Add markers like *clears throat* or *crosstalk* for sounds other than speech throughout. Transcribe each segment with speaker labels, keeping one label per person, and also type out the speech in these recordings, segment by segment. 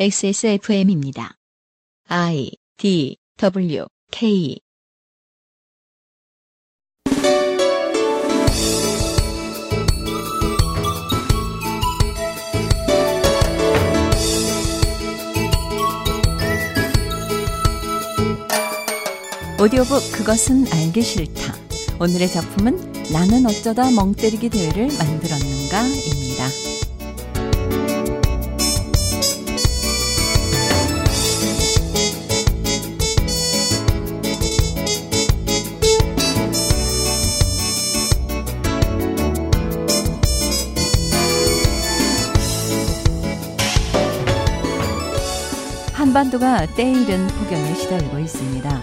Speaker 1: XSFM입니다. I D W K 오디오북 그것은 알기 싫다. 오늘의 작품은 나는 어쩌다 멍 때리기 대회를 만들었는가입니다. 한반도가 때이른 폭염에 시달리고 있습니다.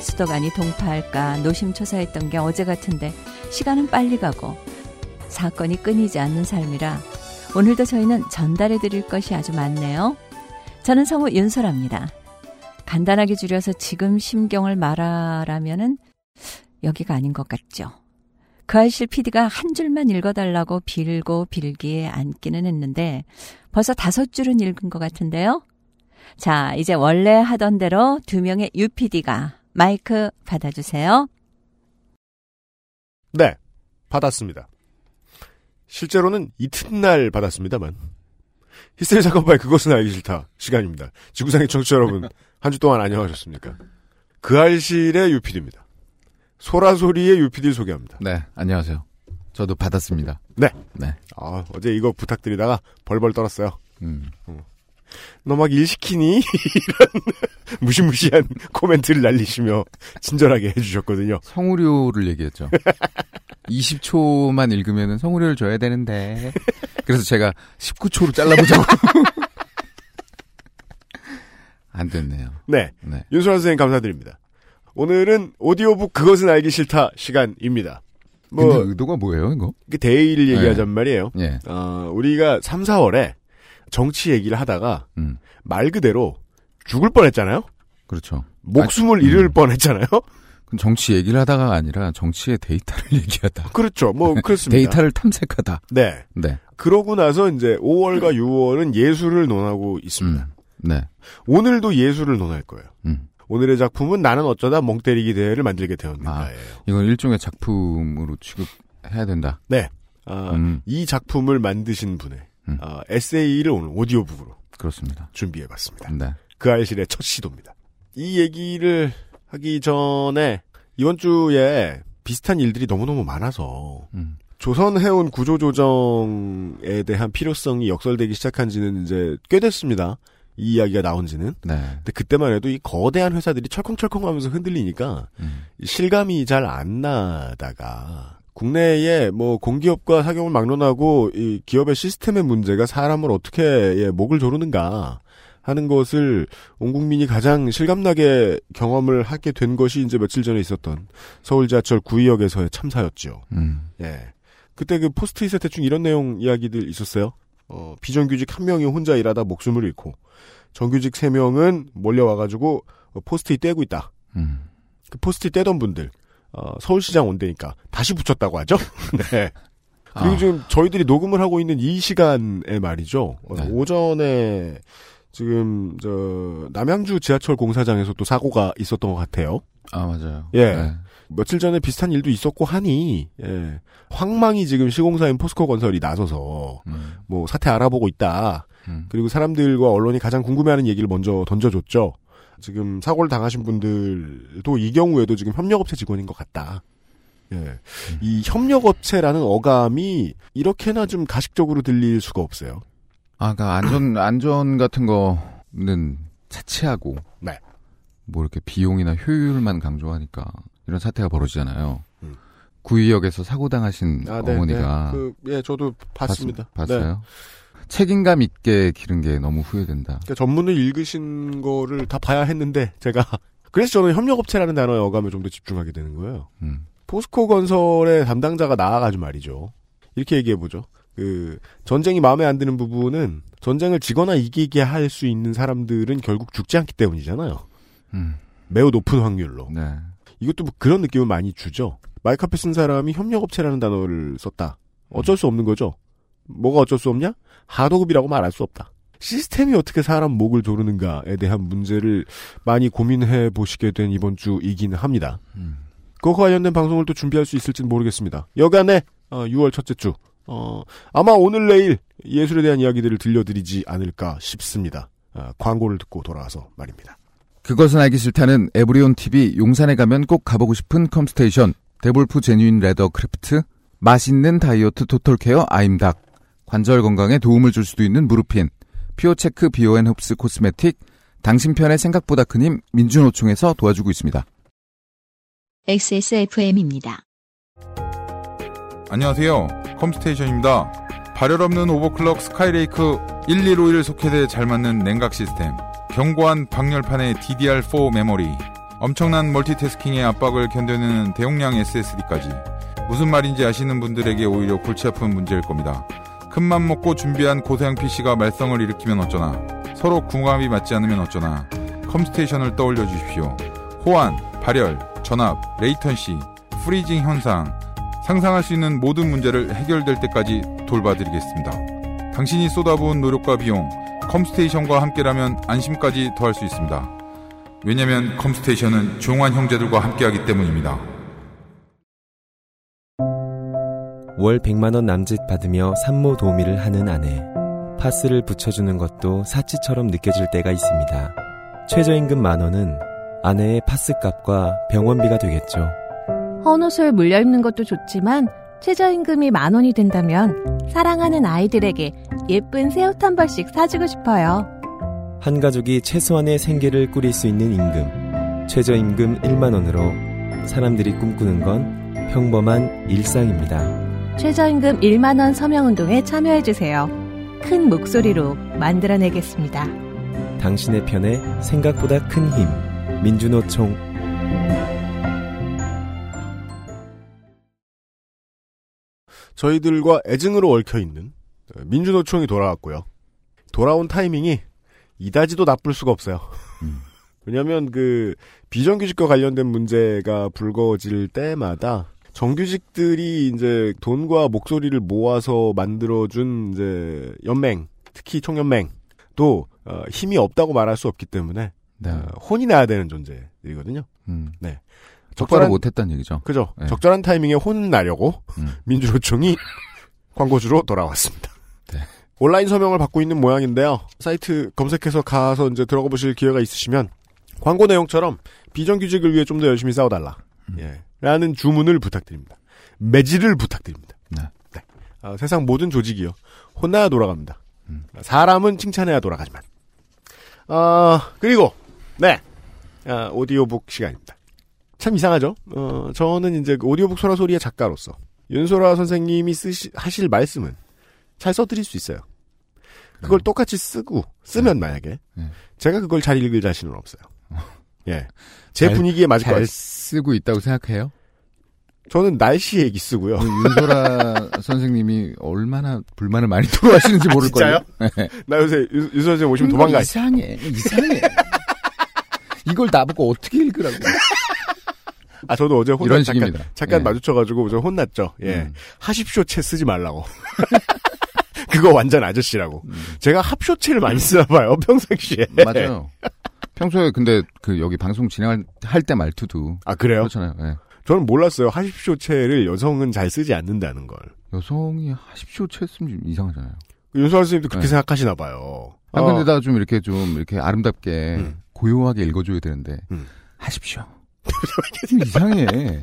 Speaker 1: 수도관이 동파할까 노심초사했던 게 어제 같은데 시간은 빨리 가고 사건이 끊이지 않는 삶이라 오늘도 저희는 전달해 드릴 것이 아주 많네요. 저는 성우 윤설합니다. 간단하게 줄여서 지금 심경을 말하라면은 여기가 아닌 것 같죠. 그 알실 PD가 한 줄만 읽어달라고 빌고 빌기에 앉기는 했는데 벌써 다섯 줄은 읽은 것 같은데요. 자, 이제 원래 하던 대로 두 명의 UPD가 마이크 받아주세요.
Speaker 2: 네, 받았습니다. 실제로는 이튿날 받았습니다만. 히스테리 사건파의 그것은 알기 싫다 시간입니다. 지구상의 청취자 여러분, *laughs* 한 주 동안 안녕하셨습니까? 그 알실의 UPD입니다. 소라소리의 UPD를 소개합니다.
Speaker 3: 네, 안녕하세요. 저도 받았습니다.
Speaker 2: 네.
Speaker 3: 네.
Speaker 2: 아, 어제 이거 부탁드리다가 벌벌 떨었어요.
Speaker 3: 음.
Speaker 2: 너 막 일 시키니? *laughs* 이런 무시무시한 코멘트를 날리시며 친절하게 해주셨거든요.
Speaker 3: 성우료를 얘기했죠. *laughs* 20초만 읽으면 성우료를 줘야 되는데. 그래서 제가 19초로 잘라보자고. *laughs* 안 됐네요.
Speaker 2: 네.
Speaker 3: 네.
Speaker 2: 윤수환 선생님 감사드립니다. 오늘은 오디오북 그것은 알기 싫다 시간입니다.
Speaker 3: 근데
Speaker 2: 뭐,
Speaker 3: 의도가 뭐예요, 이거?
Speaker 2: 그 데이를 얘기하자면 말이에요.
Speaker 3: 예.
Speaker 2: 어, 우리가 3, 4월에 정치 얘기를 하다가
Speaker 3: 음.
Speaker 2: 말 그대로 죽을 뻔 했잖아요?
Speaker 3: 그렇죠.
Speaker 2: 목숨을
Speaker 3: 아니,
Speaker 2: 잃을
Speaker 3: 음.
Speaker 2: 뻔 했잖아요?
Speaker 3: 그럼 정치 얘기를 하다가 아니라 정치의 데이터를 *laughs* 얘기하다.
Speaker 2: 그렇죠. 뭐, 그렇습니다.
Speaker 3: 데이터를 탐색하다.
Speaker 2: 네.
Speaker 3: 네.
Speaker 2: 그러고 나서 이제 5월과 6월은 예술을 논하고 있습니다.
Speaker 3: 음. 네.
Speaker 2: 오늘도 예술을 논할 거예요.
Speaker 3: 음.
Speaker 2: 오늘의 작품은 나는 어쩌다 멍 때리기 대회를 만들게
Speaker 3: 아.
Speaker 2: 되었는가예요.
Speaker 3: 이건 일종의 작품으로 취급해야 된다.
Speaker 2: 네. 아,
Speaker 3: 음.
Speaker 2: 이 작품을 만드신 분의
Speaker 3: 음.
Speaker 2: 아, 에세이를 오늘 오디오북으로
Speaker 3: 그렇습니다.
Speaker 2: 준비해봤습니다.
Speaker 3: 네.
Speaker 2: 그 알실의 첫 시도입니다. 이 얘기를 하기 전에 이번 주에 비슷한 일들이 너무너무 많아서
Speaker 3: 음.
Speaker 2: 조선 해운 구조조정에 대한 필요성이 역설되기 시작한 지는 이제 꽤 됐습니다. 이 이야기가 나온 지는.
Speaker 3: 네.
Speaker 2: 근데 그때만 해도 이 거대한 회사들이 철컹철컹 하면서 흔들리니까
Speaker 3: 음.
Speaker 2: 실감이 잘 안 나다가 국내에 뭐 공기업과 사경을 막론하고 이 기업의 시스템의 문제가 사람을 어떻게 예, 목을 조르는가 하는 것을 온 국민이 가장 실감나게 경험을 하게 된 것이 이제 며칠 전에 있었던 서울 지하철 구의역에서의 참사였죠.
Speaker 3: 음.
Speaker 2: 예. 그때 그 포스트잇에 대충 이런 내용 이야기들 있었어요. 어, 비정규직 한 명이 혼자 일하다 목숨을 잃고 정규직 세 명은 몰려와가지고 어, 포스트잇 떼고 있다.
Speaker 3: 음.
Speaker 2: 그 포스트잇 떼던 분들 어, 서울시장 온대니까 다시 붙였다고 하죠. *laughs* 네. 그리고
Speaker 3: 아.
Speaker 2: 지금 저희들이 녹음을 하고 있는 이 시간에 말이죠. 어,
Speaker 3: 네.
Speaker 2: 오전에 지금 저 남양주 지하철 공사장에서 또 사고가 있었던 것 같아요.
Speaker 3: 아, 맞아요.
Speaker 2: 예.
Speaker 3: 네.
Speaker 2: 며칠 전에 비슷한 일도 있었고 하니 예. 황망이 지금 시공사인 포스코 건설이 나서서
Speaker 3: 음.
Speaker 2: 뭐 사태 알아보고 있다.
Speaker 3: 음.
Speaker 2: 그리고 사람들과 언론이 가장 궁금해하는 얘기를 먼저 던져줬죠. 지금 사고를 당하신 분들도 이 경우에도 지금 협력업체 직원인 것 같다. 예. 이 협력업체라는 어감이 이렇게나 좀 가식적으로 들릴 수가 없어요.
Speaker 3: 아, 그러니까 안전 *clears throat* 안전 같은 거는 차치하고
Speaker 2: 네.
Speaker 3: 뭐 이렇게 비용이나 효율만 강조하니까 이런 사태가 벌어지잖아요.
Speaker 2: 음.
Speaker 3: 구의역에서 사고 당하신
Speaker 2: 아, 네,
Speaker 3: 어머니가
Speaker 2: 네. 그, 예, 저도 봤습니다.
Speaker 3: 봤,
Speaker 2: 네.
Speaker 3: 어요 책임감 있게 기른 게 너무 후회된다.
Speaker 2: 그러니까 전문을 읽으신 거를 다 봐야 했는데 제가 *laughs* 그래서 저는 협력업체라는 단어에 어감에 좀 더 집중하게 되는 거예요.
Speaker 3: 음.
Speaker 2: 포스코 건설의 담당자가 나와가지고 말이죠. 이렇게 얘기해 보죠. 그, 전쟁이 마음에 안 드는 부분은 전쟁을 지거나 이기게 할 수 있는 사람들은 결국 죽지 않기 때문이잖아요.
Speaker 3: 음.
Speaker 2: 매우 높은 확률로.
Speaker 3: 네.
Speaker 2: 이것도 뭐 그런 느낌을 많이 주죠. 마이크 앞에 쓴 사람이 협력업체라는 단어를 썼다. 어쩔 수 없는 거죠. 뭐가 어쩔 수 없냐? 하도급이라고 말할 수 없다. 시스템이 어떻게 사람 목을 조르는가에 대한 문제를 많이 고민해 보시게 된 이번 주이긴 합니다.
Speaker 3: 음.
Speaker 2: 그거 관련된 방송을 또 준비할 수 있을지는 모르겠습니다. 여간에 어, 6월 첫째 주 어, 아마 오늘 내일 예술에 대한 이야기들을 들려드리지 않을까 싶습니다. 어, 광고를 듣고 돌아와서 말입니다.
Speaker 3: 그것은 알기 싫다는 에브리온 TV 용산에 가면 꼭 가보고 싶은 컴스테이션 데볼프 genuine leather craft 맛있는 다이어트 total care 아임닭 관절 건강에 도움을 줄 수도 있는 무르핀 피오체크 비오앤 흡스 코스메틱 당신 편의 생각보다 큰 힘 민주노총에서 도와주고 있습니다.
Speaker 4: XSFM입니다.
Speaker 5: 안녕하세요. 컴스테이션입니다. 발열 없는 overclock 스카이레이크 1151 소켓에 잘 맞는 냉각 시스템. 견고한 방열판의 DDR4 메모리. 엄청난 멀티태스킹의 압박을 견뎌내는 대용량 SSD까지. 무슨 말인지 아시는 분들에게 오히려 골치 아픈 문제일 겁니다. 큰맘 먹고 준비한 고사양 PC가 말썽을 일으키면 어쩌나. 서로 궁합이 맞지 않으면 어쩌나. 컴스테이션을 떠올려 주십시오. 호환, 발열, 전압, latency, 프리징 현상, 상상할 수 있는 모든 문제를 해결될 때까지 돌봐드리겠습니다. 당신이 쏟아부은 노력과 비용, 컴스테이션과 함께라면 안심까지 더할 수 있습니다. 왜냐면 컴스테이션은 조용한 형제들과 함께하기 때문입니다.
Speaker 6: 월 100만원 남짓 받으며 산모 도우미를 하는 아내. 파스를 붙여주는 것도 사치처럼 느껴질 때가 있습니다. 최저임금 만원은 아내의 파스 값과 병원비가 되겠죠.
Speaker 7: 헌옷을 물려 입는 것도 좋지만 최저임금이 만 원이 된다면 사랑하는 아이들에게 예쁜 새옷 한 벌씩 사주고 싶어요.
Speaker 6: 한 가족이 최소한의 생계를 꾸릴 수 있는 임금. 최저임금 1만원으로 사람들이 꿈꾸는 건 평범한 일상입니다.
Speaker 7: 최저임금 1만 원 서명운동에 참여해 주세요. 큰 목소리로 만들어내겠습니다.
Speaker 6: 당신의 편에 생각보다 큰 힘. 민주노총
Speaker 2: 저희들과 애증으로 얽혀 있는 민주노총이 돌아왔고요. 돌아온 타이밍이 이다지도 나쁠 수가 없어요.
Speaker 3: 음. *laughs*
Speaker 2: 왜냐하면 그 비정규직과 관련된 문제가 불거질 때마다 정규직들이 이제 돈과 목소리를 모아서 만들어준 이제 연맹, 특히 총연맹도 어, 힘이 없다고 말할 수 없기 때문에
Speaker 3: 네.
Speaker 2: 어, 혼이 나야 되는 존재들이거든요.
Speaker 3: 음.
Speaker 2: 적절한-
Speaker 3: 적절히 못했다는 얘기죠.
Speaker 2: 그죠?
Speaker 3: 네.
Speaker 2: 적절한 타이밍에 혼 나려고
Speaker 3: 음. *laughs*
Speaker 2: 민주노총이 *laughs* 광고주로 돌아왔습니다.
Speaker 3: 네.
Speaker 2: 온라인 서명을 받고 있는 모양인데요. 사이트 검색해서 가서 이제 들어가 보실 기회가 있으시면 광고 내용처럼 비정규직을 위해 좀 더 열심히 싸워달라.
Speaker 3: 음.
Speaker 2: 예. 라는 주문을 부탁드립니다. 매질을 부탁드립니다.
Speaker 3: 네.
Speaker 2: 아, 세상 모든 조직이요. 혼나야 돌아갑니다.
Speaker 3: 음.
Speaker 2: 사람은 칭찬해야 돌아가지만. 아, 그리고, 네. 아, 오디오북 시간입니다. 참 이상하죠? 어, 저는 이제 그 오디오북 소라 소리의 작가로서 윤소라 선생님이 쓰시, 하실 말씀은 잘 써드릴 수 있어요. 그걸 똑같이 쓰고, 쓰면 만약에,
Speaker 3: 네. 제가
Speaker 2: 그걸 잘 읽을 자신은 없어요. *laughs* 예. 제
Speaker 3: 잘-
Speaker 2: 분위기에 맞을
Speaker 3: 것잘
Speaker 2: 같아요.
Speaker 3: 쓰고 있다고 생각해요?
Speaker 2: 저는 날씨 얘기 쓰고요.
Speaker 3: 그 윤소라 *laughs* 선생님이 얼마나 불만을 많이 토로하시는지 모를걸요. *laughs* 네.
Speaker 2: 나 요새 유, 유 선생님 오시면 도망가.
Speaker 3: 이상해, 이상해. 이걸 나보고 어떻게 읽으라고.
Speaker 2: 아, 저도 어제 혼나
Speaker 3: 이런
Speaker 2: 잠깐,
Speaker 3: 식입니다.
Speaker 2: 잠깐
Speaker 3: 예.
Speaker 2: 마주쳐가지고 저 혼났죠. 예.
Speaker 3: 음.
Speaker 2: 하십쇼체 쓰지 말라고. *laughs* 그거 완전 아저씨라고.
Speaker 3: 음.
Speaker 2: 제가 합쇼체를 많이 쓰나 봐요, 평상시에.
Speaker 3: 맞아요. 평소에 근데 그 여기 방송 진행할 할때 말투도
Speaker 2: 아, 그래요?
Speaker 3: 그렇잖아요. 예.
Speaker 2: 저는 몰랐어요. 하십쇼체를 여성은 잘 쓰지 않는다는 걸.
Speaker 3: 여성이 하십시오 채쓰면 좀 이상하잖아요.
Speaker 2: 윤수아 선생님도 그렇게
Speaker 3: 네.
Speaker 2: 생각하시나 봐요.
Speaker 3: 아,
Speaker 2: 어,
Speaker 3: 근데다가 좀 이렇게 좀 이렇게 아름답게
Speaker 2: 음.
Speaker 3: 고요하게 읽어줘야 되는데
Speaker 2: 음.
Speaker 3: 하십시오. *laughs* 좀 이상해.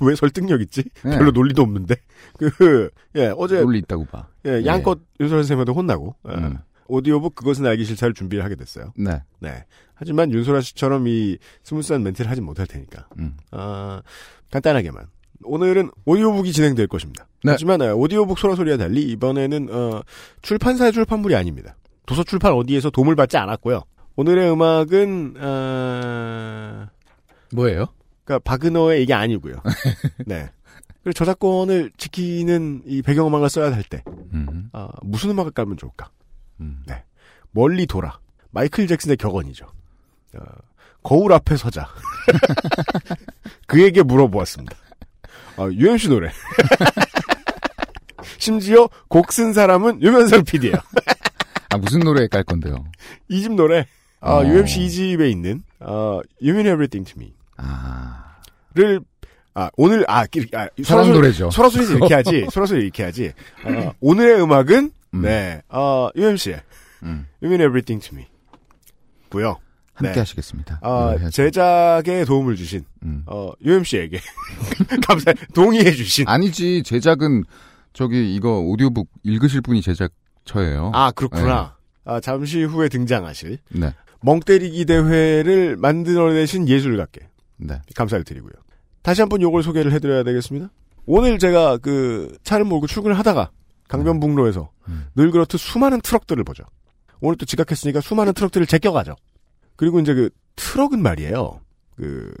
Speaker 2: 왜 설득력 있지?
Speaker 3: 네.
Speaker 2: 별로 논리도 없는데. 그, 예, 어제,
Speaker 3: 논리 있다고 봐.
Speaker 2: 예, 양껏 윤수아 선생님한테 혼나고, 예,
Speaker 3: 음.
Speaker 2: 오디오북 그것은 알기 싫다를 준비를 하게 됐어요.
Speaker 3: 네.
Speaker 2: 네. 하지만 윤소라 씨처럼 이 스무스한 멘트를 하진 못할 테니까.
Speaker 3: 음.
Speaker 2: 아, 간단하게만. 오늘은 오디오북이 진행될 것입니다.
Speaker 3: 네.
Speaker 2: 하지만 어, 오디오북 소라 소리와 달리 이번에는 어, 출판사의 출판물이 아닙니다. 도서 출판 어디에서 도움을 받지 않았고요. 오늘의 음악은 어,
Speaker 3: 뭐예요?
Speaker 2: 그러니까 바그너의 이게 아니고요. *laughs* 네. 그리고 저작권을 지키는 이 배경음악을 써야 할 때
Speaker 3: 음.
Speaker 2: 아, 무슨 음악을 깔면 좋을까?
Speaker 3: 음.
Speaker 2: 멀리 돌아. 마이클 잭슨의 격언이죠. 어, 거울 앞에 서자. *laughs* 그에게 물어보았습니다. 어, UMC 노래. *laughs* 심지어 곡 쓴 사람은 유면상 PD예요. *laughs*
Speaker 3: 아, 무슨 노래 깔 건데요?
Speaker 2: 이 집 노래. 아,
Speaker 3: 어.
Speaker 2: UMC 이 집에 있는 어, You Mean Everything to Me.
Speaker 3: 아,
Speaker 2: 를 아, 오늘 아, 이- 아 소라소리-
Speaker 3: 노래죠.
Speaker 2: 소라소리에서 이렇게 하지. 소라소리 이렇게 하지. 어, 오늘의 음악은
Speaker 3: 음.
Speaker 2: 네. 어, UMC의
Speaker 3: 음.
Speaker 2: You Mean Everything to Me. 고요.
Speaker 3: 함께
Speaker 2: 네.
Speaker 3: 하시겠습니다.
Speaker 2: 아,
Speaker 3: 이거 해야죠.
Speaker 2: 제작에 도움을 주신
Speaker 3: 음.
Speaker 2: 어, UMC에게 *laughs* 감사 동의해 주신
Speaker 3: 아니지, 제작은 저기 이거 오디오북 읽으실 분이 제작처예요.
Speaker 2: 아, 그렇구나. 아, 잠시 후에 등장하실
Speaker 3: 네.
Speaker 2: 멍때리기 대회를 만들어내신 예술가께
Speaker 3: 네.
Speaker 2: 감사를 드리고요. 다시 한번 요걸 소개를 해드려야 되겠습니다. 오늘 제가 그 차를 몰고 출근을 하다가 강변북로에서
Speaker 3: 음.
Speaker 2: 늘 그렇듯 수많은 트럭들을 보죠. 오늘 또 지각했으니까 수많은 트럭들을 제껴가죠. 그리고 이제 그 트럭은 말이에요. 그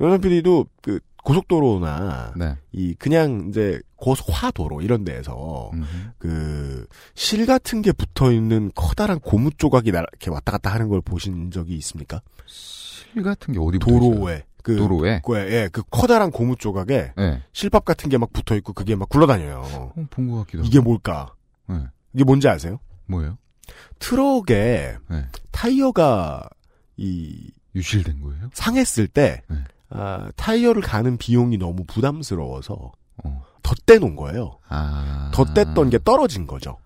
Speaker 2: 연선 PD도 그 고속도로나
Speaker 3: 네.
Speaker 2: 이 그냥 이제 고속화도로 이런 데에서
Speaker 3: 음.
Speaker 2: 그실 같은 게 붙어 있는 커다란 고무 조각이 나- 이렇게 왔다 갔다 하는 걸 보신 적이 있습니까?
Speaker 3: 실 같은 게 어디?
Speaker 2: 도로에 그
Speaker 3: 도로에?
Speaker 2: 그, 예, 그 커다란 고무 조각에
Speaker 3: 네.
Speaker 2: 실밥 같은 게 막 붙어 있고 그게 막 굴러다녀요.
Speaker 3: 어, 본것 같기도
Speaker 2: 이게 뭘까?
Speaker 3: 네.
Speaker 2: 이게 뭔지 아세요?
Speaker 3: 뭐예요?
Speaker 2: 트럭에
Speaker 3: 네.
Speaker 2: 타이어가 이
Speaker 3: 유실된 거예요?
Speaker 2: 상했을 때
Speaker 3: 네.
Speaker 2: 아, 타이어를 가는 비용이 너무 부담스러워서
Speaker 3: 어.
Speaker 2: 덧대 놓은 거예요.
Speaker 3: 아.
Speaker 2: 덧댔던 게 떨어진 거죠.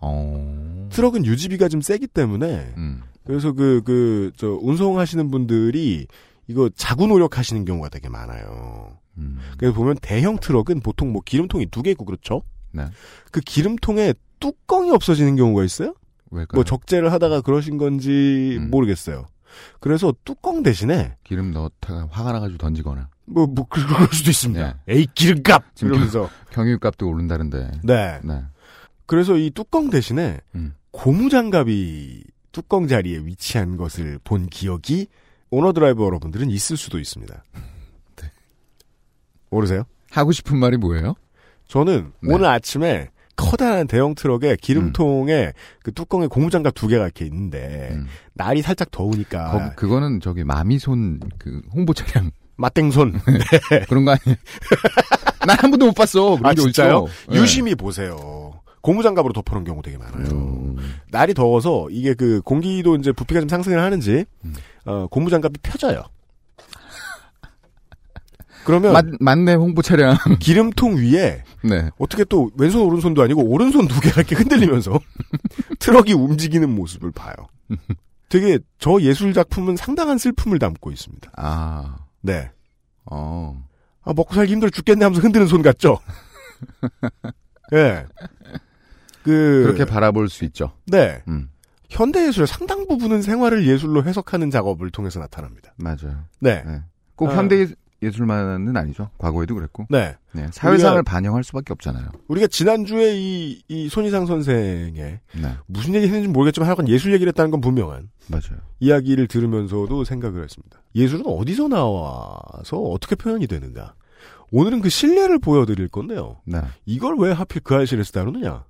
Speaker 3: 어.
Speaker 2: 트럭은 유지비가 좀 세기 때문에
Speaker 3: 음.
Speaker 2: 그래서 그 그 저 운송하시는 분들이 이거 자구 노력하시는 경우가 되게 많아요.
Speaker 3: 음.
Speaker 2: 그래서 보면 대형 트럭은 보통 뭐 기름통이 두 개 있고 그렇죠.
Speaker 3: 네.
Speaker 2: 그 기름통에 뚜껑이 없어지는 경우가 있어요.
Speaker 3: 왜일까요?
Speaker 2: 뭐 적재를 하다가 그러신 건지
Speaker 3: 음.
Speaker 2: 모르겠어요. 그래서 뚜껑 대신에
Speaker 3: 기름 넣다가 화가 나가지고 던지거나
Speaker 2: 뭐, 뭐 그- 그럴 수도 있습니다.
Speaker 3: 네.
Speaker 2: 에이 기름값
Speaker 3: 지금
Speaker 2: 이러면서
Speaker 3: 경 유값도 오른다는데.
Speaker 2: 네.
Speaker 3: 네.
Speaker 2: 그래서 이 뚜껑 대신에
Speaker 3: 음.
Speaker 2: 고무장갑이 뚜껑 자리에 위치한 것을 본 기억이 오너 드라이버 여러분들은 있을 수도 있습니다.
Speaker 3: 네.
Speaker 2: 모르세요?
Speaker 3: 하고 싶은 말이 뭐예요?
Speaker 2: 저는
Speaker 3: 네.
Speaker 2: 오늘 아침에 커다란 대형 트럭에 기름통에 그 뚜껑에 고무장갑 두 개가 이렇게 있는데
Speaker 3: 음.
Speaker 2: 날이 살짝 더우니까
Speaker 3: 거기 그거는 저기 마미손 그 홍보 차량
Speaker 2: 맞땡손 *laughs*
Speaker 3: 그런 거 아니에요? *laughs* 난한 번도 못 봤어. 아게
Speaker 2: 진짜요?
Speaker 3: 어딨어. 네.
Speaker 2: 유심히 보세요. 고무장갑으로 덮어놓은 경우 되게 많아요.
Speaker 3: 음.
Speaker 2: 날이 더워서 이게 그 공기도 이제 부피가 좀 상승을 하는지
Speaker 3: 음.
Speaker 2: 어, 고무장갑이 펴져요. 그러면
Speaker 3: 맞, 맞네 홍보 차량. *laughs*
Speaker 2: 기름통 위에
Speaker 3: 네.
Speaker 2: 어떻게 또 왼손 오른손도 아니고 오른손 두 개가 이렇게 흔들리면서 *laughs* 트럭이 움직이는 모습을 봐요. 되게 저 예술 작품은 상당한 슬픔을 담고 있습니다.
Speaker 3: 아.
Speaker 2: 네.
Speaker 3: 어.
Speaker 2: 아, 먹고 살기 힘들어 죽겠네 하면서 흔드는 손 같죠? *laughs* 예. 그,
Speaker 3: 그렇게 바라볼 수 있죠.
Speaker 2: 네.
Speaker 3: 음.
Speaker 2: 현대 예술의 상당 부분은 생활을 예술로 해석하는 작업을 통해서 나타납니다.
Speaker 3: 맞아요.
Speaker 2: 네.
Speaker 3: 네. 꼭
Speaker 2: 아.
Speaker 3: 현대 예술만은 아니죠. 과거에도 그랬고.
Speaker 2: 네.
Speaker 3: 네. 사회상을
Speaker 2: 우리가-
Speaker 3: 반영할 수밖에 없잖아요.
Speaker 2: 우리가 지난주에 이, 이 손희상 선생의
Speaker 3: 네.
Speaker 2: 무슨 얘기 했는지 모르겠지만 하여간 예술 얘기를 했다는 건 분명한
Speaker 3: 맞아요.
Speaker 2: 이야기를 들으면서도 생각을 했습니다. 예술은 어디서 나와서 어떻게 표현이 되는가? 오늘은 그 신뢰를 보여드릴 건데요.
Speaker 3: 네.
Speaker 2: 이걸 왜 하필 그 아실에서 다루느냐?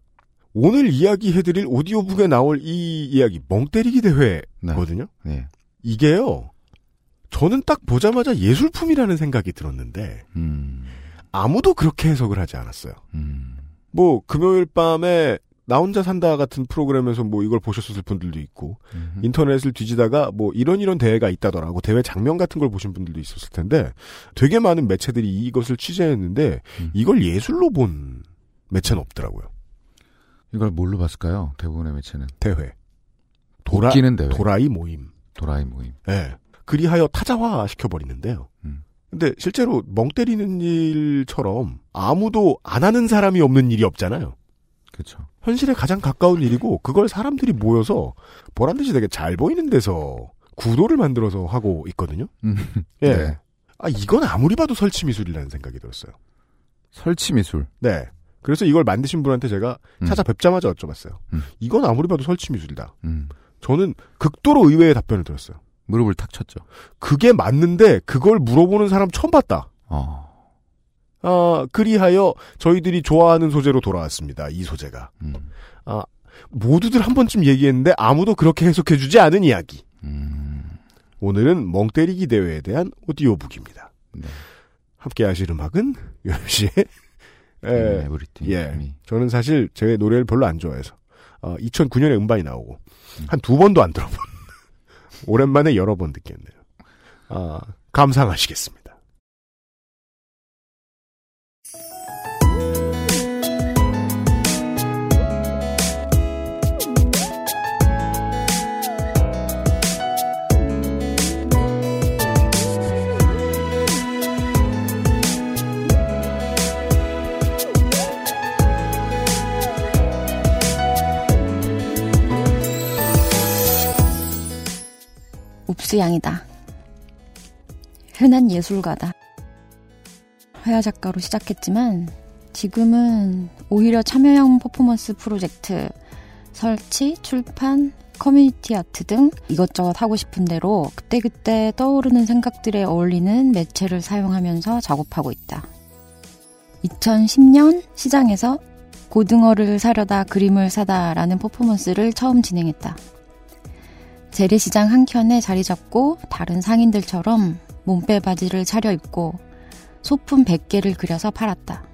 Speaker 2: 오늘 이야기해드릴 오디오북에 나올 이 이야기 멍때리기 대회거든요.
Speaker 3: 네. 네.
Speaker 2: 이게요. 저는 딱 보자마자 예술품이라는 생각이 들었는데
Speaker 3: 음.
Speaker 2: 아무도 그렇게 해석을 하지 않았어요.
Speaker 3: 음.
Speaker 2: 뭐 금요일 밤에 나 혼자 산다 같은 프로그램에서 뭐 이걸 보셨을 분들도 있고
Speaker 3: 음.
Speaker 2: 인터넷을 뒤지다가 뭐 이런 이런 대회가 있다더라고 대회 장면 같은 걸 보신 분들도 있었을 텐데 되게 많은 매체들이 이것을 취재했는데
Speaker 3: 음.
Speaker 2: 이걸 예술로 본 매체는 없더라고요.
Speaker 3: 이걸 뭘로 봤을까요? 대부분의 매체는.
Speaker 2: 대회 도라
Speaker 3: 웃기는 대회.
Speaker 2: 도라이 모임.
Speaker 3: 도라이 모임.
Speaker 2: 예. 그리하여 타자화 시켜버리는데요.
Speaker 3: 음.
Speaker 2: 근데 실제로 멍 때리는 일처럼 아무도 안 하는 사람이 없는 일이 없잖아요.
Speaker 3: 그렇죠.
Speaker 2: 현실에 가장 가까운 일이고 그걸 사람들이 모여서 보란 듯이 되게 잘 보이는 데서 구도를 만들어서 하고 있거든요.
Speaker 3: 음.
Speaker 2: 예.
Speaker 3: 네.
Speaker 2: 아 이건 아무리 봐도 설치 미술이라는 생각이 들었어요.
Speaker 3: 설치 미술.
Speaker 2: 네. 그래서 이걸 만드신 분한테 제가
Speaker 3: 음.
Speaker 2: 찾아뵙자마자 여쭤봤어요.
Speaker 3: 음.
Speaker 2: 이건 아무리 봐도 설치 미술이다.
Speaker 3: 음.
Speaker 2: 저는 극도로 의외의 답변을 들었어요.
Speaker 3: 무릎을 탁 쳤죠.
Speaker 2: 그게 맞는데 그걸 물어보는 사람 처음 봤다.
Speaker 3: 어.
Speaker 2: 아, 그리하여 저희들이 좋아하는 소재로 돌아왔습니다. 이 소재가.
Speaker 3: 음.
Speaker 2: 모두들 한 번쯤 얘기했는데 아무도 그렇게 해석해주지 않은 이야기.
Speaker 3: 음.
Speaker 2: 오늘은 멍 때리기 대회에 대한 오디오북입니다.
Speaker 3: 네.
Speaker 2: 함께 하실 음악은 유엠씨 의
Speaker 3: 네, 에브리띵.
Speaker 2: 예. 저는 사실 제 노래를 별로 안 좋아해서 어, 2009년에 음반이 나오고 한두 번도 안 들어본 *laughs* 오랜만에 여러 번 듣겠네요. 아, 감상하시겠습니다.
Speaker 4: 웁쓰양이다. 흔한 예술가다. 회화 작가로 시작했지만 지금은 오히려 참여형 퍼포먼스 프로젝트, 설치, 출판, 커뮤니티 아트 등 이것저것 하고 싶은 대로 그때그때 떠오르는 생각들에 어울리는 매체를 사용하면서 작업하고 있다. 2010년 시장에서 고등어를 사려다 그림을 사다라는 퍼포먼스를 처음 진행했다. 재래시장 한켠에 자리 잡고 다른 상인들처럼 몸빼 바지를 차려입고 소품 100개를 그려서 팔았다.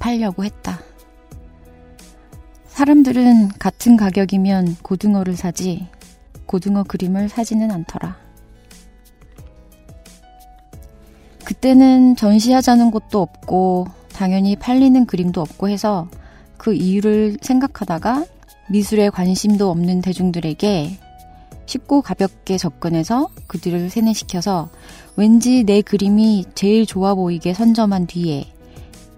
Speaker 4: 팔려고 했다. 사람들은 같은 가격이면 고등어를 사지 고등어 그림을 사지는 않더라. 그때는 전시하자는 곳도 없고 당연히 팔리는 그림도 없고 해서 그 이유를 생각하다가 미술에 관심도 없는 대중들에게 쉽고 가볍게 접근해서 그들을 세뇌시켜서 왠지 내 그림이 제일 좋아 보이게 선점한 뒤에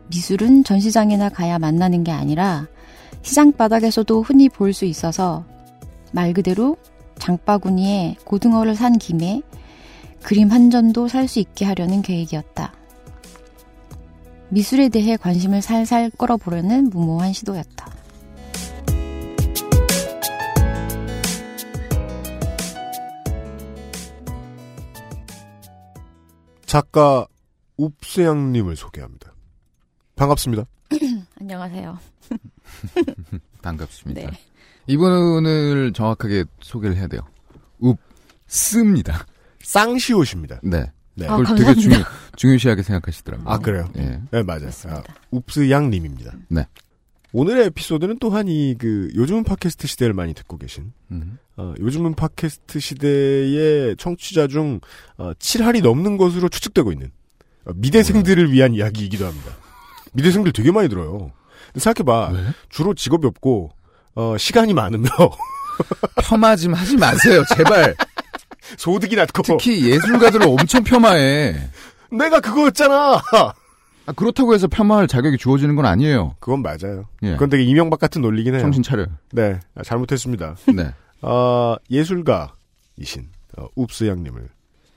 Speaker 4: 미술은 전시장에나 가야 만나는 게 아니라 시장 바닥에서도 흔히 볼 수 있어서 말 그대로 장바구니에 고등어를 산 김에 그림 한 전도 살 수 있게 하려는 계획이었다. 미술에 대해 관심을 살살 끌어보려는 무모한 시도였다.
Speaker 2: 작가 웁스양님을 소개합니다. 반갑습니다. *clears throat*
Speaker 4: 안녕하세요. *laughs*
Speaker 3: 반갑습니다.
Speaker 4: 네.
Speaker 3: 이분을 정확하게 소개를 해야 돼요. 웁스입니다.
Speaker 2: 쌍시옷입니다.
Speaker 3: 네.
Speaker 2: 네.
Speaker 4: 아,
Speaker 3: 그걸 되게
Speaker 4: 감사합니다.
Speaker 3: 중요, 중요시하게 생각하시더라고요.
Speaker 2: 아, 그래요?
Speaker 3: 예.
Speaker 2: 네, 맞아요. 아. 웁스양님입니다.
Speaker 3: 네.
Speaker 2: 오늘의 에피소드는 또한 이 그 요즘은 팟캐스트 시대를 많이 듣고 계신
Speaker 3: 음.
Speaker 2: 어, 요즘은 팟캐스트 시대의 청취자 중 어, 7할이 넘는 것으로 추측되고 있는 어, 미대생들을 위한 이야기이기도 합니다. 미대생들 되게 많이 들어요. 생각해봐.
Speaker 3: 왜?
Speaker 2: 주로 직업이 없고 어, 시간이 많으며
Speaker 3: 폄하 좀 하지 마세요, 제발.
Speaker 2: 소득이 낮고
Speaker 3: 특히 예술가들을 엄청 폄하해.
Speaker 2: 내가 그거였잖아.
Speaker 3: 아, 그렇다고 해서 폄하할 자격이 주어지는 건 아니에요.
Speaker 2: 그건 맞아요.
Speaker 3: 예.
Speaker 2: 그건 되게 이명박 같은 논리긴 해요.
Speaker 3: 정신 차려.
Speaker 2: 네, 아, 잘못했습니다. *laughs*
Speaker 3: 네.
Speaker 2: 어, 예술가이신 어, 웁스 양님을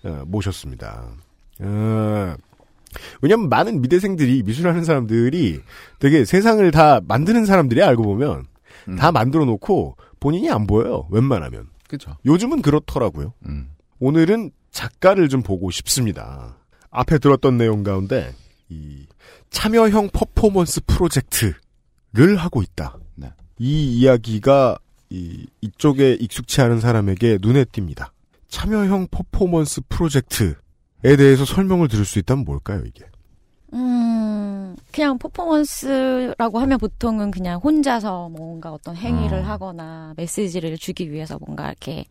Speaker 2: 어, 모셨습니다. 어, 왜냐면 많은 미대생들이 미술하는 사람들이 되게 세상을 다 만드는 사람들이 알고 보면
Speaker 3: 음.
Speaker 2: 다 만들어 놓고 본인이 안 보여요. 웬만하면.
Speaker 3: 그죠.
Speaker 2: 요즘은 그렇더라고요.
Speaker 3: 음.
Speaker 2: 오늘은 작가를 좀 보고 싶습니다. 앞에 들었던 내용 가운데 이 참여형 퍼포먼스 프로젝트를 하고 있다.
Speaker 3: 네.
Speaker 2: 이 이야기가 이, 이쪽에 익숙치 않은 사람에게 눈에 띕니다. 참여형 퍼포먼스 프로젝트에 대해서 설명을 들을 수 있다면 뭘까요, 이게?
Speaker 4: 음, 그냥 퍼포먼스라고 하면 보통은 그냥 혼자서 뭔가 어떤 행위를
Speaker 3: 어.
Speaker 4: 하거나 메시지를 주기 위해서 뭔가 이렇게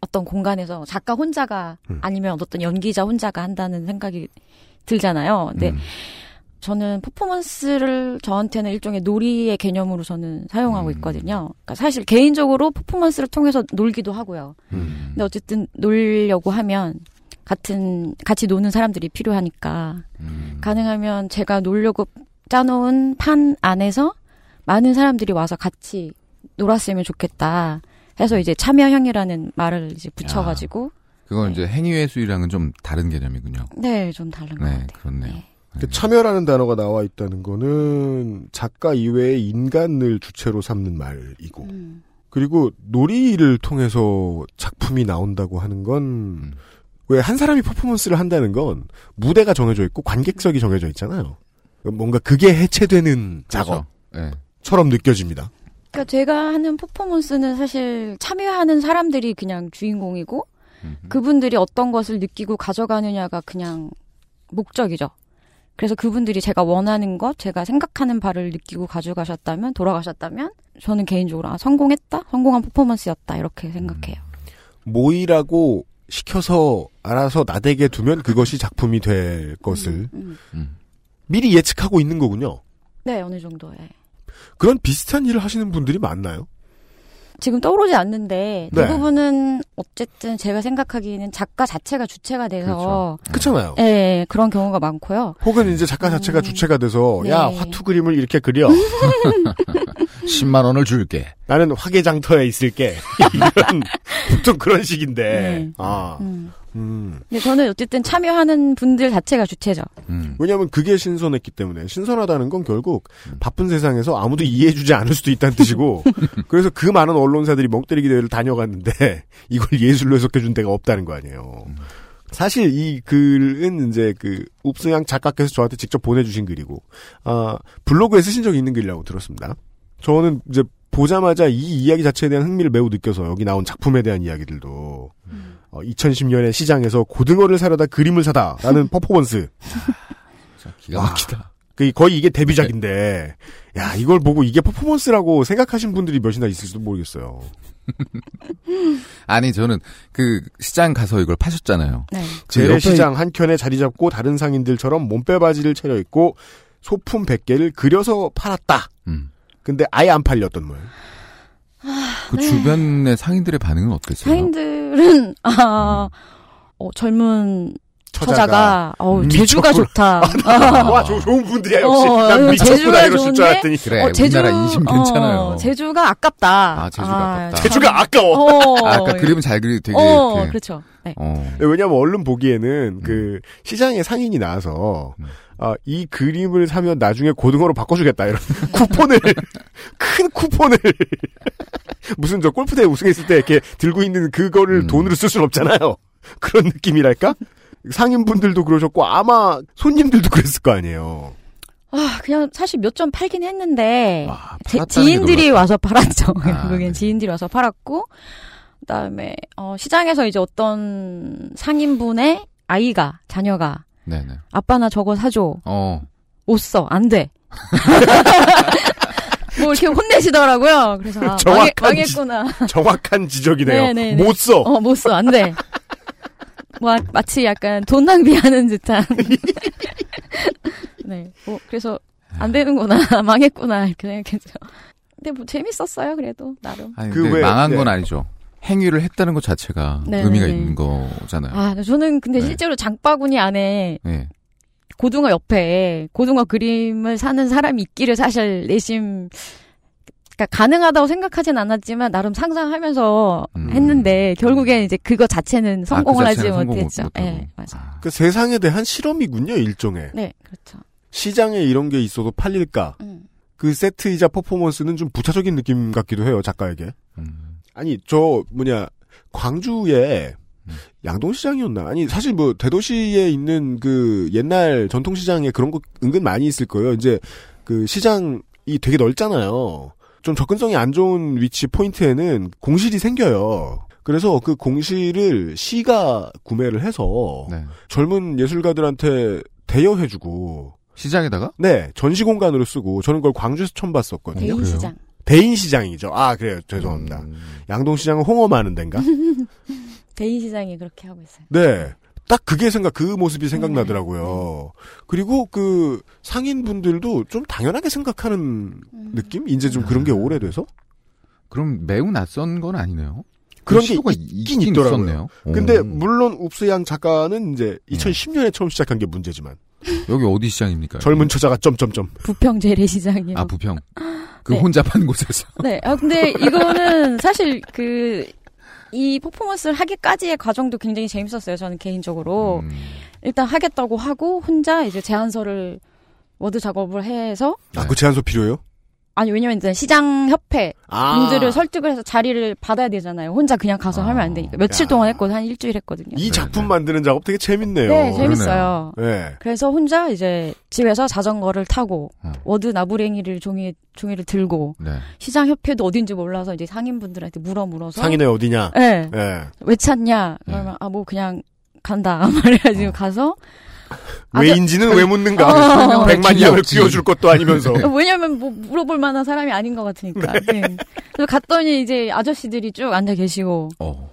Speaker 4: 어떤 공간에서 작가 혼자가
Speaker 2: 음.
Speaker 4: 아니면 어떤 연기자 혼자가 한다는 생각이 들잖아요. 근데
Speaker 3: 음.
Speaker 4: 저는 퍼포먼스를 저한테는 일종의 놀이의 개념으로 저는 사용하고
Speaker 3: 음.
Speaker 4: 있거든요. 그러니까 사실 개인적으로 퍼포먼스를 통해서 놀기도 하고요.
Speaker 3: 음.
Speaker 4: 근데 어쨌든 놀려고 하면 같은 같이 노는 사람들이 필요하니까
Speaker 3: 음.
Speaker 4: 가능하면 제가 놀려고 짜놓은 판 안에서 많은 사람들이 와서 같이 놀았으면 좋겠다. 해서 이제 참여형이라는 말을 이제 붙여가지고
Speaker 3: 그건 이제 행위예술이랑은 좀 다른 개념이군요.
Speaker 4: 네 좀 다른 것
Speaker 3: 네,
Speaker 4: 같아요.
Speaker 3: 그렇네요.
Speaker 4: 네.
Speaker 2: 그 참여라는 단어가 나와 있다는 거는 작가 이외의 인간을 주체로 삼는 말이고,
Speaker 4: 음.
Speaker 2: 그리고 놀이를 통해서 작품이 나온다고 하는 건, 왜 한 사람이 퍼포먼스를 한다는 건 무대가 정해져 있고 관객석이 정해져 있잖아요. 뭔가 그게 해체되는
Speaker 3: 그렇죠. 네.
Speaker 2: 작업처럼 느껴집니다.
Speaker 4: 그러니까 제가 하는 퍼포먼스는 사실 참여하는 사람들이 그냥 주인공이고
Speaker 3: 음.
Speaker 4: 그분들이 어떤 것을 느끼고 가져가느냐가 그냥 목적이죠. 그래서 그분들이 제가 원하는 것, 제가 생각하는 바를 느끼고 가져가셨다면, 돌아가셨다면, 저는 개인적으로 아 성공했다, 성공한 퍼포먼스였다 이렇게 생각해요.
Speaker 2: 모이라고 시켜서 알아서 나대게 두면 그것이 작품이 될 것을
Speaker 4: 음.
Speaker 3: 음.
Speaker 2: 미리 예측하고 있는 거군요.
Speaker 4: 네, 어느 정도에.
Speaker 2: 그런 비슷한 일을 하시는 분들이 많나요?
Speaker 4: 지금 떠오르지 않는데
Speaker 2: 네.
Speaker 4: 대부분은 어쨌든 제가 생각하기에는 작가 자체가 주체가 돼서
Speaker 2: 그렇잖아요.
Speaker 4: 예, 그런 경우가 많고요.
Speaker 2: 혹은 이제 작가 자체가
Speaker 4: 음.
Speaker 2: 주체가 돼서
Speaker 4: 네.
Speaker 2: 야 화투 그림을 이렇게 그려 *laughs*
Speaker 3: 10만 원을 줄게.
Speaker 2: 나는 화개장터에 있을게 *laughs* 이런 보통 그런 식인데
Speaker 4: 네.
Speaker 2: 아
Speaker 4: 음.
Speaker 2: 음.
Speaker 4: 근데 저는 어쨌든 참여하는 분들 자체가 주체죠.
Speaker 3: 음.
Speaker 2: 왜냐하면 그게 신선했기 때문에 신선하다는 건 결국
Speaker 3: 음.
Speaker 2: 바쁜 세상에서 아무도 이해해주지 않을 수도 있다는 뜻이고 *laughs* 그래서 그 많은 언론사들이 멍때리기 대회를 다녀갔는데 *laughs* 이걸 예술로 해석해준 데가 없다는 거 아니에요.
Speaker 3: 음.
Speaker 2: 사실 이 글은 이제 그 읍스양 작가께서 저한테 직접 보내주신 글이고 아 블로그에 쓰신 적이 있는 글이라고 들었습니다. 저는 이제 보자마자 이 이야기 자체에 대한 흥미를 매우 느껴서 여기 나온 작품에 대한 이야기들도 어, 2010년에 시장에서 고등어를 사려다 그림을 사다라는 *laughs* 퍼포먼스
Speaker 3: 자, 기가 막히다.
Speaker 2: 그 거의 이게 데뷔작인데 야 이걸 보고 이게 퍼포먼스라고 생각하신 분들이 몇이나 있을지도 모르겠어요. *laughs*
Speaker 3: 아니 저는 그 시장 가서 이걸 파셨잖아요.
Speaker 4: 네.
Speaker 3: 그 옆에
Speaker 2: 재래시장 한켠에 자리 잡고 다른 상인들처럼 몸빼바지를 차려 입고 소품 100개를 그려서 팔았다.
Speaker 3: 음.
Speaker 2: 근데 아예 안 팔렸던 모양.
Speaker 3: 그 주변의 상인들의 반응은 어땠어요?
Speaker 4: 상인들은 아 어, 젊은 처자가, 어
Speaker 2: 미쳤구나.
Speaker 4: 제주가 좋다.
Speaker 2: 와, 저 좋은 분들이야, 역시.
Speaker 4: 어,
Speaker 2: 난
Speaker 4: 어,
Speaker 2: 미쳤구나,
Speaker 4: 제주가
Speaker 2: 이러실 줄
Speaker 4: 좋은데?
Speaker 2: 알았더니.
Speaker 3: 그래
Speaker 4: 어,
Speaker 3: 우리나라 인심 괜찮아요.
Speaker 4: 어, 제주가 아깝다.
Speaker 3: 아, 제주가 아 깝다.
Speaker 2: 제주가 아까워.
Speaker 4: 어,
Speaker 3: 아, 아까 그림은 잘 그리 되게
Speaker 4: 어. 그렇죠. 네.
Speaker 3: 어.
Speaker 2: 왜냐면 얼른 보기에는 그 시장에 상인이 나와서
Speaker 3: 음.
Speaker 2: 아, 이 그림을 사면 나중에 고등어로 바꿔주겠다 이런 *laughs* 쿠폰을 큰 쿠폰을 *laughs* 무슨 저 골프대회 우승했을 때 이렇게 들고 있는 그거를
Speaker 3: 음.
Speaker 2: 돈으로 쓸 수는 없잖아요. *laughs* 그런 느낌이랄까? 상인분들도 그러셨고 아마 손님들도 그랬을 거 아니에요.
Speaker 4: 아, 그냥 사실 몇 점 팔긴 했는데
Speaker 3: 와,
Speaker 4: 제-
Speaker 3: 팔았다는 게
Speaker 4: 지인들이. 와서 팔았죠.
Speaker 3: 아,
Speaker 4: 결국엔
Speaker 3: 네.
Speaker 4: 지인들이 와서 팔았고 그 다음에 어, 시장에서 이제 어떤 상인분의 아이가 자녀가
Speaker 3: 네네.
Speaker 4: 아빠 나 저거 사줘
Speaker 3: 어.
Speaker 4: 못써안 돼. *laughs* 뭐 이렇게 혼내시더라고요. 그래서 아, 망해,
Speaker 2: 정확한
Speaker 4: 망했구나.
Speaker 2: 정확한 지적이네요.
Speaker 4: 네네네.
Speaker 2: 못 써.
Speaker 4: 어, 못 써, 안 돼. 뭐, 마치 약간 돈 낭비하는 듯한. *laughs* 네. 뭐, 그래서, 안 되는구나. *laughs* 망했구나. 이렇게 생각했죠. 근데 뭐, 재밌었어요, 그래도, 나름.
Speaker 3: 아니,
Speaker 2: 그 왜-
Speaker 3: 망한
Speaker 2: 네.
Speaker 3: 건 아니죠. 행위를 했다는 것 자체가
Speaker 4: 네,
Speaker 3: 의미가
Speaker 4: 네.
Speaker 3: 있는 거잖아요.
Speaker 4: 아, 저는 근데
Speaker 3: 네.
Speaker 4: 실제로 장바구니 안에
Speaker 3: 예.
Speaker 4: 고등어 옆에 고등어 그림을 사는 사람이 있기를 사실 내심, 그러니까 가능하다고 생각하진 않았지만, 나름 상상하면서
Speaker 3: 음.
Speaker 4: 했는데, 결국엔 이제 그거 자체는 성공을
Speaker 3: 아, 그
Speaker 4: 하지
Speaker 3: 자체는 성공
Speaker 4: 못했죠. 예, 맞아.
Speaker 3: 아,
Speaker 2: 그 세상에 대한 실험이군요, 일종의.
Speaker 4: 네, 그렇죠.
Speaker 2: 시장에 이런 게 있어도 팔릴까?
Speaker 4: 음.
Speaker 2: 그 세트이자 퍼포먼스는 좀 부차적인 느낌 같기도 해요, 작가에게.
Speaker 3: 음.
Speaker 2: 아니, 저, 뭐냐, 광주에
Speaker 3: 음.
Speaker 2: 양동시장이었나? 아니, 사실 뭐, 대도시에 있는 그 옛날 전통시장에 그런 거 은근 많이 있을 거예요. 이제 그 시장이 되게 넓잖아요. 좀 접근성이 안 좋은 위치 포인트에는 공실이 생겨요. 그래서 그 공실을 시가 구매를 해서
Speaker 3: 네.
Speaker 2: 젊은 예술가들한테 대여해주고
Speaker 3: 시장에다가
Speaker 2: 네 전시 공간으로 쓰고 저는 그걸 광주에서 처음 봤었거든요.
Speaker 4: 대인
Speaker 3: 그래요?
Speaker 4: 시장.
Speaker 2: 대인 시장이죠. 아 그래요. 죄송합니다.
Speaker 3: 음.
Speaker 2: 양동 시장은 홍어 많은 데인가? *laughs*
Speaker 4: 대인 시장이 그렇게 하고 있어요.
Speaker 2: 네. 딱 그게 생각, 그 모습이 생각나더라고요. 그리고 그 상인분들도 좀 당연하게 생각하는 느낌? 이제 좀 그런 게 오래돼서?
Speaker 3: 그럼 매우 낯선 건 아니네요.
Speaker 2: 그런 그게
Speaker 3: 시도가
Speaker 2: 있긴
Speaker 3: 있긴
Speaker 2: 있더라고요. 근데
Speaker 3: 오.
Speaker 2: 물론 웁스양 작가는 이제 2010년에 처음 시작한 게 문제지만
Speaker 3: 여기 어디 시장입니까?
Speaker 2: 젊은 처자가 점점점
Speaker 4: 부평 재래시장이요.
Speaker 3: 아 부평. *laughs* 그
Speaker 4: 네.
Speaker 3: 혼자 판 곳에서.
Speaker 4: 네. 아 근데 이거는 사실 그 이 퍼포먼스를 하기까지의 과정도 굉장히 재밌었어요. 저는 개인적으로
Speaker 3: 음.
Speaker 4: 일단 하겠다고 하고 혼자 이제 제안서를 워드 작업을 해서
Speaker 2: 아, 그 제안서 필요해요?
Speaker 4: 아니 왜냐면 이제 시장 협회
Speaker 2: 아.
Speaker 4: 분들을 설득을 해서 자리를 받아야 되잖아요. 혼자 그냥 가서
Speaker 3: 아.
Speaker 4: 하면 안 되니까 며칠
Speaker 2: 야.
Speaker 4: 동안 했거든 한 일주일 했거든요.
Speaker 2: 이
Speaker 3: 네,
Speaker 2: 작품
Speaker 3: 네.
Speaker 2: 만드는 작업 되게 재밌네요.
Speaker 4: 네, 재밌어요.
Speaker 2: 네.
Speaker 4: 그래서 혼자 이제 집에서 자전거를 타고
Speaker 3: 어.
Speaker 4: 워드 나부랭이를 종이 종이를 들고
Speaker 3: 네.
Speaker 4: 시장 협회도 어딘지 몰라서 이제 상인분들한테 물어 물어서
Speaker 2: 상인회 어디냐?
Speaker 4: 네.
Speaker 2: 예.
Speaker 4: 왜 찾냐? 그러면 아 뭐 그냥 간다 *laughs* 말해가지고
Speaker 2: 어.
Speaker 4: 가서 아,
Speaker 2: 왜인지는 왜 묻는가?
Speaker 4: 어.
Speaker 2: 백만 양을 끼워줄 것도 아니면서.
Speaker 4: 왜냐면 뭐 물어볼 만한 사람이 아닌 것 같으니까. 네. 그래서 갔더니 이제 아저씨들이 쭉 앉아 계시고
Speaker 3: 어.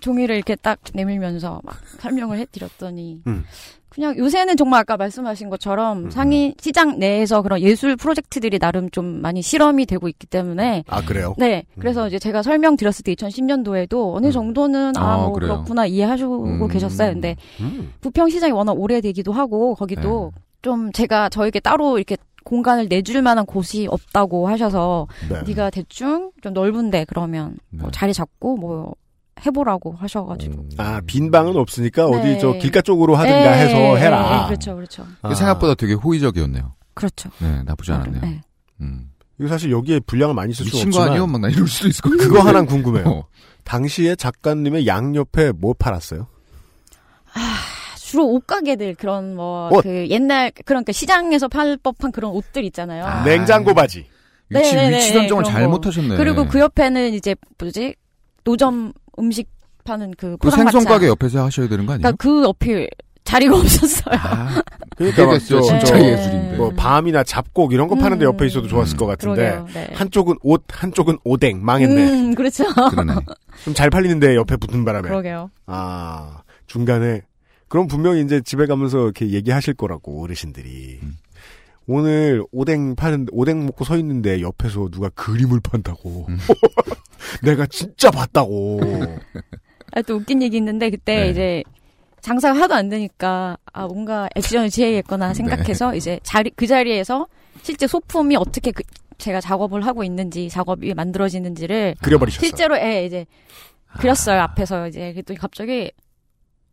Speaker 4: 종이를 이렇게 딱 내밀면서 막 설명을 해드렸더니
Speaker 2: 음.
Speaker 4: 그냥 요새는 정말 아까 말씀하신 것처럼
Speaker 2: 음.
Speaker 4: 상인 시장 내에서 그런 예술 프로젝트들이 나름 좀 많이 실험이 되고 있기 때문에
Speaker 2: 아 그래요?
Speaker 4: 네 그래서 이제 제가 설명드렸을 때 2010년도에도 어느
Speaker 2: 음.
Speaker 4: 정도는 아
Speaker 3: 아,
Speaker 4: 뭐
Speaker 3: 그래요?
Speaker 4: 그렇구나 이해하시고
Speaker 3: 음.
Speaker 4: 계셨어요 근데
Speaker 2: 음.
Speaker 4: 부평 시장이 워낙 오래되기도 하고 거기도 좀 제가 저에게 따로 이렇게 공간을 내줄 만한 곳이 없다고 하셔서
Speaker 2: 네.
Speaker 4: 네가 대충 좀 넓은데 그러면 뭐
Speaker 3: 네.
Speaker 4: 자리 잡고 뭐 해보라고 하셔가지고
Speaker 3: 음.
Speaker 2: 아 빈 방은 없으니까 어디
Speaker 4: 네.
Speaker 2: 저 길가 쪽으로 하든가
Speaker 4: 네,
Speaker 2: 해서
Speaker 4: 네,
Speaker 2: 해라.
Speaker 4: 네, 그렇죠, 그렇죠,
Speaker 2: 아.
Speaker 3: 생각보다 되게 호의적이었네요.
Speaker 4: 그렇죠.
Speaker 3: 네, 나쁘지 않았네요.
Speaker 4: 네.
Speaker 3: 음.
Speaker 2: 이거 사실 여기에 분량을 많이 쓸수
Speaker 3: 미친 거
Speaker 2: 없지만
Speaker 3: 아니요? 막 나 이럴 수도 있을 것 같아요.
Speaker 2: 그거 하나 궁금해요.
Speaker 3: 어.
Speaker 2: 당시에 작가님의 양옆에 뭐 팔았어요?
Speaker 4: 주로 옷가게들 그런 뭐
Speaker 2: 옷.
Speaker 4: 그 옛날 그러니까 시장에서 팔 법한 그런 옷들 있잖아요.
Speaker 3: 아.
Speaker 2: 냉장고 바지.
Speaker 3: 위치,
Speaker 4: 네네네,
Speaker 3: 위치 선정을 잘못하셨네.
Speaker 4: 그리고 그 옆에는 이제 뭐지 노점 음식 파는
Speaker 3: 그그
Speaker 4: 포장마차.
Speaker 3: 생선 가게 옆에서 하셔야 되는 거 아니에요?
Speaker 4: 그러니까 그 옆에 자리가 *laughs* 없었어요.
Speaker 3: 아,
Speaker 2: 그러니까. 저-
Speaker 3: 진짜
Speaker 2: 저
Speaker 3: 예술인데.
Speaker 2: 뭐 밤이나 잡곡 이런 거 파는데
Speaker 4: 음.
Speaker 2: 옆에 있어도 좋았을 것 같은데.
Speaker 4: 네.
Speaker 2: 한쪽은 옷, 한쪽은 오뎅 망했네.
Speaker 4: 음, 그렇죠.
Speaker 3: 그러네.
Speaker 2: 좀잘 팔리는데 옆에 붙은 바람에.
Speaker 4: 그러게요.
Speaker 2: 아 중간에 그럼 분명히 이제 집에 가면서 이렇게 얘기하실 거라고 어르신들이
Speaker 3: 음.
Speaker 2: 오늘 오뎅 파는 오뎅 먹고 서 있는데 옆에서 누가 그림을 판다고
Speaker 3: 음. *laughs*
Speaker 2: 내가 진짜 봤다고
Speaker 4: 아, 또 웃긴 얘기 있는데 그때
Speaker 3: 네.
Speaker 4: 이제 장사가 하도 안 되니까 아 뭔가 액션을 취해야겠거나 생각해서 이제 자리 그 자리에서 실제 소품이 어떻게 그 제가 작업을 하고 있는지 작업이 만들어지는지를
Speaker 2: 그려버리셨어.
Speaker 4: 실제로 예 이제 그렸어요 앞에서 이제 그랬더니 갑자기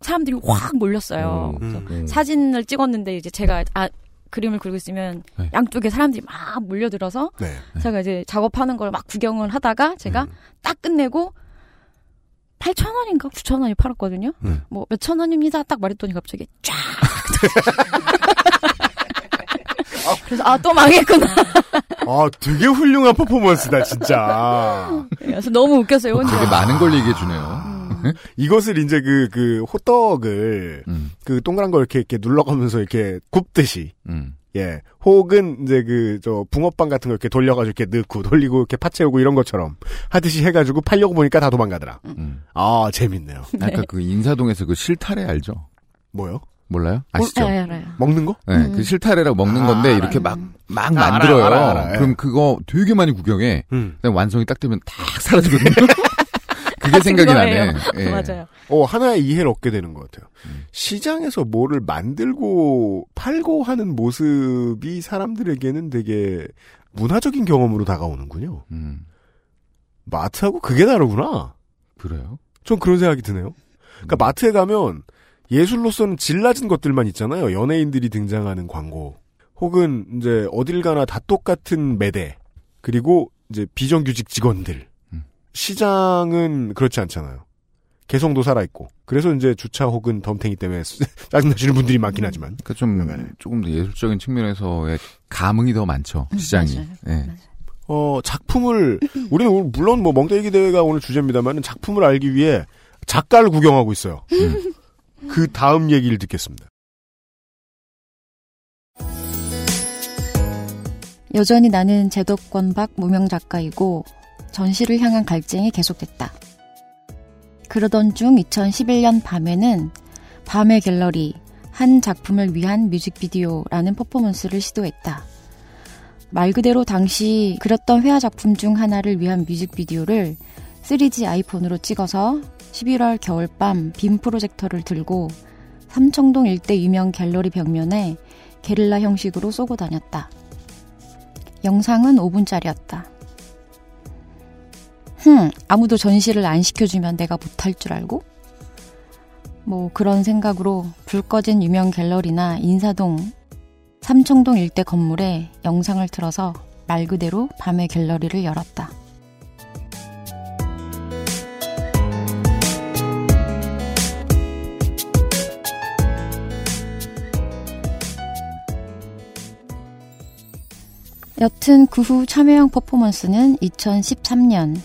Speaker 4: 사람들이 확 몰렸어요.
Speaker 3: 음. 음.
Speaker 4: 사진을 찍었는데 이제 제가 아 그림을 그리고 있으면
Speaker 3: 네.
Speaker 4: 양쪽에 사람들이 막 몰려들어서
Speaker 2: 네.
Speaker 4: 제가 이제 작업하는 걸 막 구경을 하다가 제가
Speaker 2: 음.
Speaker 4: 딱 끝내고 8천 원인가 9천 원이 팔았거든요.
Speaker 2: 음.
Speaker 4: 뭐 몇천 원입니다. 딱 말했더니 갑자기 쫙. *laughs* 그래서 아 또 망했구나.
Speaker 2: 아 되게 훌륭한 퍼포먼스다 진짜.
Speaker 4: 그래서 너무 웃겼어요. 혼자.
Speaker 3: 되게 많은 걸 얘기해 주네요.
Speaker 4: 음.
Speaker 2: 이것을 이제 그 그 호떡을
Speaker 3: 음,
Speaker 2: 그 동그란 걸 이렇게 이렇게 눌러가면서 이렇게 굽듯이
Speaker 3: 음.
Speaker 2: 예. 혹은 이제 그 저 붕어빵 같은 거 이렇게 돌려가지고 이렇게 넣고 돌리고 이렇게 파 채우고 이런 것처럼 하듯이 해가지고 팔려고 보니까 다 도망가더라.
Speaker 3: 음.
Speaker 2: 아 재밌네요.
Speaker 3: 아까 그 인사동에서 그 실타래 알죠?
Speaker 2: 뭐요?
Speaker 3: 몰라요? 아시죠?
Speaker 4: 네, 알아요.
Speaker 2: 먹는 거?
Speaker 3: 네,
Speaker 4: 음.
Speaker 3: 그 실타래라고 먹는
Speaker 2: 아,
Speaker 3: 건데
Speaker 2: 알아요.
Speaker 3: 이렇게 막, 막
Speaker 2: 아,
Speaker 3: 만들어요.
Speaker 2: 알아요, 알아요, 알아요.
Speaker 3: 그럼 그거 되게 많이 구경해.
Speaker 2: 음.
Speaker 3: 완성이 딱 되면 탁 사라지거든요. *laughs* 그게 생각이
Speaker 4: 거예요.
Speaker 3: 나네. *laughs* 예.
Speaker 4: 맞아요.
Speaker 2: 어 하나의 이해를 얻게 되는 것 같아요.
Speaker 3: 음.
Speaker 2: 시장에서 뭐를 만들고 팔고 하는 모습이 사람들에게는 되게 문화적인 경험으로 다가오는군요.
Speaker 3: 음,
Speaker 2: 마트하고 그게 다르구나.
Speaker 3: 그래요?
Speaker 2: 전 그런 생각이 드네요. 그러니까 마트에 가면 예술로서는 질 낮은 것들만 있잖아요. 연예인들이 등장하는 광고. 혹은 이제 어딜 가나 다 똑같은 매대. 그리고 이제 비정규직 직원들.
Speaker 3: 음.
Speaker 2: 시장은 그렇지 않잖아요. 개성도 살아있고. 그래서 이제 주차 혹은 덤탱이 때문에 *laughs* 짜증나시는 분들이 많긴 하지만.
Speaker 3: 그러니까 좀. 조금 더 예술적인 측면에서의 감흥이 더 많죠
Speaker 4: 음,
Speaker 3: 시장이.
Speaker 4: 맞아요.
Speaker 3: 예.
Speaker 2: 어, 작품을, 우리는 오늘 물론 뭐 멍때리기 대회가 오늘 주제입니다만 작품을 알기 위해 작가를 구경하고 있어요.
Speaker 3: 음. *laughs*
Speaker 2: 그 다음 얘기를 듣겠습니다.
Speaker 4: 여전히 나는 제도권박 무명 작가이고 전시를 향한 갈증이 계속됐다. 그러던 중 2011년 밤에는 밤의 갤러리 한 작품을 위한 뮤직비디오라는 퍼포먼스를 시도했다. 말 그대로 당시 그렸던 회화 작품 중 하나를 위한 뮤직비디오를 3G 아이폰으로 찍어서 11월 겨울밤 빔 프로젝터를 들고 삼청동 일대 유명 갤러리 벽면에 게릴라 형식으로 쏘고 다녔다. 영상은 5분짜리였다. 흠, 아무도 전시를 안 시켜주면 내가 못할 줄 알고? 뭐 그런 생각으로 불 꺼진 유명 갤러리나 인사동, 삼청동 일대 건물에 영상을 틀어서 말 그대로 밤의 갤러리를 열었다. 여튼 그 후 참여형 퍼포먼스는 2013년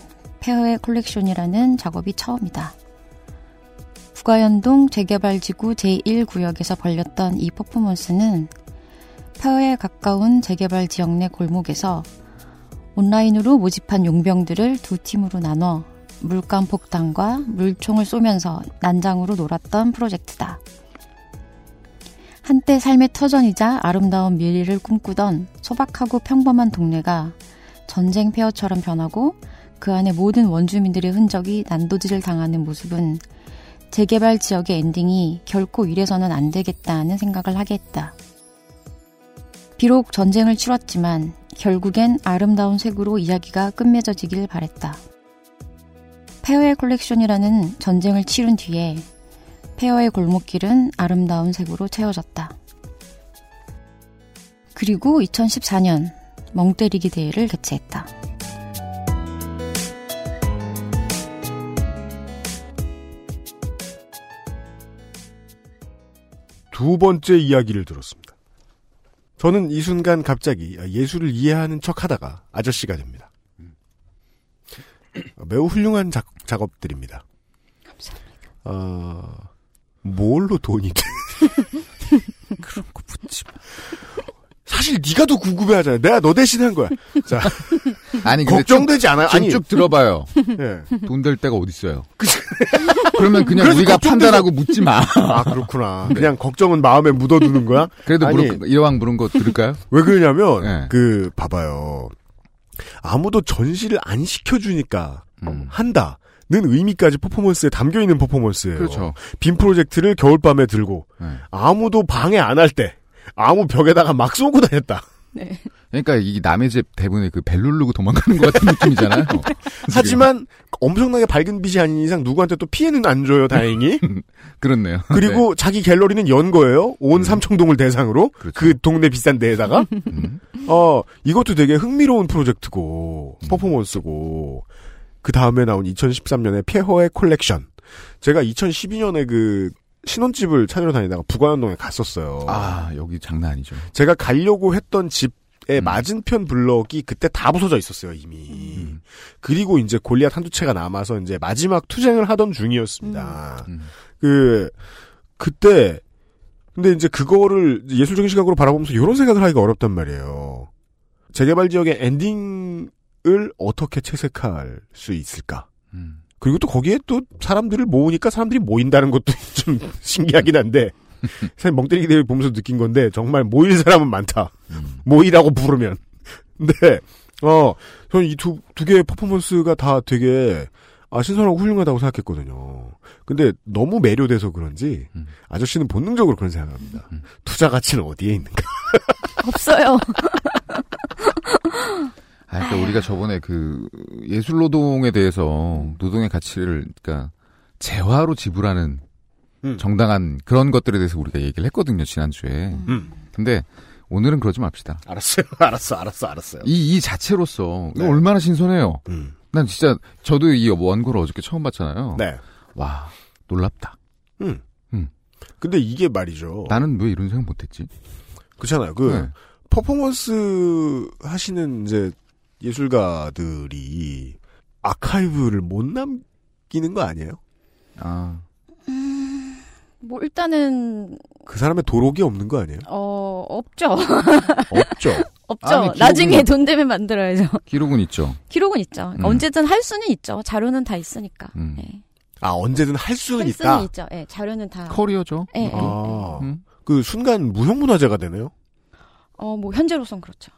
Speaker 4: 페어의 콜렉션이라는 작업이 처음이다. 북가현동 재개발지구 제1구역에서 벌렸던 이 퍼포먼스는 폐허에 가까운 재개발 지역 내 골목에서 온라인으로 모집한 용병들을 두 팀으로 나눠 물감 폭탄과 물총을 쏘면서 난장으로 놀았던 프로젝트다. 한때 삶의 터전이자 아름다운 미래를 꿈꾸던 소박하고 평범한 동네가 전쟁 폐허처럼 변하고 그 안에 모든 원주민들의 흔적이 난도질을 당하는 모습은 재개발 지역의 엔딩이 결코 이래서는 안 되겠다는 생각을 하게 했다. 비록 전쟁을 치렀지만 결국엔 아름다운 색으로 이야기가 끝맺어지길 바랬다. 폐허의 콜렉션이라는 전쟁을 치른 뒤에 폐허의 골목길은 아름다운 색으로 채워졌다. 그리고 2014년 멍때리기 대회를 개최했다.
Speaker 2: 두 번째 이야기를 들었습니다. 저는 이 순간 갑자기 예술을 이해하는 척 하다가 아저씨가 됩니다. 매우 훌륭한 작, 작업들입니다.
Speaker 4: 감사합니다.
Speaker 2: 어, 뭘로 돈이 돼? *laughs*
Speaker 3: 그런 거 묻지 마.
Speaker 2: 사실 네가 더 궁금해하잖아. 내가 너 대신 한 거야. 자, *laughs*
Speaker 3: 아니 근데
Speaker 2: 걱정되지 않아요?
Speaker 3: 쭉,
Speaker 2: 아니,
Speaker 3: 쭉 들어봐요.
Speaker 2: 예.
Speaker 3: 돈 될 데가 어딨어요. *laughs* 그러면 그냥
Speaker 2: 그래서
Speaker 3: 우리가
Speaker 2: 걱정돼서-
Speaker 3: 판단하고 묻지 마.
Speaker 2: 아 그렇구나. 그냥 걱정은 마음에 묻어두는 거야?
Speaker 3: 그래도
Speaker 2: 아니.
Speaker 3: 물어, 이왕 물은 거 들을까요? *laughs*
Speaker 2: 왜 그러냐면
Speaker 3: 네.
Speaker 2: 그 봐봐요. 아무도 전시를 안 시켜주니까
Speaker 3: 음.
Speaker 2: 한다는 의미까지 퍼포먼스에 담겨 있는 퍼포먼스예요.
Speaker 3: 그렇죠.
Speaker 2: 빔 프로젝트를 겨울밤에 들고
Speaker 3: 네.
Speaker 2: 아무도 방해 안 할 때 아무 벽에다가 막 쏘고 다녔다.
Speaker 4: 네.
Speaker 3: 그러니까 이 남의 집 대부분의 그벨 누르고 도망가는 것 같은 느낌이잖아요. *laughs*
Speaker 2: 하지만 엄청나게 밝은 빛이 아닌 이상 누구한테 또 피해는 안 줘요, 다행히. *laughs*
Speaker 3: 그렇네요.
Speaker 2: 그리고 자기 갤러리는 연 거예요. 온 삼청동을 대상으로
Speaker 3: 그렇죠.
Speaker 2: 그 동네 비싼 데에다가
Speaker 3: 네. *laughs* 음.
Speaker 2: 어 이것도 되게 흥미로운 프로젝트고 퍼포먼스고 그 다음에 나온 2013년에 폐허의 콜렉션. 제가 2012년에 그 신혼집을 찾으러 다니다가 부가연동에 갔었어요.
Speaker 3: 아 여기 장난 아니죠.
Speaker 2: 제가 가려고 했던 집의
Speaker 3: 음.
Speaker 2: 맞은편 블럭이 그때 다 부서져 있었어요 이미.
Speaker 3: 음.
Speaker 2: 그리고 이제 골리앗 한두 채가 남아서 이제 마지막 투쟁을 하던 중이었습니다.
Speaker 3: 음.
Speaker 2: 그 그때 근데 이제 그거를 예술적인 시각으로 바라보면서 이런 생각을 하기가 어렵단 말이에요. 재개발 지역의 엔딩을 어떻게 채색할 수 있을까?
Speaker 3: 음.
Speaker 2: 그리고 또 거기에 또 사람들을 모으니까 사람들이 모인다는 것도 *laughs* 좀 신기하긴 한데 사실 멍때리기 대회 보면서 느낀 건데 정말 모일 사람은 많다.
Speaker 3: 음.
Speaker 2: 모이라고 부르면. 근데 어 저는 이 두 두 개의 퍼포먼스가 다 되게 아 신선하고 훌륭하다고 생각했거든요. 근데 너무 매료돼서 그런지
Speaker 3: 음.
Speaker 2: 아저씨는 본능적으로 그런 생각합니다.
Speaker 3: 음.
Speaker 2: 투자 가치는 어디에 있는가?
Speaker 4: 없어요. *laughs*
Speaker 3: 아, 그러니까 우리가 저번에 그 예술 노동에 대해서 노동의 가치를 그러니까 재화로 지불하는
Speaker 2: 음.
Speaker 3: 정당한 그런 것들에 대해서 우리가 얘기를 했거든요 지난주에.
Speaker 2: 음.
Speaker 3: 근데 오늘은 그러지 맙시다.
Speaker 2: 알았어요. *laughs* 알았어. 알았어. 알았어요.
Speaker 3: 이 이 자체로서
Speaker 2: 네.
Speaker 3: 얼마나 신선해요.
Speaker 2: 음.
Speaker 3: 난 진짜 저도 이 원고를 어저께 처음 봤잖아요.
Speaker 2: 네.
Speaker 3: 와 놀랍다.
Speaker 2: 음.
Speaker 3: 음.
Speaker 2: 근데 이게 말이죠.
Speaker 3: 나는 왜 이런 생각 못했지?
Speaker 2: 그렇잖아요. 그
Speaker 3: 네.
Speaker 2: 퍼포먼스 하시는 이제 예술가들이 아카이브를 못 남기는 거 아니에요?
Speaker 4: 아뭐 일단은
Speaker 2: 그 사람의 도록이 없는 거 아니에요?
Speaker 4: 어 없죠.
Speaker 2: 없죠. *laughs*
Speaker 4: 없죠.
Speaker 3: 아니, 기록은-
Speaker 4: 나중에 돈 되면 만들어야죠.
Speaker 3: 기록은 있죠.
Speaker 4: 기록은 있죠. 그러니까
Speaker 3: 음.
Speaker 4: 언제든 할 수는 있죠. 자료는 다 있으니까.
Speaker 3: 음.
Speaker 4: 예.
Speaker 2: 아 언제든 할 수는
Speaker 4: 할
Speaker 2: 있다.
Speaker 4: 수는 있죠. 예, 자료는 다.
Speaker 3: 커리어죠.
Speaker 4: 예, 예,
Speaker 2: 아,
Speaker 3: 음.
Speaker 2: 그 순간 무형문화재가 되네요.
Speaker 4: 어, 뭐 현재로선 그렇죠.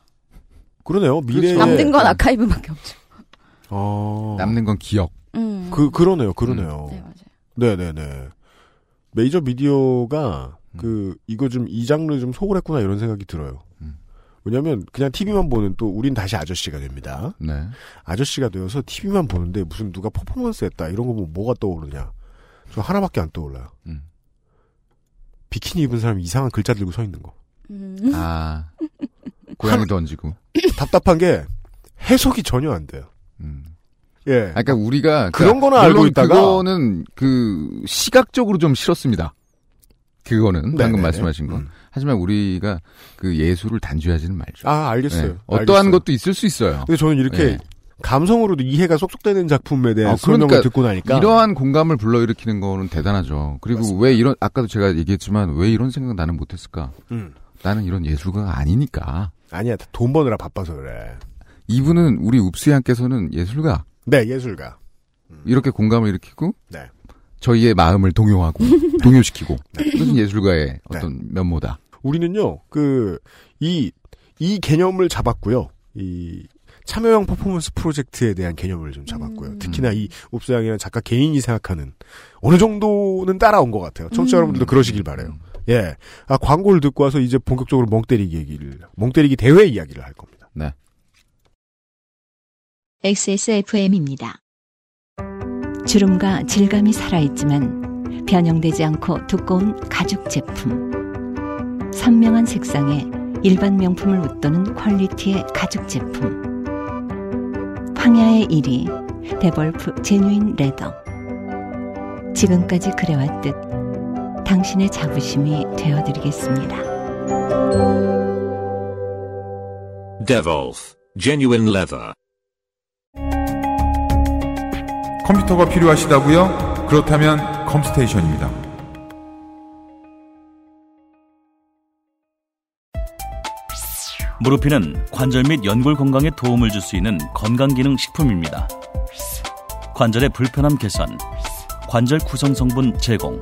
Speaker 2: 그러네요. 미래에
Speaker 3: 그렇죠.
Speaker 4: 남는 건
Speaker 3: 네.
Speaker 4: 아카이브밖에 없죠.
Speaker 2: 어,
Speaker 3: 남는 건 기억.
Speaker 4: 음.
Speaker 2: 그 그러네요. 그러네요.
Speaker 4: 네, 맞아요.
Speaker 2: 네 네 네. 메이저 미디어가
Speaker 3: 음.
Speaker 2: 그 이거 좀 이 장르 좀 속을 했구나 이런 생각이 들어요.
Speaker 3: 음.
Speaker 2: 왜냐하면 그냥 TV만 보는 또 우린 다시 아저씨가 됩니다.
Speaker 3: 네.
Speaker 2: 아저씨가 되어서 TV만 보는데 무슨 누가 퍼포먼스 했다 이런 거 보면 뭐가 떠오르냐. 저 하나밖에 안 떠올라요.
Speaker 3: 음.
Speaker 2: 비키니 입은 사람이 이상한 글자 들고 서 있는 거.
Speaker 4: 음.
Speaker 3: 아 *laughs* 고양이도 얹고.
Speaker 2: 답답한 게 해석이 전혀 안 돼요.
Speaker 3: 음.
Speaker 2: 예.
Speaker 3: 아, 그러니까 우리가
Speaker 2: 그런
Speaker 3: 그러니까
Speaker 2: 거는 알고
Speaker 3: 물론
Speaker 2: 있다가-
Speaker 3: 그거는 그 시각적으로 좀 싫었습니다. 그거는 방금
Speaker 2: 네네네.
Speaker 3: 말씀하신 건.
Speaker 2: 음.
Speaker 3: 하지만 우리가 그 예술을 단죄하지는 말죠.
Speaker 2: 아 알겠어요.
Speaker 3: 네. 어떠한
Speaker 2: 알겠어요.
Speaker 3: 것도 있을 수 있어요.
Speaker 2: 근데 저는 이렇게
Speaker 3: 네.
Speaker 2: 감성으로도 이해가 쏙쏙 되는 작품에 대한
Speaker 3: 아,
Speaker 2: 설명을
Speaker 3: 그러니까
Speaker 2: 듣고 나니까
Speaker 3: 이러한 공감을 불러일으키는 거는 대단하죠. 그리고 왜 이런 아까도 제가 얘기했지만 왜 이런 생각 나는 못했을까?
Speaker 2: 음.
Speaker 3: 나는 이런 예술가가 아니니까.
Speaker 2: 아니야 돈 버느라 바빠서 그래.
Speaker 3: 이분은 우리 읍수양께서는 예술가
Speaker 2: 네 예술가.
Speaker 3: 이렇게 공감을 일으키고
Speaker 2: 네.
Speaker 3: 저희의 마음을 동요하고 *laughs* 동요시키고 그것은 예술가의 어떤 면모다.
Speaker 2: 우리는요 그이이 개념을 잡았고요. 이 참여형 퍼포먼스 프로젝트에 대한 개념을 좀 잡았고요.
Speaker 8: 음.
Speaker 2: 특히나 이 옵스양이라는 작가 개인이 생각하는 어느 정도는 따라온 것 같아요. 청취자
Speaker 8: 음.
Speaker 2: 여러분들도 그러시길 바래요. 예. 아, 광고를 듣고 와서 이제 본격적으로 멍때리기 얘기를, 멍때리기 대회 이야기를 할 겁니다.
Speaker 3: 네.
Speaker 9: XSFM입니다.
Speaker 10: 주름과 질감이 살아있지만 변형되지 않고 두꺼운 가죽 제품. 선명한 색상에 일반 명품을 웃도는 퀄리티의 가죽 제품. 황야의 이리 데볼프 Genuine Leather. 지금까지 그래왔듯 당신의 자부심이 되어드리겠습니다.
Speaker 11: Devolf Genuine Leather.
Speaker 5: 컴퓨터가 필요하시다고요? 그렇다면 컴스테이션입니다.
Speaker 12: 무르피는 관절 및 연골 건강에 도움을 줄 수 있는 건강기능 식품입니다. 관절의 불편함 개선, 관절 구성 성분 제공,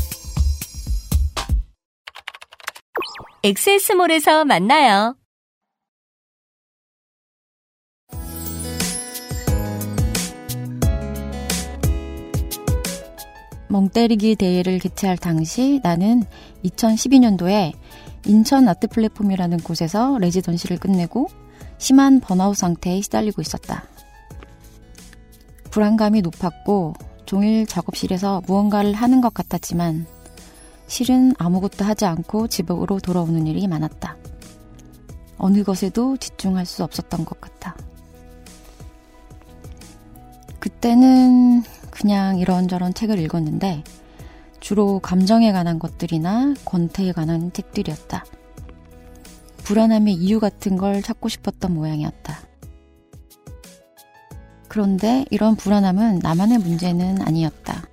Speaker 9: 엑세스몰에서 만나요.
Speaker 8: 멍때리기 대회를 개최할 당시 나는 2012년도에 인천 아트 플랫폼이라는 곳에서 레지던시를 끝내고 심한 번아웃 상태에 시달리고 있었다. 불안감이 높았고 종일 작업실에서 무언가를 하는 것 같았지만 실은 아무것도 하지 않고 집으로 돌아오는 일이 많았다. 어느 것에도 집중할 수 없었던 것 같아. 그때는 그냥 이런저런 책을 읽었는데 주로 감정에 관한 것들이나 권태에 관한 책들이었다. 불안함의 이유 같은 걸 찾고 싶었던 모양이었다. 그런데 이런 불안함은 나만의 문제는 아니었다.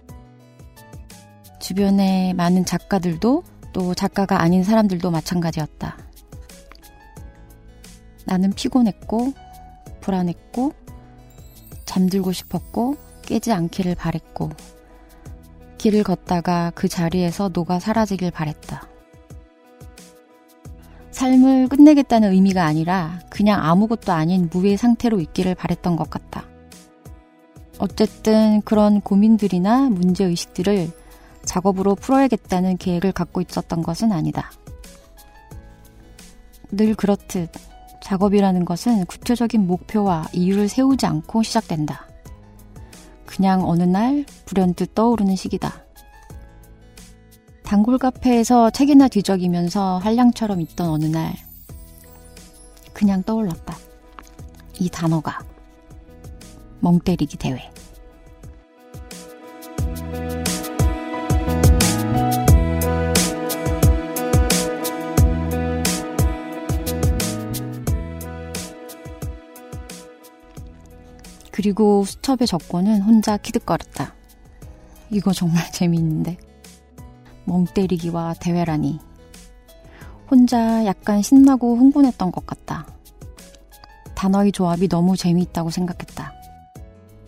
Speaker 8: 주변에 많은 작가들도 또 작가가 아닌 사람들도 마찬가지였다. 나는 피곤했고, 불안했고, 잠들고 싶었고, 깨지 않기를 바랬고, 길을 걷다가 그 자리에서 녹아 사라지길 바랬다. 삶을 끝내겠다는 의미가 아니라 그냥 아무것도 아닌 무의 상태로 있기를 바랬던 것 같다. 어쨌든 그런 고민들이나 문제의식들을 작업으로 풀어야겠다는 계획을 갖고 있었던 것은 아니다. 늘 그렇듯 작업이라는 것은 구체적인 목표와 이유를 세우지 않고 시작된다. 그냥 어느 날 불현듯 떠오르는 시기다. 단골 카페에서 책이나 뒤적이면서 한량처럼 있던 어느 날 그냥 떠올랐다. 이 단어가 멍 때리기 대회. 그리고 수첩에 적고는 혼자 키득거렸다. 이거 정말 *laughs* 재미있는데. 멍 때리기와 대회라니. 혼자 약간 신나고 흥분했던 것 같다. 단어의 조합이 너무 재미있다고 생각했다.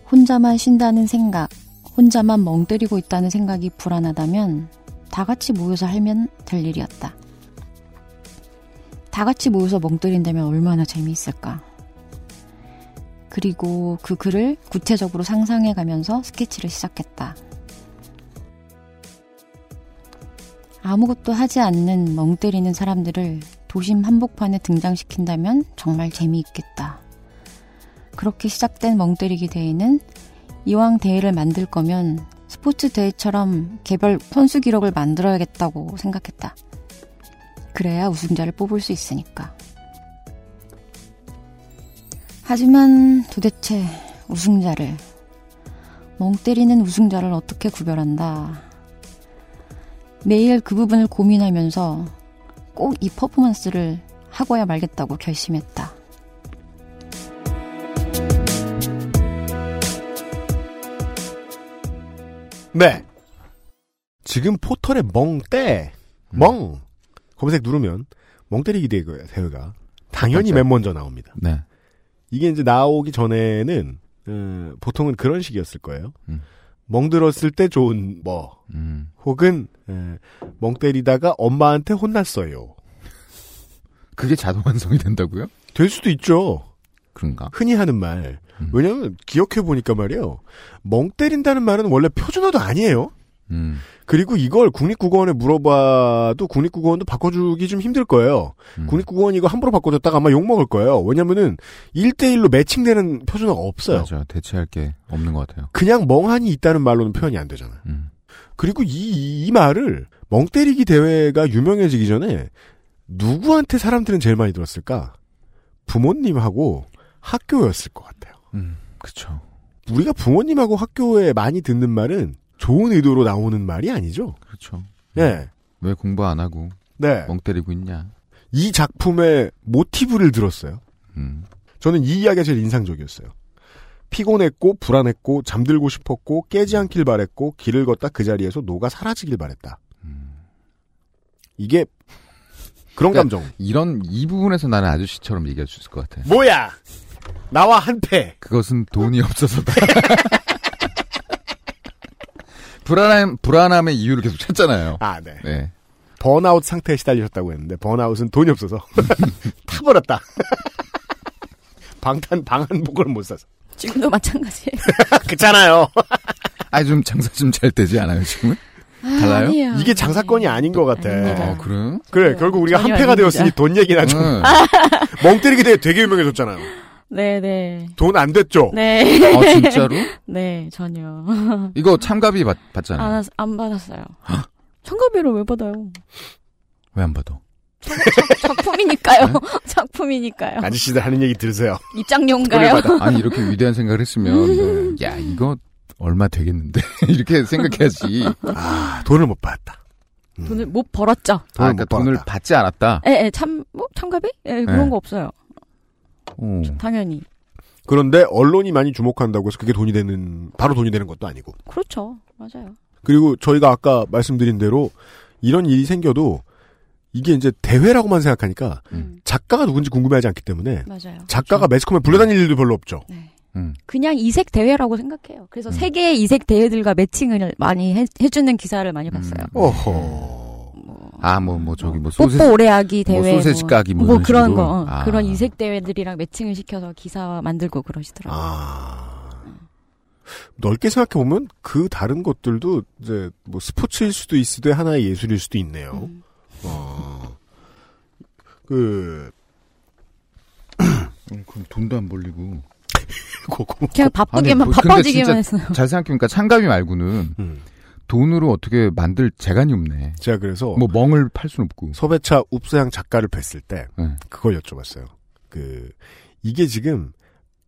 Speaker 8: 혼자만 쉰다는 생각, 혼자만 멍 때리고 있다는 생각이 불안하다면 다 같이 모여서 하면 될 일이었다. 다 같이 모여서 멍 때린다면 얼마나 재미있을까. 그리고 그 글을 구체적으로 상상해 가면서 스케치를 시작했다. 아무것도 하지 않는 멍 때리는 사람들을 도심 한복판에 등장시킨다면 정말 재미있겠다. 그렇게 시작된 멍 때리기 대회는
Speaker 4: 이왕 대회를 만들 거면 스포츠 대회처럼 개별 선수 기록을 만들어야겠다고 생각했다. 그래야 우승자를 뽑을 수 있으니까. 하지만 도대체 우승자를, 멍 때리는 우승자를 어떻게 구별한다. 매일 그 부분을 고민하면서 꼭 이 퍼포먼스를 하고야 말겠다고 결심했다.
Speaker 2: 네. 지금 포털에 멍때, 멍, 검색 누르면 멍때리기 대회- 대회가 당연히
Speaker 3: 맞죠.
Speaker 2: 맨 먼저 나옵니다.
Speaker 3: 네.
Speaker 2: 이게 이제 나오기 전에는, 음, 보통은 그런 식이었을 거예요.
Speaker 3: 음.
Speaker 2: 멍 들었을 때 좋은 뭐,
Speaker 3: 음.
Speaker 2: 혹은, 에, 멍 때리다가 엄마한테 혼났어요.
Speaker 3: 그게 자동 완성이 된다고요?
Speaker 2: 될 수도 있죠.
Speaker 3: 그런가?
Speaker 2: 흔히 하는 말.
Speaker 3: 음.
Speaker 2: 왜냐면, 기억해 보니까 말이에요. 멍 때린다는 말은 원래 표준어도 아니에요.
Speaker 3: 음.
Speaker 2: 그리고 이걸 국립국어원에 물어봐도 국립국어원도 바꿔주기 좀 힘들 거예요.
Speaker 3: 음.
Speaker 2: 국립국어원 이거 함부로 바꿔줬다가 아마 욕먹을 거예요. 왜냐면은 1대1로 매칭되는 표준어가 없어요.
Speaker 3: 맞아. 대체할 게 없는 것 같아요.
Speaker 2: 그냥 멍하니 있다는 말로는 표현이 안 되잖아요.
Speaker 3: 음.
Speaker 2: 그리고 이, 이 말을 멍 때리기 대회가 유명해지기 전에 누구한테 사람들은 제일 많이 들었을까? 부모님하고 학교였을 것 같아요.
Speaker 3: 음. 그쵸.
Speaker 2: 우리가 부모님하고 학교에 많이 듣는 말은 좋은 의도로 나오는 말이 아니죠.
Speaker 3: 그렇죠.
Speaker 2: 예.
Speaker 3: 왜 공부 안 하고
Speaker 2: 네.
Speaker 3: 멍 때리고 있냐?
Speaker 2: 이 작품의 모티브를 들었어요.
Speaker 3: 음.
Speaker 2: 저는 이 이야기가 제일 인상적이었어요. 피곤했고 불안했고 잠들고 싶었고 깨지 않길 바랬고 길을 걷다 그 자리에서 녹아 사라지길 바랬다.
Speaker 3: 음.
Speaker 2: 이게 그런
Speaker 3: 그러니까
Speaker 2: 감정.
Speaker 3: 이런 이 부분에서 나는 아저씨처럼 얘기할 수 있을 것 같아.
Speaker 2: 뭐야? 나와 한패.
Speaker 3: 그것은 돈이 없어서다. *laughs* 불안함 불안함의 이유를 계속 찾잖아요.
Speaker 2: 아, 네.
Speaker 3: 네.
Speaker 2: 번아웃 상태에 시달리셨다고 했는데 번아웃은 돈이 없어서 *laughs* 타버렸다. *laughs* 방탄 방한복을 못 사서.
Speaker 4: 지금도 마찬가지예요. *laughs*
Speaker 2: 그렇잖아요.
Speaker 3: 아, 좀 장사 좀 잘 되지 않아요, 지금은? 달라요?
Speaker 4: 아니에요.
Speaker 2: 이게 장사건이 아닌 것 같아.
Speaker 4: 아닙니다.
Speaker 3: 어, 그래요?
Speaker 2: 그래, 결국 우리가 한패가
Speaker 4: 아닙니다.
Speaker 2: 되었으니 돈 얘기나 좀.
Speaker 3: 응.
Speaker 2: 멍 때리기 대회 되게 유명해졌잖아요.
Speaker 4: 네네.
Speaker 2: 돈 안 됐죠?
Speaker 4: 네.
Speaker 3: 어, 진짜로? *laughs*
Speaker 4: 네, 전혀.
Speaker 3: 이거 참가비 받, 받잖아요.
Speaker 4: 안, 안 받았어요. 청가비를 왜 받아요?
Speaker 3: 왜 안 받아?
Speaker 4: 작품이니까요.
Speaker 3: 네? *laughs*
Speaker 4: 작품이니까요.
Speaker 2: 아저씨들 하는 얘기 들으세요.
Speaker 4: 입장료인가요?
Speaker 3: 아니, 이렇게 *laughs* 위대한 생각을 했으면, 네. 야, 이거 얼마 되겠는데? 이렇게 생각해야지.
Speaker 2: 아, 돈을 못 받았다. 음.
Speaker 4: 돈을 못 벌었죠.
Speaker 3: 아,
Speaker 2: 돈을
Speaker 3: 그러니까
Speaker 2: 못
Speaker 3: 돈을. 받지 않았다?
Speaker 4: 예, 예, 참, 뭐, 참가비? 예, 그런
Speaker 3: 네.
Speaker 4: 거 없어요.
Speaker 3: 어.
Speaker 4: 당연히.
Speaker 2: 그런데 언론이 많이 주목한다고 해서 그게 돈이 되는, 바로 돈이 되는 것도 아니고.
Speaker 4: 그렇죠. 맞아요.
Speaker 2: 그리고 저희가 아까 말씀드린 대로 이런 일이 생겨도 이게 이제 대회라고만 생각하니까
Speaker 3: 음.
Speaker 2: 작가가 누군지 궁금해하지 않기 때문에
Speaker 4: 맞아요.
Speaker 2: 작가가 매스컴에 불려다닐 일도 별로 없죠.
Speaker 4: 네.
Speaker 3: 음.
Speaker 4: 그냥 이색 대회라고 생각해요. 그래서
Speaker 3: 음.
Speaker 4: 세계의 이색 대회들과 매칭을 많이 해, 해주는 기사를 많이 봤어요.
Speaker 3: 음.
Speaker 2: 어허.
Speaker 3: 아, 뭐, 뭐, 저기, 뭐,
Speaker 4: 뽀뽀
Speaker 3: 소세지.
Speaker 4: 오래하기 대회.
Speaker 3: 뭐 소세지 까기 뭐
Speaker 4: 뭐 그런
Speaker 3: 식으로?
Speaker 4: 거. 어.
Speaker 3: 아.
Speaker 4: 그런 이색 대회들이랑 매칭을 시켜서 기사 만들고 그러시더라고요.
Speaker 2: 아. 넓게 생각해보면 그 다른 것들도 이제 뭐 스포츠일 수도 있으되 하나의 예술일 수도 있네요.
Speaker 4: 음.
Speaker 2: 어. 그,
Speaker 3: 음, 그럼 돈도 안 벌리고. *laughs*
Speaker 4: 그냥 바쁘게만
Speaker 3: 아니, 뭐,
Speaker 4: 바빠지기만 했어요.
Speaker 3: 잘 생각해보니까 참가비 말고는
Speaker 2: 음.
Speaker 3: 돈으로 어떻게 만들 재간이 없네.
Speaker 2: 제가 그래서
Speaker 3: 뭐 멍을 팔 순 없고.
Speaker 2: 서배차 웁서양 작가를 뵀을 때
Speaker 3: 네.
Speaker 2: 그걸 여쭤봤어요. 그 이게 지금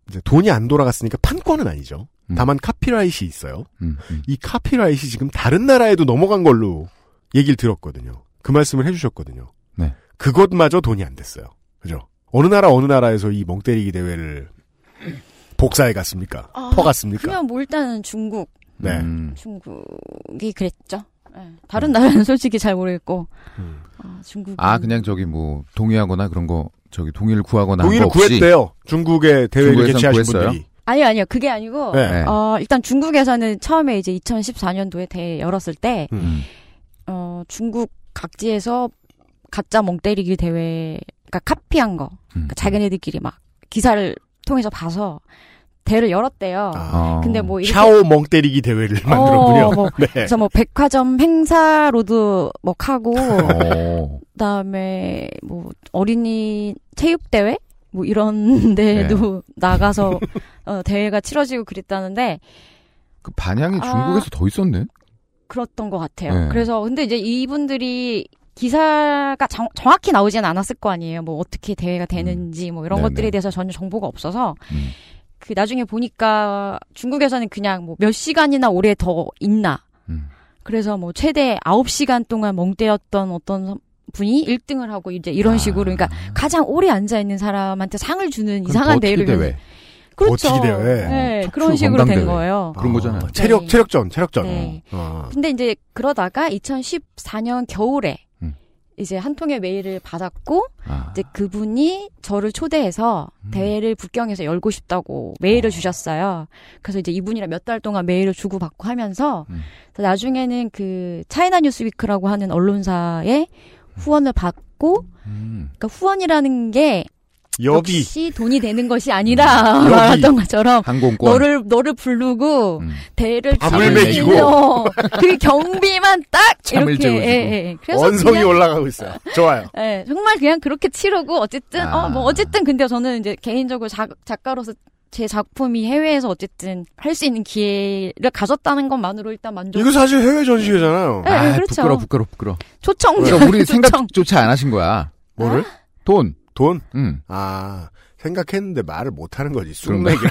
Speaker 2: 이제 돈이 안 돌아갔으니까 판권은 아니죠.
Speaker 3: 음.
Speaker 2: 다만 카피라이트이 있어요.
Speaker 3: 음, 음.
Speaker 2: 이 카피라이트이 지금 다른 나라에도 넘어간 걸로 얘기를 들었거든요. 그 말씀을 해주셨거든요.
Speaker 3: 네.
Speaker 2: 그것마저 돈이 안 됐어요. 그죠? 어느 나라 어느 나라에서 이 멍때리기 대회를 복사해 갔습니까?
Speaker 4: 아,
Speaker 2: 퍼갔습니까?
Speaker 4: 그냥 뭐 일단은 중국,
Speaker 2: 네.
Speaker 3: 음.
Speaker 4: 중국이 그랬죠. 네. 다른 나라는 솔직히 잘 모르겠고
Speaker 2: 음.
Speaker 4: 아, 중국.
Speaker 3: 아, 그냥 저기 뭐, 동의하거나 그런 거, 저기 동의를 구하거나
Speaker 2: 동의를. 구했대요. 중국의 대회를 개최하신
Speaker 3: 구했어요?
Speaker 2: 분들이.
Speaker 4: 아니요, 아니요. 그게 아니고
Speaker 2: 네.
Speaker 3: 네.
Speaker 4: 어, 일단 중국에서는 처음에 이제 2014년도에 대회 열었을 때
Speaker 3: 음.
Speaker 4: 어, 중국 각지에서 가짜 멍 때리기 대회 그러니까 카피한 거.
Speaker 3: 음.
Speaker 4: 그러니까 자기네들끼리 막 기사를 통해서 봐서 대회를 열었대요.
Speaker 2: 아,
Speaker 3: 어.
Speaker 4: 근데 뭐 이렇게
Speaker 2: 샤오 멍 때리기 대회를 만들었군요.
Speaker 4: 어, 뭐
Speaker 2: 네.
Speaker 4: 그래서 뭐 백화점 행사로도 뭐 하고
Speaker 3: 어.
Speaker 4: 그다음에 뭐 어린이 체육 대회 뭐 이런 데도
Speaker 3: 네.
Speaker 4: 나가서 어, 대회가 치러지고 그랬다는데
Speaker 3: 그 반향이
Speaker 4: 아.
Speaker 3: 중국에서 더 있었네.
Speaker 4: 그렇던 것 같아요.
Speaker 3: 네.
Speaker 4: 그래서 근데 이제 이분들이 기사가 정, 정확히 나오지는 않았을 거 아니에요. 뭐 어떻게 대회가 되는지 뭐 이런
Speaker 3: 네네.
Speaker 4: 것들에 대해서 전혀 정보가 없어서
Speaker 3: 음.
Speaker 4: 그 나중에 보니까 중국에서는 그냥 뭐 몇 시간이나 오래 더 있나.
Speaker 3: 음.
Speaker 4: 그래서 뭐 최대 9시간 동안 멍 때렸던 어떤 분이 1등을 하고 이제 이런
Speaker 3: 아.
Speaker 4: 식으로 그러니까 가장 오래 앉아 있는 사람한테 상을 주는 이상한 대회를
Speaker 3: 대회.
Speaker 4: 그렇죠.
Speaker 2: 대회.
Speaker 4: 네,
Speaker 3: 척추
Speaker 4: 그런 식으로 된
Speaker 3: 대회.
Speaker 4: 거예요.
Speaker 3: 그런 거잖아요.
Speaker 2: 어, 체력
Speaker 4: 네.
Speaker 2: 체력전 체력전.
Speaker 4: 네.
Speaker 2: 어.
Speaker 4: 근데 이제 그러다가 2014년 겨울에
Speaker 3: 음.
Speaker 4: 이제 한 통의 메일을 받았고
Speaker 3: 아.
Speaker 4: 이제 그분이 저를 초대해서
Speaker 3: 음.
Speaker 4: 대회를 북경에서 열고 싶다고 메일을
Speaker 3: 어.
Speaker 4: 주셨어요. 그래서 이제 이분이랑 몇 달 동안 메일을 주고 받고 하면서
Speaker 3: 음.
Speaker 4: 나중에는 그 차이나 뉴스위크라고 하는 언론사에 후원을 받고
Speaker 3: 음.
Speaker 4: 그러니까 후원이라는 게
Speaker 2: 여비
Speaker 4: 역시 돈이 되는 것이 아니라 *laughs*
Speaker 2: 여비.
Speaker 4: 말했던 것처럼
Speaker 3: 항공권.
Speaker 4: 너를 너를 부르고
Speaker 3: 음.
Speaker 4: 대회를
Speaker 2: 밥을
Speaker 3: 먹이고.
Speaker 4: 그 경비만 딱 *laughs* 이렇게
Speaker 3: 재워주고.
Speaker 4: 예, 예. 그래서
Speaker 2: 원성이
Speaker 4: 그냥,
Speaker 2: 올라가고 있어요. 좋아요. *laughs*
Speaker 4: 예, 정말 그냥 그렇게 치르고 어쨌든
Speaker 3: 아.
Speaker 4: 어뭐 어쨌든 근데 저는 이제 개인적으로 작, 작가로서 제 작품이 해외에서 어쨌든 할 수 있는 기회를 가졌다는 것만으로 일단 만족.
Speaker 2: 이거 사실 해외 전시회잖아요.
Speaker 4: 네,
Speaker 3: 아,
Speaker 4: 그렇죠.
Speaker 3: 부끄러 부끄러 부끄러.
Speaker 4: 초청.
Speaker 3: 그러니까 우리
Speaker 4: 초청.
Speaker 3: 생각조차 안 하신 거야.
Speaker 2: 뭐를?
Speaker 3: 돈.
Speaker 2: 돈?
Speaker 3: 음.
Speaker 2: 아 생각했는데 말을 못 하는 거지. 쑥맥이. *laughs*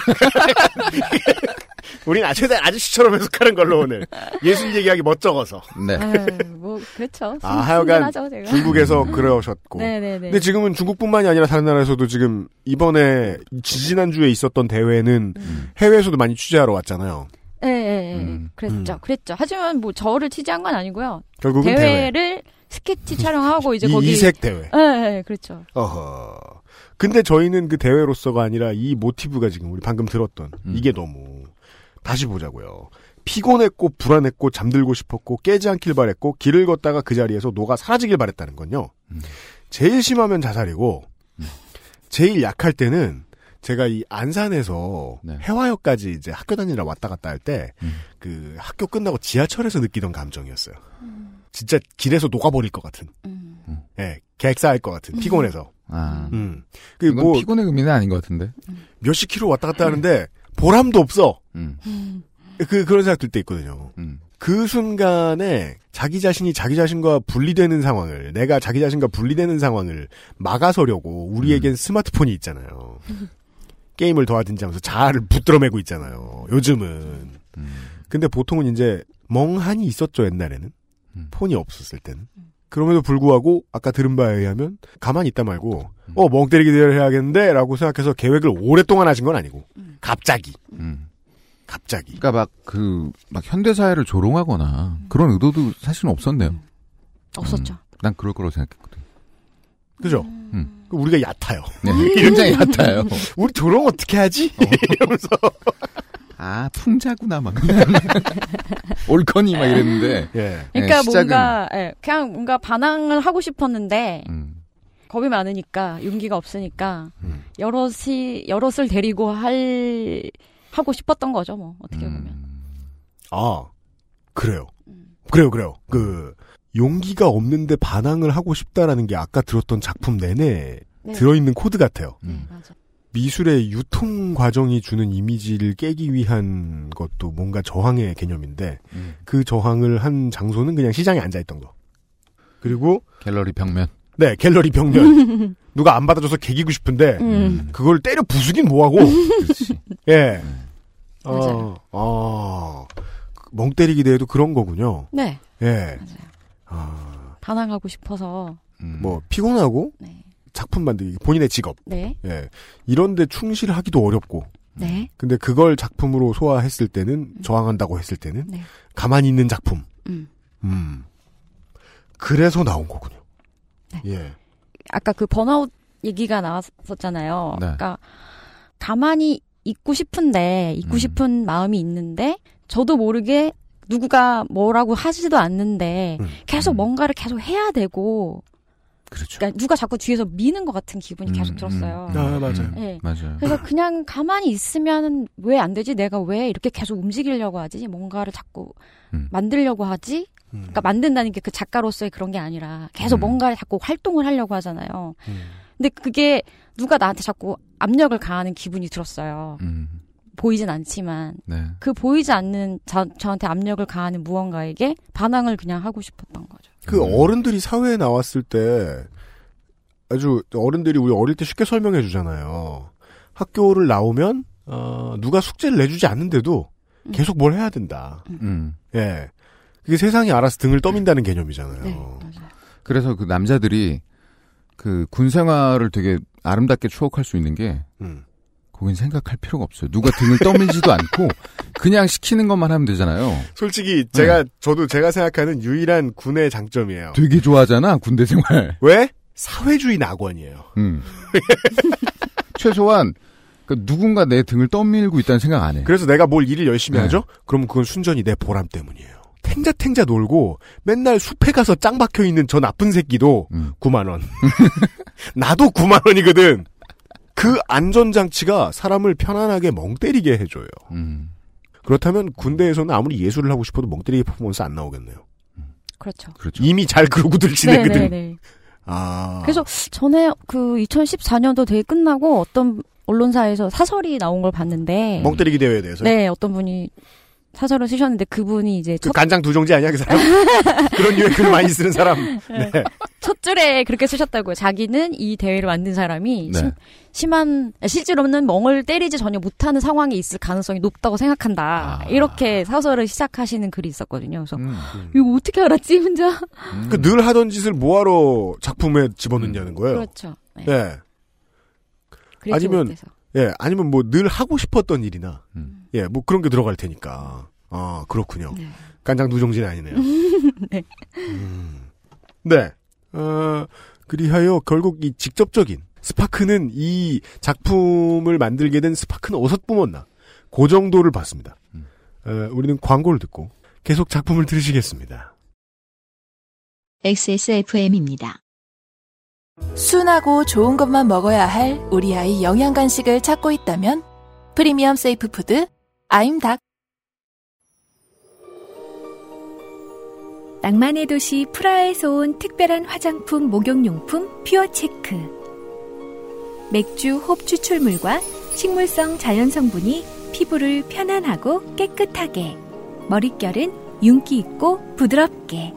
Speaker 2: 우린 아, 최대 아저씨처럼 해석하는 걸로 오늘 예술 얘기하기 멋쩍어서.
Speaker 3: 네.
Speaker 4: 아유, 뭐 그렇죠.
Speaker 2: 아, 하여간
Speaker 4: 하죠 제가.
Speaker 2: 중국에서 그러셨고.
Speaker 4: 네네네.
Speaker 2: 근데 지금은 중국뿐만이 아니라 다른 나라에서도 지금 이번에 지지난주에 있었던 대회는
Speaker 3: 음.
Speaker 2: 해외에서도 많이 취재하러 왔잖아요.
Speaker 4: 예, 예, 예.
Speaker 3: 음.
Speaker 4: 그랬죠.
Speaker 2: 음.
Speaker 4: 그랬죠. 하지만 뭐 저를 취재한 건 아니고요.
Speaker 2: 결국은 대회.
Speaker 4: 대회를 스케치 촬영하고 이제
Speaker 2: 이,
Speaker 4: 거기
Speaker 2: 이색 대회.
Speaker 4: 예, 예, 그렇죠.
Speaker 2: 어허. 근데 저희는 그 대회로서가 아니라 이 모티브가 지금 우리 방금 들었던
Speaker 3: 음.
Speaker 2: 이게 너무 다시 보자고요. 피곤했고 불안했고 잠들고 싶었고 깨지 않길 바랬고 길을 걷다가 그 자리에서 녹아 사라지길 바랬다는 건요.
Speaker 3: 음.
Speaker 2: 제일 심하면 자살이고
Speaker 3: 음.
Speaker 2: 제일 약할 때는 제가 이 안산에서
Speaker 3: 네.
Speaker 2: 해화역까지 이제 학교 다니러 왔다 갔다 할 때그
Speaker 3: 음.
Speaker 2: 학교 끝나고 지하철에서 느끼던 감정이었어요. 진짜 길에서 녹아버릴 것 같은.
Speaker 4: 음.
Speaker 2: 예, 객사할 것 같은 피곤해서.
Speaker 3: 아.
Speaker 2: 음. 그
Speaker 3: 이건
Speaker 2: 뭐
Speaker 3: 피곤의 의미는 아닌 것 같은데.
Speaker 2: 몇십 킬로 왔다 갔다 하는데 보람도 없어.
Speaker 3: 음.
Speaker 2: 그 그런 생각 들 때 있거든요.
Speaker 3: 음.
Speaker 2: 그 순간에 자기 자신이 자기 자신과 분리되는 상황을 내가 자기 자신과 분리되는 상황을 막아서려고 우리에겐 스마트폰이 있잖아요. 게임을 도와든지 하면서 자아를 붙들어매고 있잖아요. 요즘은.
Speaker 3: 음.
Speaker 2: 근데 보통은 이제 멍하니 있었죠 옛날에는
Speaker 3: 음.
Speaker 2: 폰이 없었을 때는. 그럼에도 불구하고 아까 들은 바에 의하면 가만히 있다 말고 어멍 때리기 대회를 해야겠는데 라고 생각해서 계획을 오랫동안 하신 건 아니고 갑자기
Speaker 3: 음.
Speaker 2: 갑자기
Speaker 3: 그러니까 막 그 막 현대 사회를 조롱하거나 그런 의도도 사실은 없었네요.
Speaker 4: 없었죠.
Speaker 3: 난 그럴 거라고 생각했거든.
Speaker 2: 그죠?
Speaker 3: 음.
Speaker 2: 그 우리가 얕아요.
Speaker 3: 네, 굉장히 얕아요. *laughs*
Speaker 2: 우리 조롱 어떻게 하지? *laughs* 이러면서
Speaker 3: 아 풍자구나 막 *laughs* 올커니 막 이랬는데.
Speaker 2: 예.
Speaker 4: 그러니까
Speaker 3: 네, 시작은-
Speaker 4: 뭔가 예, 그냥 뭔가 반항을 하고 싶었는데
Speaker 3: 음.
Speaker 4: 겁이 많으니까 용기가 없으니까
Speaker 2: 음.
Speaker 4: 여럿이 여럿을 데리고 할 하고 싶었던 거죠 뭐 어떻게 보면.
Speaker 3: 음.
Speaker 2: 아 그래요.
Speaker 4: 음.
Speaker 2: 그래요, 그래요. 그 용기가 없는데 반항을 하고 싶다라는 게 아까 들었던 작품 내내
Speaker 4: 네.
Speaker 2: 들어있는 코드 같아요.
Speaker 3: 음.
Speaker 4: 네, 맞아.
Speaker 2: 미술의 유통 과정이 주는 이미지를 깨기 위한 것도 뭔가 저항의 개념인데
Speaker 3: 음.
Speaker 2: 그 저항을 한 장소는 그냥 시장에 앉아 있던 거. 그리고
Speaker 3: 갤러리 벽면.
Speaker 2: 네 갤러리 벽면 *laughs* 누가 안 받아줘서 개기고 싶은데
Speaker 4: 음.
Speaker 2: 그걸 때려 부수긴 뭐하고
Speaker 3: 그렇지.
Speaker 2: 예.
Speaker 4: 맞아요.
Speaker 2: 어, 어, 멍 때리기 대회도 그런 거군요.
Speaker 4: 네,
Speaker 2: 예.
Speaker 4: 맞아요.
Speaker 2: 아,
Speaker 4: 반항하고 싶어서
Speaker 3: 음.
Speaker 2: 뭐 피곤하고
Speaker 4: 네,
Speaker 2: 작품 만들기 본인의 직업
Speaker 4: 네,
Speaker 2: 예 이런데 충실하기도 어렵고
Speaker 4: 네,
Speaker 2: 근데 그걸 작품으로 소화했을 때는 저항한다고 했을 때는
Speaker 4: 네.
Speaker 2: 가만히 있는 작품
Speaker 4: 음.
Speaker 2: 음 그래서 나온 거군요
Speaker 4: 네.
Speaker 2: 예
Speaker 4: 아까 그 번아웃 얘기가 나왔었잖아요.
Speaker 3: 네.
Speaker 4: 그러니까 가만히 있고 싶은데 있고
Speaker 3: 음.
Speaker 4: 싶은 마음이 있는데 저도 모르게 누구가 뭐라고 하지도 않는데
Speaker 2: 음.
Speaker 4: 계속
Speaker 3: 음.
Speaker 4: 뭔가를 계속 해야 되고
Speaker 3: 그렇죠.
Speaker 4: 그러니까 누가 자꾸 뒤에서 미는 것 같은 기분이 계속
Speaker 3: 음,
Speaker 4: 들었어요.
Speaker 3: 음,
Speaker 2: 아, 맞아요.
Speaker 3: 음,
Speaker 4: 네.
Speaker 3: 맞아요.
Speaker 4: 그래서 그냥 가만히 있으면 왜 안 되지? 내가 왜 이렇게 계속 움직이려고 하지? 뭔가를 자꾸
Speaker 3: 음.
Speaker 4: 만들려고 하지?
Speaker 2: 음.
Speaker 4: 그러니까 만든다는 게 그 작가로서의 그런 게 아니라 계속
Speaker 3: 음.
Speaker 4: 뭔가를 자꾸 활동을 하려고 하잖아요.
Speaker 2: 음.
Speaker 4: 근데 그게 누가 나한테 자꾸 압력을 가하는 기분이 들었어요.
Speaker 3: 음.
Speaker 8: 보이진 않지만
Speaker 3: 네.
Speaker 8: 그 보이지 않는 저, 저한테 압력을 가하는 무언가에게 반항을 그냥 하고 싶었던 거죠.
Speaker 2: 그
Speaker 3: 음.
Speaker 2: 어른들이 사회에 나왔을 때 아주 어른들이 우리 어릴 때 쉽게 설명해 주잖아요. 학교를 나오면 어, 누가 숙제를 내주지 않는데도
Speaker 8: 음.
Speaker 2: 계속 뭘 해야 된다.
Speaker 3: 음.
Speaker 2: 예. 그게 세상이 알아서 등을 떠민다는 개념이잖아요.
Speaker 8: 네, 맞아요.
Speaker 3: 그래서 그 남자들이 그 군 생활을 되게 아름답게 추억할 수 있는 게
Speaker 2: 음.
Speaker 3: 거긴 생각할 필요가 없어요. 누가 등을 떠밀지도 않고 *laughs* 그냥 시키는 것만 하면 되잖아요.
Speaker 2: 솔직히 제가 저도 제가 생각하는 유일한 군의 장점이에요.
Speaker 3: 되게 좋아하잖아 군대 생활.
Speaker 2: 왜? 사회주의 낙원이에요.
Speaker 3: 음. *laughs* 최소한 그 누군가 내 등을 떠밀고 있다는 생각 안 해.
Speaker 2: 그래서 내가 뭘 일을 열심히
Speaker 3: 네.
Speaker 2: 하죠? 그러면 그건 순전히 내 보람 때문이에요. 탱자탱자 놀고 맨날 숲에 가서 짱 박혀 있는 저 나쁜 새끼도
Speaker 3: 음.
Speaker 2: 9만 원. *laughs* 나도 9만 원이거든. 그 안전장치가 사람을 편안하게 멍 때리게 해줘요.
Speaker 3: 음.
Speaker 2: 그렇다면 군대에서는 아무리 예술을 하고 싶어도 멍 때리기 퍼포먼스 안 나오겠네요.
Speaker 8: 그렇죠.
Speaker 3: 그렇죠.
Speaker 2: 이미 잘 그러고들 지내거든.
Speaker 8: 네네네.
Speaker 2: 아.
Speaker 8: 그래서 전에 그 2014년도 대회 끝나고 어떤 언론사에서 사설이 나온 걸 봤는데
Speaker 2: 멍 때리기 대회에 대해서.
Speaker 8: 네 어떤 분이 사설을 쓰셨는데 그분이 이제
Speaker 2: 그
Speaker 8: 첫,
Speaker 2: 간장 두 종지 아니야 그 사람? *laughs* 그런 유의 글 *laughs* 많이 쓰는 사람. 네.
Speaker 8: 첫 줄에 그렇게 쓰셨다고요. 자기는 이 대회를 만든 사람이
Speaker 3: 네.
Speaker 8: 심, 심한 실제로는 멍을 때리지 전혀 못하는 상황이 있을 가능성이 높다고 생각한다.
Speaker 3: 아.
Speaker 8: 이렇게 사설을 시작하시는 글이 있었거든요. 그래서
Speaker 3: 음.
Speaker 8: 이거 어떻게 알았지 혼자?
Speaker 3: 음.
Speaker 2: 그늘 하던 짓을 뭐하러 작품에 집어넣냐는 거예요.
Speaker 8: 그렇죠. 네.
Speaker 2: 예.
Speaker 8: 그래서
Speaker 2: 아니면
Speaker 8: 못해서.
Speaker 2: 예, 아니면 뭐 늘 하고 싶었던 일이나,
Speaker 3: 음.
Speaker 2: 예, 뭐 그런 게 들어갈 테니까. 아, 그렇군요.
Speaker 8: 네.
Speaker 2: 간장 두종지는 아니네요. *laughs*
Speaker 8: 네.
Speaker 2: 음. 네. 어, 그리하여 결국 이 직접적인 스파크는 이 작품을 만들게 된 스파크는 어디서 뿜었나. 그 정도를 봤습니다.
Speaker 3: 음.
Speaker 2: 어, 우리는 광고를 듣고 계속 작품을 들으시겠습니다.
Speaker 10: XSFM입니다.
Speaker 13: 순하고 좋은 것만 먹어야 할 우리 아이 영양 간식을 찾고 있다면 프리미엄 Safe Food 아임닭
Speaker 14: 낭만의 도시 프라하에서 온 특별한 화장품 목욕용품 퓨어 체크. 맥주 홉 추출물과 식물성 자연 성분이 피부를 편안하고 깨끗하게, 머릿결은 윤기 있고 부드럽게.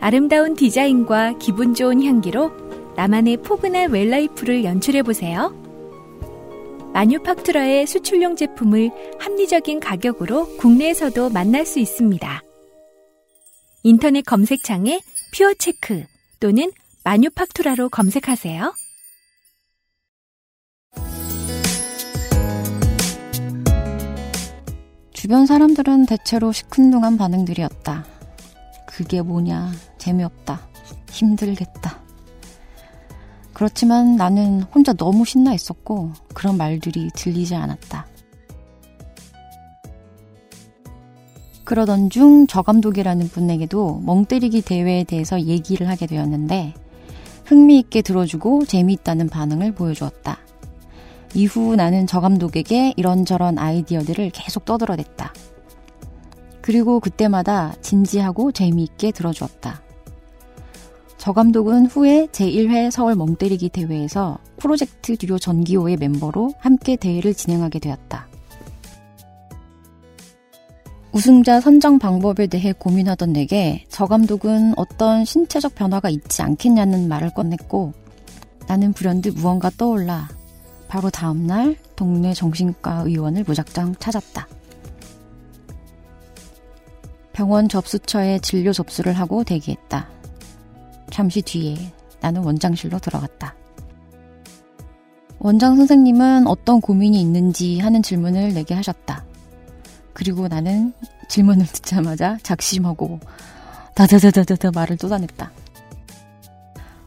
Speaker 14: 아름다운 디자인과 기분 좋은 향기로 나만의 포근한 웰라이프를 연출해 보세요. 마뉴팍투라의 수출용 제품을 합리적인 가격으로 국내에서도 만날 수 있습니다. 인터넷 검색창에 퓨어체크 또는 마뉴팍투라로 검색하세요.
Speaker 8: 주변 사람들은 대체로 시큰둥한 반응들이었다. 그게 뭐냐, 재미없다, 힘들겠다. 그렇지만 나는 혼자 너무 신나 있었고 그런 말들이 들리지 않았다. 그러던 중 저 감독이라는 분에게도 멍때리기 대회에 대해서 얘기를 하게 되었는데 흥미있게 들어주고 재미있다는 반응을 보여주었다. 이후 나는 저 감독에게 이런저런 아이디어들을 계속 떠들어댔다. 그리고 그때마다 진지하고 재미있게 들어주었다. 저 감독은 후에 제1회 서울 멍때리기 대회에서 프로젝트 듀오 전기호의 멤버로 함께 대회를 진행하게 되었다. 우승자 선정 방법에 대해 고민하던 내게 저 감독은 어떤 신체적 변화가 있지 않겠냐는 말을 꺼냈고 나는 불현듯 무언가 떠올라 바로 다음날 동네 정신과 의원을 무작정 찾았다. 병원 접수처에 진료 접수를 하고 대기했다. 잠시 뒤에 나는 원장실로 들어갔다. 원장 선생님은 어떤 고민이 있는지 하는 질문을 내게 하셨다. 그리고 나는 질문을 듣자마자 작심하고 다다다다다다 말을 쏟아냈다.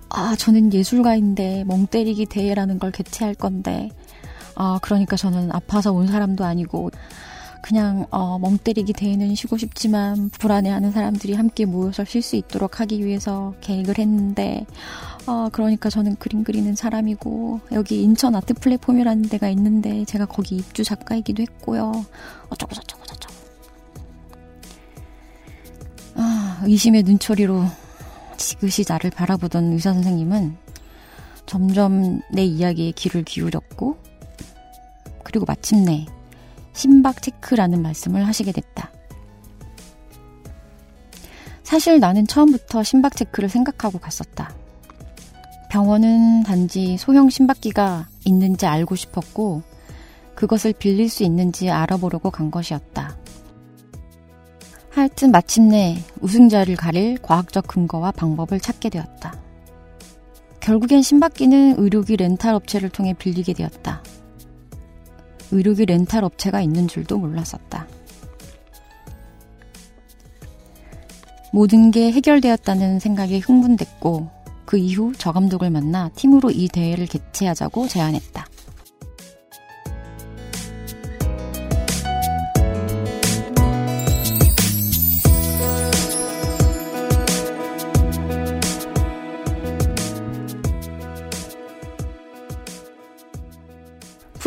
Speaker 8: 아, 저는 예술가인데 멍 때리기 대회라는 걸 개최할 건데, 아, 그러니까 저는 아파서 온 사람도 아니고, 그냥, 어, 멍 때리기 대회는 쉬고 싶지만, 불안해하는 사람들이 함께 모여서 쉴 수 있도록 하기 위해서 계획을 했는데, 어, 그러니까 저는 그림 그리는 사람이고, 여기 인천 아트 플랫폼이라는 데가 있는데, 제가 거기 입주 작가이기도 했고요. 어쩌고 저쩌고 저쩌고. 아, 의심의 눈초리로 지그시 나를 바라보던 의사 선생님은 점점 내 이야기에 귀를 기울였고, 그리고 마침내 심박 체크라는 말씀을 하시게 됐다. 사실 나는 처음부터 심박 체크를 생각하고 갔었다. 병원은 단지 소형 심박기가 있는지 알고 싶었고, 그것을 빌릴 수 있는지 알아보려고 간 것이었다. 하여튼 마침내 우승자를 가릴 과학적 근거와 방법을 찾게 되었다. 결국엔 심박기는 의료기 렌탈 업체를 통해 빌리게 되었다. 의료기 렌탈 업체가 있는 줄도 몰랐었다. 모든 게 해결되었다는 생각에 흥분됐고 그 이후 저 감독을 만나 팀으로 이 대회를 개최하자고 제안했다.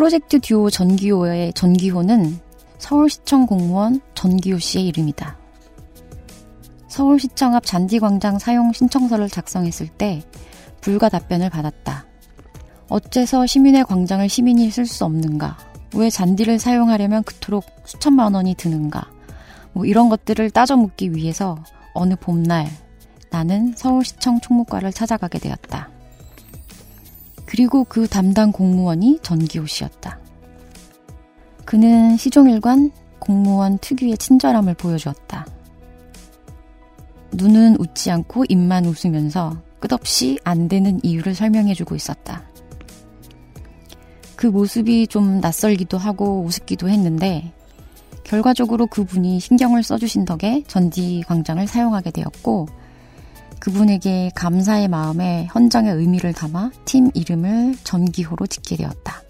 Speaker 8: 프로젝트 듀오 전기호의 전기호는 서울시청 공무원 전기호 씨의 이름이다. 서울시청 앞 잔디광장 사용 신청서를 작성했을 때 불가 답변을 받았다. 어째서 시민의 광장을 시민이 쓸 수 없는가? 왜 잔디를 사용하려면 그토록 수천만 원이 드는가? 뭐 이런 것들을 따져 묻기 위해서 어느 봄날 나는 서울시청 총무과를 찾아가게 되었다. 그리고 그 담당 공무원이 전기호 씨였다. 그는 시종일관 공무원 특유의 친절함을 보여주었다. 눈은 웃지 않고 입만 웃으면서 끝없이 안 되는 이유를 설명해주고 있었다. 그 모습이 좀 낯설기도 하고 우습기도 했는데 결과적으로 그분이 신경을 써주신 덕에 전지 광장을 사용하게 되었고 그분에게 감사의 마음에 헌정의 의미를 담아 팀 이름을 전기호로 짓게 되었다.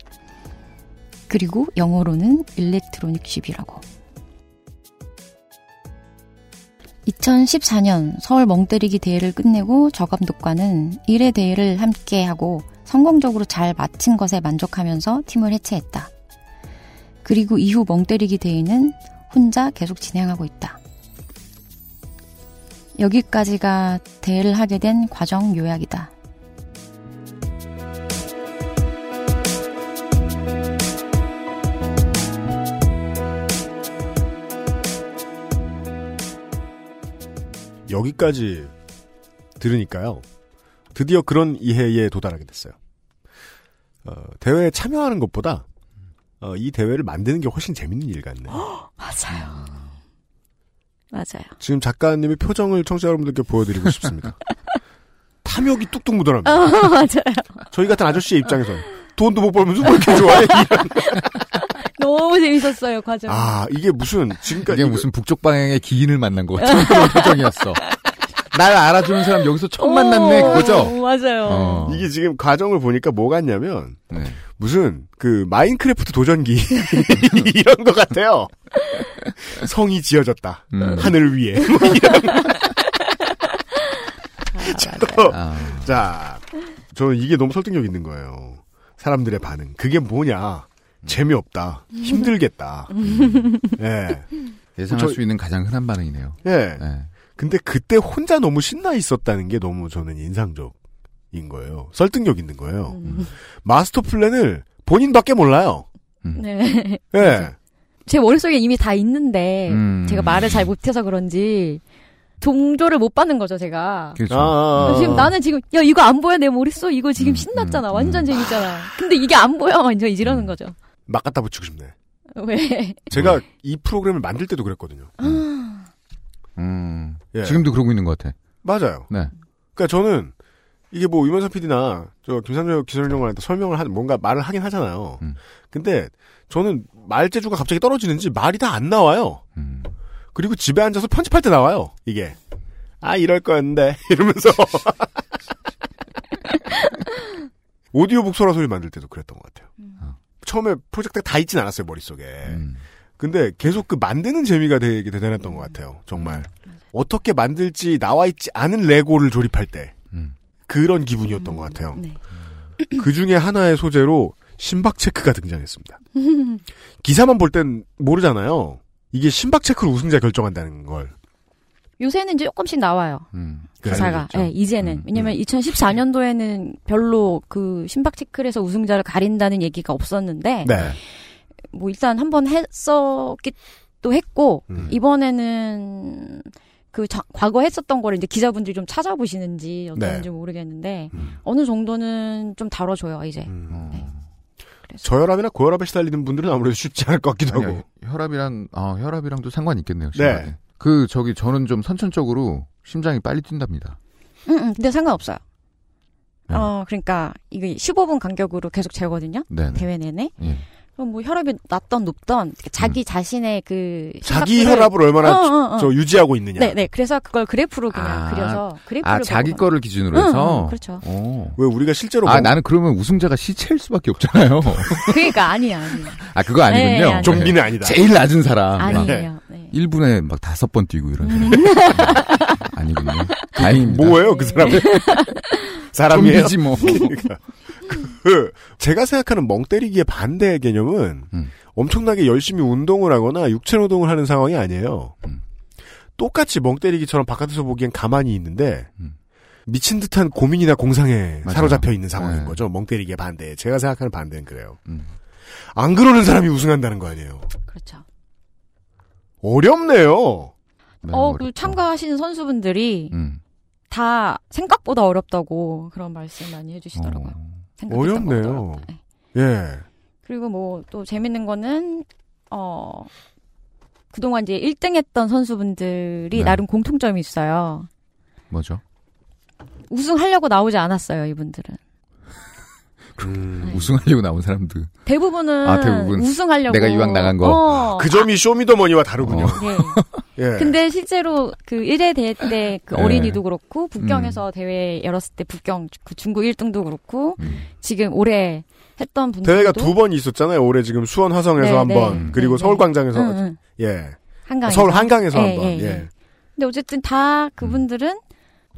Speaker 8: 그리고 영어로는 일렉트로닉 쉽이라고. 2014년 서울 멍때리기 대회를 끝내고 저 감독과는 1회 대회를 함께 하고 성공적으로 잘 마친 것에 만족하면서 팀을 해체했다. 그리고 이후 멍때리기 대회는 혼자 계속 진행하고 있다. 여기까지가 대회를 하게 된 과정 요약이다.
Speaker 2: 여기까지 들으니까요. 드디어 그런 이해에 도달하게 됐어요. 어, 대회에 참여하는 것보다 어, 이 대회를 만드는 게 훨씬 재밌는 일 같네. *gasps*
Speaker 8: 맞아요. 맞아요.
Speaker 2: 지금 작가님의 표정을 청취자 여러분들께 보여드리고 싶습니다. *laughs* 탐욕이 뚝뚝 묻어납니다.
Speaker 8: 어, 맞아요.
Speaker 2: 저희 같은 아저씨의 입장에서 돈도 못 벌면서 뭐 이렇게 좋아해? *laughs*
Speaker 8: 너무 재밌었어요, 과정.
Speaker 2: 아, 이게 무슨, 지금까지.
Speaker 3: 이게 무슨 북쪽 방향의 기인을 만난 것 같은 그런 *laughs* 표정이었어. 날 알아주는 사람 여기서 처음 만났네, 그거죠?
Speaker 8: 맞아요.
Speaker 3: 어.
Speaker 2: 이게 지금 과정을 보니까 뭐 같냐면,
Speaker 3: 네.
Speaker 2: 무슨, 그, 마인크래프트 도전기. *laughs* 이런 것 같아요. 성이 지어졌다.
Speaker 3: 음.
Speaker 2: 하늘 위에. *laughs* 뭐 이런. 저,
Speaker 3: 아,
Speaker 2: 자, 저는 이게 너무 설득력 있는 거예요. 사람들의 반응. 그게 뭐냐. 재미없다. 힘들겠다. 예.
Speaker 3: 예상할
Speaker 2: 저-
Speaker 3: 수 있는 가장 흔한 반응이네요.
Speaker 2: 예.
Speaker 3: 네.
Speaker 2: 근데 그때 혼자 너무 신나 있었다는 게 너무 저는 인상적 인 거예요. 설득력 있는 거예요.
Speaker 8: 음.
Speaker 2: 마스터 플랜을 본인밖에 몰라요.
Speaker 8: 네.
Speaker 2: 예. *laughs*
Speaker 8: 제 머릿속에 이미 다 있는데
Speaker 3: 음.
Speaker 8: 제가 말을 잘 못해서 그런지 동조를 못 받는 거죠, 제가.
Speaker 3: 그렇죠.
Speaker 2: 아, 아,
Speaker 8: 지금
Speaker 2: 아.
Speaker 8: 나는 지금 야 이거 안 보여 내 머릿속 이거 지금
Speaker 3: 음,
Speaker 8: 신났잖아
Speaker 3: 음,
Speaker 8: 완전
Speaker 3: 음.
Speaker 8: 재밌잖아 근데 이게 안 보여 *laughs* 완전 이러는 거죠
Speaker 2: 막 갖다 붙이고 싶네.
Speaker 8: 왜
Speaker 2: 제가 이 프로그램을 만들 때도 그랬거든요.
Speaker 3: 음.
Speaker 2: 예.
Speaker 3: 지금도 그러고 있는 것 같아.
Speaker 2: 맞아요.
Speaker 3: 네.
Speaker 2: 그러니까 저는 이게 뭐 유명사 PD나 저 김상조 기술용한테 설명을 한 뭔가 말을 하긴 하잖아요.
Speaker 3: 음.
Speaker 2: 근데 저는 말재주가 갑자기 떨어지는지 말이 다 안 나와요.
Speaker 3: 음.
Speaker 2: 그리고 집에 앉아서 편집할 때 나와요. 이게 아 이럴 거였는데 *laughs* 이러면서 *laughs* 오디오북 소라 소리 만들 때도 그랬던 것 같아요. 처음에 프로젝트가 다 있진 않았어요 머릿속에.
Speaker 3: 음.
Speaker 2: 근데 계속 그 만드는 재미가 되게 대단했던 것 같아요. 정말 어떻게 만들지 나와 있지 않은 레고를 조립할 때
Speaker 3: 음.
Speaker 2: 그런 기분이었던 것 같아요.
Speaker 8: 네.
Speaker 2: 그 중에 하나의 소재로 심박 체크가 등장했습니다. *laughs* 기사만 볼 땐 모르잖아요. 이게 심박 체크로 우승자 결정한다는 걸.
Speaker 8: 요새는 이제 조금씩 나와요
Speaker 3: 음.
Speaker 8: 기사가
Speaker 2: 알겠죠.
Speaker 8: 예, 이제는
Speaker 3: 음,
Speaker 8: 왜냐면 2014년도에는 별로 그 심박 체크에서 우승자를 가린다는 얘기가 없었는데
Speaker 2: 네.
Speaker 4: 뭐 일단 한번 했었기도 했고
Speaker 2: 음.
Speaker 4: 이번에는 그 자- 과거 했었던 거를 이제 기자분들이 좀 찾아보시는지 어떤지
Speaker 2: 네.
Speaker 4: 모르겠는데
Speaker 2: 음.
Speaker 4: 어느 정도는 좀 다뤄줘요 이제.
Speaker 2: 음.
Speaker 4: 네. 그래서
Speaker 2: 저혈압이나 고혈압에 시달리는 분들은 아무래도 쉽지 않을 것 같기도 하고.
Speaker 3: 아니요, 혈압이랑 아 혈압이랑도 상관이 있겠네요.
Speaker 2: 네.
Speaker 3: 심하게. 그 저기 저는 좀 선천적으로 심장이 빨리 뛴답니다.
Speaker 4: 응, 응, 근데 상관없어요.
Speaker 3: 네.
Speaker 4: 어, 그러니까 이게 15분 간격으로 계속 재거든요.
Speaker 3: 네. 네.
Speaker 4: 대회 내내.
Speaker 3: 예.
Speaker 4: 그럼 뭐 혈압이 낮던 높던 자기 자신의 그
Speaker 2: 자기 혈압을 얼마나
Speaker 4: 어, 어, 어.
Speaker 2: 저 유지하고 있느냐.
Speaker 4: 네, 네. 그래서 그걸 그래프로 그냥
Speaker 3: 아,
Speaker 4: 그려서 그래프를
Speaker 3: 아 자기 거를 기준으로
Speaker 4: 응,
Speaker 3: 해서.
Speaker 4: 응, 그렇죠.
Speaker 3: 오.
Speaker 2: 왜 우리가 실제로
Speaker 3: 아
Speaker 2: 먹-
Speaker 3: 나는 그러면 우승자가 시체일 수밖에 없잖아요. *laughs*
Speaker 4: 그러니까 아니야, 아니야.
Speaker 3: 아 그거 아니군요.
Speaker 4: 네.
Speaker 2: 좀비는 아니다.
Speaker 3: 제일 낮은 사람. 막
Speaker 4: 아니에요. 네.
Speaker 3: 1분에 막 다섯 번 뛰고 이런 사람. *laughs* 아니군요. *laughs* 다행입니다.
Speaker 2: 뭐예요 그 사람은? *laughs* 사람이에요.
Speaker 3: 좀비지 뭐. *laughs*
Speaker 2: 그러니까 그 제가 생각하는 멍 때리기의 반대 개념은
Speaker 3: 음.
Speaker 2: 엄청나게 열심히 운동을 하거나 육체 노동을 하는 상황이 아니에요.
Speaker 3: 음.
Speaker 2: 똑같이 멍 때리기처럼 바깥에서 보기엔 가만히 있는데
Speaker 3: 음.
Speaker 2: 미친 듯한 고민이나 공상에
Speaker 3: 맞아요.
Speaker 2: 사로잡혀 있는 상황인
Speaker 3: 네.
Speaker 2: 거죠. 멍 때리기의 반대. 제가 생각하는 반대는 그래요.
Speaker 3: 음.
Speaker 2: 안 그러는 사람이 우승한다는 거 아니에요.
Speaker 4: 그렇죠.
Speaker 2: 어렵네요.
Speaker 3: 네,
Speaker 4: 어. 그 참가하시는 선수분들이
Speaker 3: 음.
Speaker 4: 다 생각보다 어렵다고 그런 말씀 많이 해주시더라고요.
Speaker 3: 어.
Speaker 2: 어렵네요.
Speaker 4: 네.
Speaker 2: 예.
Speaker 4: 그리고 뭐 또 재밌는 거는 어 그동안 이제 1등 했던 선수분들이
Speaker 3: 네.
Speaker 4: 나름 공통점이 있어요.
Speaker 3: 뭐죠?
Speaker 4: 우승하려고 나오지 않았어요, 이분들은.
Speaker 2: 음,
Speaker 3: 우승하려고 나온 사람들.
Speaker 4: 대부분은
Speaker 3: 아, 대부분.
Speaker 4: 우승하려고
Speaker 3: 내가 이왕 나간 거.
Speaker 4: 어,
Speaker 2: 그 점이 쇼미더머니와 다르군요.
Speaker 3: 어.
Speaker 4: 예. *laughs*
Speaker 2: 예.
Speaker 4: 근데 실제로 그 1회 대회 때그
Speaker 3: 네.
Speaker 4: 어린이도 그렇고 북경에서 대회 열었을 때 북경 그 중국 1등도 그렇고
Speaker 3: 음.
Speaker 4: 지금 올해 했던 분들도
Speaker 2: 대회가 두 번 있었잖아요. 올해 지금 수원 화성에서
Speaker 4: 네,
Speaker 2: 한
Speaker 4: 네.
Speaker 2: 번, 그리고
Speaker 4: 네,
Speaker 2: 서울
Speaker 4: 네.
Speaker 2: 광장에서
Speaker 4: 응, 응.
Speaker 2: 예.
Speaker 4: 한강에서
Speaker 2: 서울 한강에서
Speaker 4: 예,
Speaker 2: 한 번.
Speaker 4: 예,
Speaker 2: 예.
Speaker 4: 예. 근데 어쨌든 다 그분들은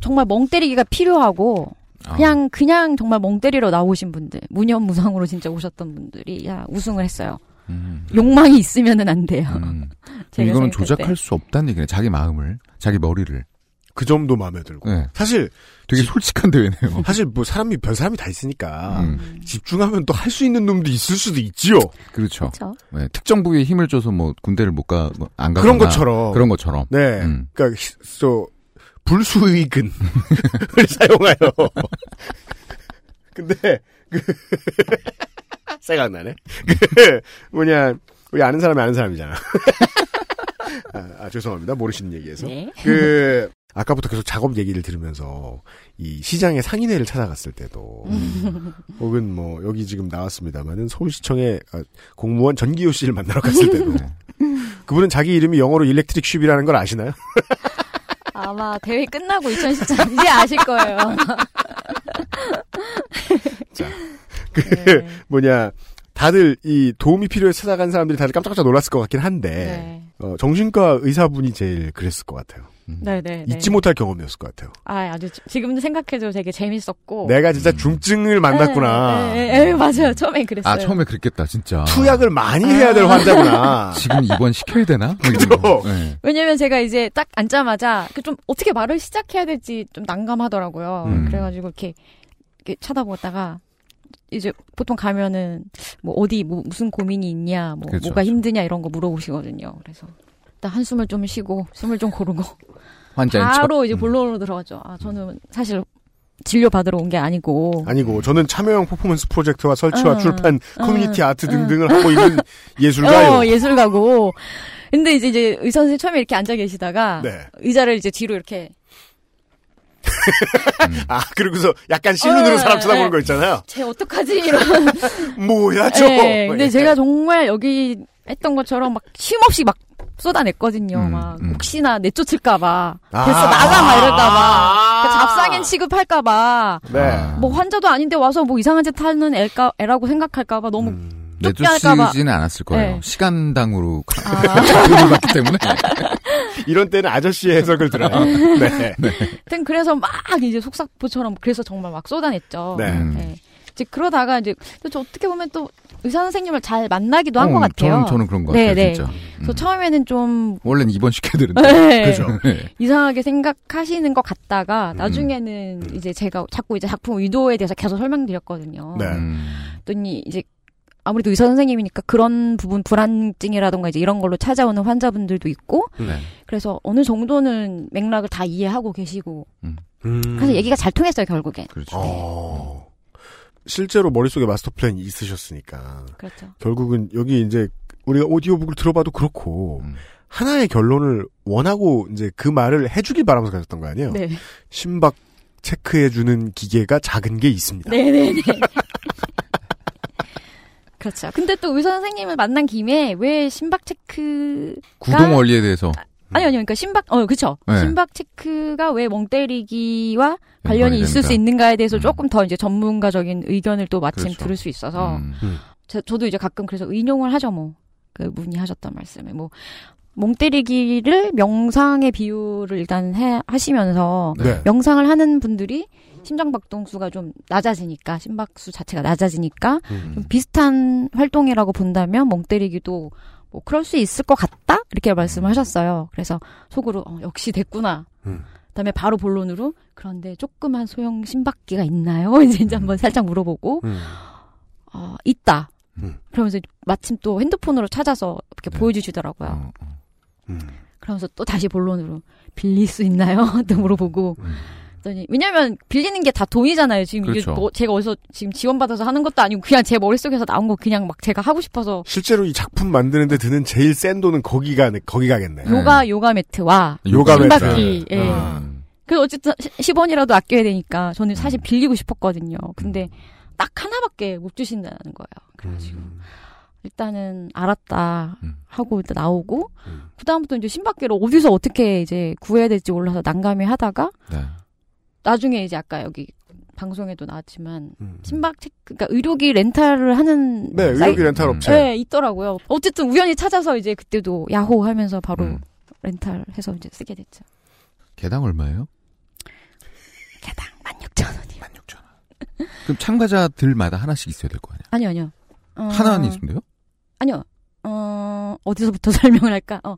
Speaker 4: 정말 멍 때리기가 필요하고
Speaker 3: 아.
Speaker 4: 그냥 그냥 정말 멍 때리러 나오신 분들 무념무상으로 진짜 오셨던 분들이 야 우승을 했어요.
Speaker 3: 음.
Speaker 4: 욕망이 있으면은 안 돼요.
Speaker 3: 음. *laughs* 이거는 조작할
Speaker 4: 때.
Speaker 3: 수 없다는 얘기네. 자기 마음을, 자기 머리를.
Speaker 2: 그 점도 마음에 들고.
Speaker 3: 네.
Speaker 2: 사실
Speaker 3: 되게 솔직한 대회네요. *laughs*
Speaker 2: 사실 뭐 사람이 별 사람이 다 있으니까
Speaker 3: 음.
Speaker 2: 집중하면 또 할 수 있는 놈도 있을 수도 있지요.
Speaker 3: 그렇죠.
Speaker 4: 그렇죠.
Speaker 3: 네, 특정 부위에 힘을 줘서 뭐 군대를 못 가, 뭐안 가거나
Speaker 2: 그런 것처럼.
Speaker 3: 그런 것처럼.
Speaker 2: 네.
Speaker 3: 음.
Speaker 2: 그러니까 히- 저 불수의근을 사용하여. 근데 그 *laughs* 생각나네. 그 뭐냐 우리 아는 사람이 아는 사람이잖아. 아, 아, 죄송합니다 모르시는 얘기에서.
Speaker 4: 네.
Speaker 2: 그 아까부터 계속 작업 얘기를 들으면서 이 시장의 상인회를 찾아갔을 때도 *laughs* 혹은 뭐 여기 지금 나왔습니다만은 서울시청의 아, 공무원 전기호 씨를 만나러 갔을 때도 *laughs* 그분은 자기 이름이 영어로 일렉트릭 쉽이라는 걸 아시나요?
Speaker 4: 아마 대회 끝나고 2014 이제 아실 거예요. *laughs*
Speaker 2: 그
Speaker 4: 네.
Speaker 2: 뭐냐 다들 이 도움이 필요해서 찾아간 사람들이 다들 깜짝깜짝 놀랐을 것 같긴 한데
Speaker 4: 네.
Speaker 2: 어, 정신과 의사분이 제일 그랬을 것 같아요.
Speaker 4: 네, 네, 네.
Speaker 2: 잊지 못할 경험이었을 것 같아요.
Speaker 4: 아, 아주 지금 생각해도 되게 재밌었고.
Speaker 2: 내가 진짜 중증을 만났구나.
Speaker 4: 네, 네, 네, 맞아요. 처음에 그랬어요.
Speaker 3: 아, 처음에 그랬겠다, 진짜.
Speaker 2: 투약을 많이 해야 될 환자구나. *laughs*
Speaker 3: 지금 입원 시켜야 되나? 뭐
Speaker 2: 그죠?
Speaker 3: 거. 네.
Speaker 4: 왜냐면 제가 이제 딱 앉자마자 그좀 어떻게 말을 시작해야 될지 좀 난감하더라고요.
Speaker 3: 음.
Speaker 4: 그래가지고 이렇게, 이렇게 쳐다보다가 이제 보통 가면은 뭐 어디 뭐 무슨 고민이 있냐, 뭐
Speaker 3: 그렇죠,
Speaker 4: 뭐가
Speaker 3: 그렇죠.
Speaker 4: 힘드냐 이런 거 물어보시거든요. 그래서 일단 한숨을 좀 쉬고 숨을 좀 고르고
Speaker 3: 환자인
Speaker 4: 바로
Speaker 3: 척.
Speaker 4: 이제
Speaker 3: 음.
Speaker 4: 본론으로 들어가죠. 아 저는 사실 진료 받으러 온 게 아니고
Speaker 2: 아니고 저는 참여형 퍼포먼스 프로젝트와 설치와
Speaker 4: 어,
Speaker 2: 출판,
Speaker 4: 어,
Speaker 2: 커뮤니티 아트
Speaker 4: 어.
Speaker 2: 등등을 하고 있는 *laughs* 예술가요.
Speaker 4: 어, 예술가고. 근데 이제, 이제 의사 선생님 처음에 이렇게 앉아 계시다가
Speaker 2: 네.
Speaker 4: 의자를 이제 뒤로 이렇게 *laughs*
Speaker 2: 아 그리고서 약간 실눈으로
Speaker 4: 어,
Speaker 2: 사람
Speaker 4: 네,
Speaker 2: 쳐다보는
Speaker 4: 네.
Speaker 2: 거 있잖아요.
Speaker 4: 쟤 어떡하지 이런. *laughs*
Speaker 2: 뭐야 저.
Speaker 4: 네, 근데
Speaker 2: 뭐
Speaker 4: 제가 정말 여기 했던 것처럼 막 쉼없이 막 쏟아냈거든요.
Speaker 3: 음,
Speaker 4: 막
Speaker 3: 음.
Speaker 4: 혹시나 내쫓을까봐
Speaker 2: 아.
Speaker 4: 벌써 나가 막 이럴까봐
Speaker 2: 아.
Speaker 4: 그 잡상인 취급할까봐
Speaker 2: 네.
Speaker 3: 아.
Speaker 4: 뭐 환자도 아닌데 와서 뭐 이상한 짓 하는 애가, 애라고 생각할까봐 너무
Speaker 2: 음.
Speaker 3: 내쫓지는 않았을 거예요.
Speaker 4: 네.
Speaker 3: 시간당으로
Speaker 4: 아. *laughs*
Speaker 3: 돈을 받기 때문에.
Speaker 2: 이런 때는 아저씨의 해석을 들어요. 네.
Speaker 4: 하여튼 그래서 막 이제 속사포처럼 그래서 정말 막 쏟아냈죠.
Speaker 2: 네.
Speaker 3: 음.
Speaker 4: 네. 이제 그러다가 이제 저 어떻게 보면 또 의사 선생님을 잘 만나기도 한것
Speaker 3: 어,
Speaker 4: 같아요.
Speaker 3: 저는, 저는 그런 것
Speaker 4: 네,
Speaker 3: 같아요,
Speaker 4: 네.
Speaker 3: 진짜.
Speaker 4: 그래서
Speaker 3: 음.
Speaker 4: 처음에는 좀
Speaker 3: 원래는 입원 시켜야 되는데.
Speaker 4: 네.
Speaker 2: 그죠.
Speaker 3: 네.
Speaker 4: 이상하게 생각하시는 것 같다가
Speaker 2: 음.
Speaker 4: 나중에는
Speaker 2: 음.
Speaker 4: 이제 제가 자꾸 이제 작품 의도에 대해서 계속 설명드렸거든요.
Speaker 2: 네.
Speaker 3: 음.
Speaker 4: 그랬더니 이제 아무래도 의사 선생님이니까 그런 부분 불안증이라던가 이제 이런 걸로 찾아오는 환자분들도 있고
Speaker 3: 네.
Speaker 4: 그래서 어느 정도는 맥락을 다 이해하고 계시고
Speaker 2: 음.
Speaker 4: 그래서 얘기가 잘 통했어요 결국엔.
Speaker 3: 그렇죠.
Speaker 2: 어. 실제로 머릿속에 마스터 플랜이 있으셨으니까.
Speaker 4: 그렇죠.
Speaker 2: 결국은 여기 이제 우리가 오디오북을 들어봐도 그렇고
Speaker 3: 음.
Speaker 2: 하나의 결론을 원하고 이제 그 말을 해주길 바라면서 가셨던 거 아니에요?
Speaker 4: 네.
Speaker 2: 심박 체크해주는 기계가 작은 게 있습니다.
Speaker 4: 네네네. 그렇죠. 근데 또 의사 선생님을 만난 김에 왜 심박 체크
Speaker 3: 구동 원리에 대해서
Speaker 4: 아니 아니요. 그러니까 심박 어 그렇죠.
Speaker 3: 네.
Speaker 4: 심박 체크가 왜 멍 때리기와
Speaker 3: 연관이
Speaker 4: 관련이 있을
Speaker 3: 된다.
Speaker 4: 수 있는가에 대해서
Speaker 3: 음.
Speaker 4: 조금 더 이제 전문가적인 의견을 또 마침
Speaker 3: 그렇죠.
Speaker 4: 들을 수 있어서
Speaker 3: 음.
Speaker 4: 저, 저도 이제 가끔 그래서 인용을 하죠 뭐. 그 분이 하셨던 말씀에 뭐 멍 때리기를 명상의 비유를 일단 해 하시면서
Speaker 2: 네.
Speaker 4: 명상을 하는 분들이 심장 박동수가 좀 낮아지니까 심박수 자체가 낮아지니까
Speaker 2: 음.
Speaker 4: 좀 비슷한 활동이라고 본다면 멍 때리기도 뭐 그럴 수 있을 것 같다 이렇게 말씀하셨어요. 그래서 속으로 어, 역시 됐구나.
Speaker 2: 음.
Speaker 4: 그다음에 바로 본론으로 그런데 조그만 소형 심박기가 있나요? *laughs* 이제, 이제 한번 살짝 물어보고
Speaker 2: 음.
Speaker 4: 어, 있다.
Speaker 2: 음.
Speaker 4: 그러면서 마침 또 핸드폰으로 찾아서 이렇게
Speaker 3: 네.
Speaker 4: 보여주시더라고요.
Speaker 3: 어, 어.
Speaker 2: 음.
Speaker 4: 그러면서 또 다시 본론으로 빌릴 수 있나요? *laughs* 또 물어보고
Speaker 3: 음.
Speaker 4: 그랬더니 왜냐면 빌리는 게 다 돈이잖아요. 지금 이게
Speaker 3: 그렇죠.
Speaker 4: 뭐 제가 어디서 지금 지원받아서 하는 것도 아니고 그냥 제 머릿속에서 나온 거 그냥 막 제가 하고 싶어서
Speaker 2: 실제로 이 작품 만드는데 드는 제일 센 돈은 거기가 거기 가겠네.
Speaker 3: 네.
Speaker 4: 요가 요가 매트와
Speaker 2: 요가 매트.
Speaker 4: 심박기. 예.
Speaker 2: 아.
Speaker 4: 그래서 어쨌든 10원이라도 아껴야 되니까 저는
Speaker 3: 음.
Speaker 4: 사실 빌리고 싶었거든요. 근데 딱 하나밖에 못 주신다는 거예요. 그래가지고
Speaker 2: 음.
Speaker 4: 일단은 알았다
Speaker 3: 음.
Speaker 4: 하고 일단 나오고
Speaker 2: 음.
Speaker 4: 그 다음부터 이제 심박기를 어디서 어떻게 이제 구해야 될지 몰라서 난감해 하다가
Speaker 3: 네.
Speaker 4: 나중에 이제 아까 여기 방송에도 나왔지만
Speaker 2: 음.
Speaker 4: 심박 체크 그러니까 의료기 렌탈을 하는
Speaker 2: 네,
Speaker 4: 사이-
Speaker 2: 의료기 렌탈 업체.
Speaker 4: 네, 있더라고요. 어쨌든 우연히 찾아서 이제 그때도 야호 하면서 바로
Speaker 3: 음.
Speaker 4: 렌탈해서 이제 쓰게 됐죠.
Speaker 3: 개당 얼마예요?
Speaker 4: 개당 16,000원이요.
Speaker 3: 16,000원. *laughs* 그럼 참가자들마다 하나씩 있어야 될 거 아니야?
Speaker 4: 아니요, 아니요. 어,
Speaker 3: 하나는 있으면 돼요?
Speaker 4: 아니요. 어, 어디서부터 *laughs* 설명을 할까? 어.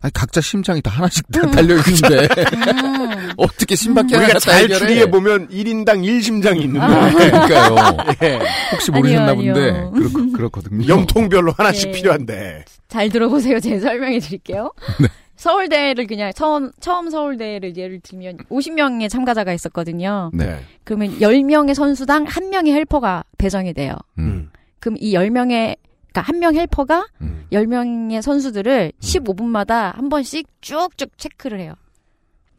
Speaker 3: 아니 각자 심장이 다 하나씩 다
Speaker 4: 음.
Speaker 3: 달려 있는데 *laughs* *laughs*
Speaker 4: 음.
Speaker 3: 어떻게 심박기 하나
Speaker 2: 우리가
Speaker 3: 다
Speaker 2: 잘? 추리해 보면 1인당 1심장이 있는데
Speaker 4: 아.
Speaker 3: 그러니까요. *laughs*
Speaker 2: 예.
Speaker 3: 혹시 모르셨나
Speaker 4: 아니요,
Speaker 3: 본데
Speaker 4: 아니요.
Speaker 3: 그렇, 그렇거든요.
Speaker 2: 영통별로 하나씩
Speaker 4: 네.
Speaker 2: 필요한데.
Speaker 4: 잘 들어보세요. 제가 설명해 드릴게요.
Speaker 3: 네.
Speaker 4: 서울대를 그냥 처음, 처음 서울대를 예를 들면 50명의 참가자가 있었거든요.
Speaker 3: 네.
Speaker 4: 그러면 10명의 선수당 1명의 헬퍼가 배정이 돼요.
Speaker 3: 음.
Speaker 4: 그럼 이 10명의, 그러니까 한 명 헬퍼가
Speaker 3: 음.
Speaker 4: 10명의 선수들을 15분마다 한 번씩 쭉쭉 체크를 해요.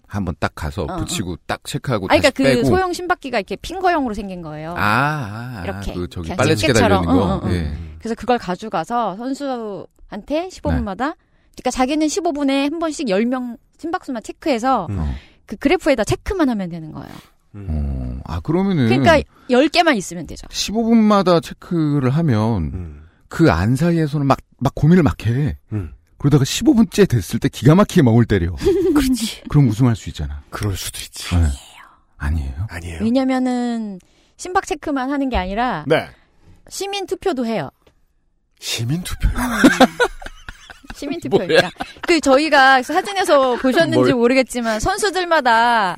Speaker 3: 한 번 딱 가서
Speaker 4: 어,
Speaker 3: 붙이고 딱 체크하고
Speaker 4: 아, 그러니까
Speaker 3: 다시
Speaker 4: 그
Speaker 3: 빼고.
Speaker 4: 소형 심박기가 이렇게 핑거형으로 생긴 거예요.
Speaker 3: 아, 아, 아,
Speaker 4: 이렇게.
Speaker 3: 그 저기 빨래집게 달려. 있는 거.
Speaker 4: 어, 어, 어.
Speaker 3: 예.
Speaker 4: 그래서 그걸 가져가서 선수한테 15분마다
Speaker 3: 네.
Speaker 4: 그러니까 자기는 15분에 한 번씩 10명 심박수만 체크해서
Speaker 2: 음.
Speaker 3: 어.
Speaker 4: 그 그래프에다 체크만 하면 되는 거예요.
Speaker 2: 음.
Speaker 3: 어, 아 그러면은
Speaker 4: 그러니까 10개만 있으면 되죠.
Speaker 3: 15분마다 체크를 하면
Speaker 2: 음.
Speaker 3: 그 안 사이에서는 막 막 고민을 막 해.
Speaker 2: 음.
Speaker 3: 그러다가 15분째 됐을 때 기가 막히게 멍을 때려. *laughs*
Speaker 4: 그렇지.
Speaker 3: 그럼 우승할 수 있잖아.
Speaker 2: 그럴 수도 있지.
Speaker 3: 네. 아니에요.
Speaker 2: 아니에요.
Speaker 4: 왜냐면은 심박 체크만 하는 게 아니라
Speaker 2: 네.
Speaker 4: 시민 투표도 해요.
Speaker 2: 시민 투표.
Speaker 4: 시민 투표니까. 그 저희가 사진에서 보셨는지
Speaker 3: 뭘.
Speaker 4: 모르겠지만 선수들마다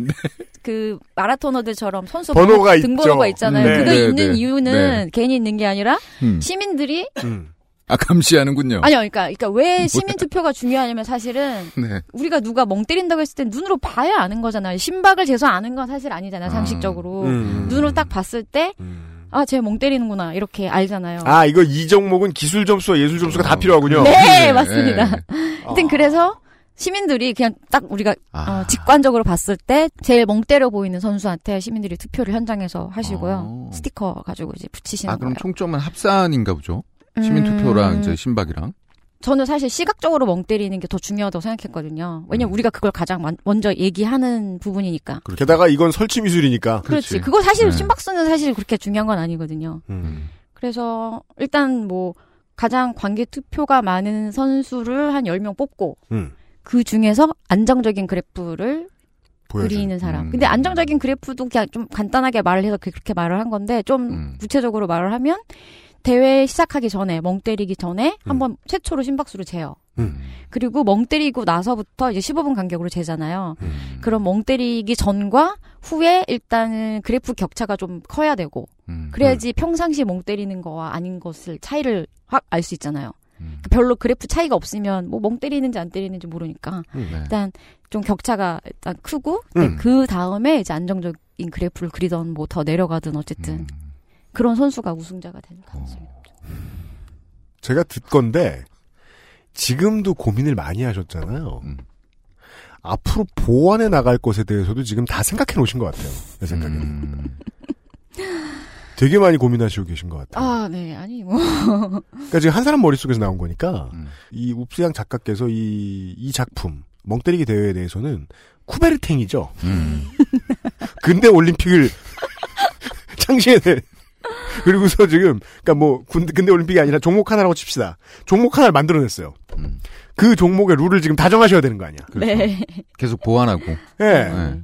Speaker 4: 그 마라토너들처럼 선수
Speaker 2: 번호가
Speaker 4: 번호, 등번호가
Speaker 2: 있죠.
Speaker 4: 있잖아요.
Speaker 2: 네.
Speaker 4: 그거
Speaker 3: 네,
Speaker 4: 있는
Speaker 3: 네.
Speaker 4: 이유는
Speaker 3: 네.
Speaker 4: 괜히 있는 게 아니라
Speaker 3: 음.
Speaker 4: 시민들이
Speaker 2: 음.
Speaker 3: 아 감시하는군요.
Speaker 4: 아니요, 그러니까 그러니까 왜 시민 투표가 중요하냐면 사실은
Speaker 3: 네.
Speaker 4: 우리가 누가 멍 때린다고 했을 때 눈으로 봐야 아는 거잖아요. 심박을 재서 아는 건 사실 아니잖아요. 상식적으로
Speaker 2: 음.
Speaker 4: 눈으로 딱 봤을 때
Speaker 2: 음.
Speaker 4: 아, 쟤 멍 때리는구나 이렇게 알잖아요.
Speaker 2: 아, 이거 이 종목은 기술 점수와 예술 점수가 다 필요하군요.
Speaker 4: 네, 맞습니다.
Speaker 3: 네.
Speaker 4: 하여튼 그래서 시민들이 그냥 딱 우리가
Speaker 3: 아.
Speaker 4: 어, 직관적으로 봤을 때 제일 멍 때려 보이는 선수한테 시민들이 투표를 현장에서 하시고요.
Speaker 3: 어.
Speaker 4: 스티커 가지고 이제 붙이시는
Speaker 3: 아 그럼
Speaker 4: 거예요.
Speaker 3: 총점은 합산인가 보죠. 시민
Speaker 4: 음,
Speaker 3: 투표랑 이제 심박이랑.
Speaker 4: 저는 사실 시각적으로 멍 때리는 게 더 중요하다고 생각했거든요. 왜냐면
Speaker 3: 음.
Speaker 4: 우리가 그걸 가장 먼- 먼저 얘기하는 부분이니까.
Speaker 3: 그렇죠.
Speaker 2: 게다가 이건 설치 미술이니까.
Speaker 4: 그렇지.
Speaker 3: 그렇지.
Speaker 4: 그거 사실
Speaker 3: 네.
Speaker 4: 심박수는 사실 그렇게 중요한 건 아니거든요.
Speaker 2: 음.
Speaker 4: 그래서 일단 뭐 가장 관계 투표가 많은 선수를 한 10명 뽑고
Speaker 2: 음.
Speaker 4: 그 중에서 안정적인 그래프를
Speaker 2: 보여줘.
Speaker 4: 그리는 사람.
Speaker 3: 음.
Speaker 4: 근데 안정적인 그래프도 그냥 좀 간단하게 말을 해서 그렇게 말을 한 건데 좀
Speaker 3: 음.
Speaker 4: 구체적으로 말을 하면 대회 시작하기 전에 멍 때리기 전에 한번 최초로 심박수를 재요.
Speaker 2: 음.
Speaker 4: 그리고 멍 때리고 나서부터 이제 15분 간격으로 재잖아요.
Speaker 2: 음.
Speaker 4: 그럼 멍 때리기 전과 후에 일단은 그래프 격차가 좀 커야 되고
Speaker 3: 음.
Speaker 4: 그래야지 평상시 멍 때리는 거와 아닌 것을 차이를 확 알 수 있잖아요.
Speaker 3: 음.
Speaker 4: 별로 그래프 차이가 없으면 뭐 멍 때리는지 안 때리는지 모르니까
Speaker 2: 음.
Speaker 3: 네.
Speaker 4: 일단 좀 격차가 일단 크고
Speaker 2: 음.
Speaker 4: 그 다음에 이제 안정적인 그래프를 그리던 뭐 더 내려가든 어쨌든
Speaker 3: 음.
Speaker 4: 그런 선수가 우승자가 되는 가능성이
Speaker 3: 어.
Speaker 2: 제가 듣건데 지금도 고민을 많이 하셨잖아요.
Speaker 3: 음.
Speaker 2: 앞으로 보완해 나갈 것에 대해서도 지금 다 생각해 놓으신 것 같아요. 내 생각에는. *laughs*
Speaker 3: 음.
Speaker 2: 되게 많이 고민하시고 계신 것 같아요.
Speaker 4: 아, 네. 아니 뭐
Speaker 2: 그러니까 지금 한 사람 머릿속에서 나온 거니까
Speaker 3: 음.
Speaker 2: 이 웁스양 작가께서 이, 이 작품 멍때리기 대회에 대해서는 쿠베르탱이죠.
Speaker 3: 음. *laughs*
Speaker 2: 근대 올림픽을 *laughs* 창시해낸 그리고서 지금 그러니까 뭐 군대 근대 올림픽이 아니라 종목 하나라고 칩시다. 종목 하나를 만들어냈어요.
Speaker 3: 음.
Speaker 2: 그 종목의 룰을 지금 다 정하셔야 되는 거 아니야?
Speaker 3: 그렇죠.
Speaker 4: 네.
Speaker 3: 계속 보완하고.
Speaker 2: 예.
Speaker 3: 네.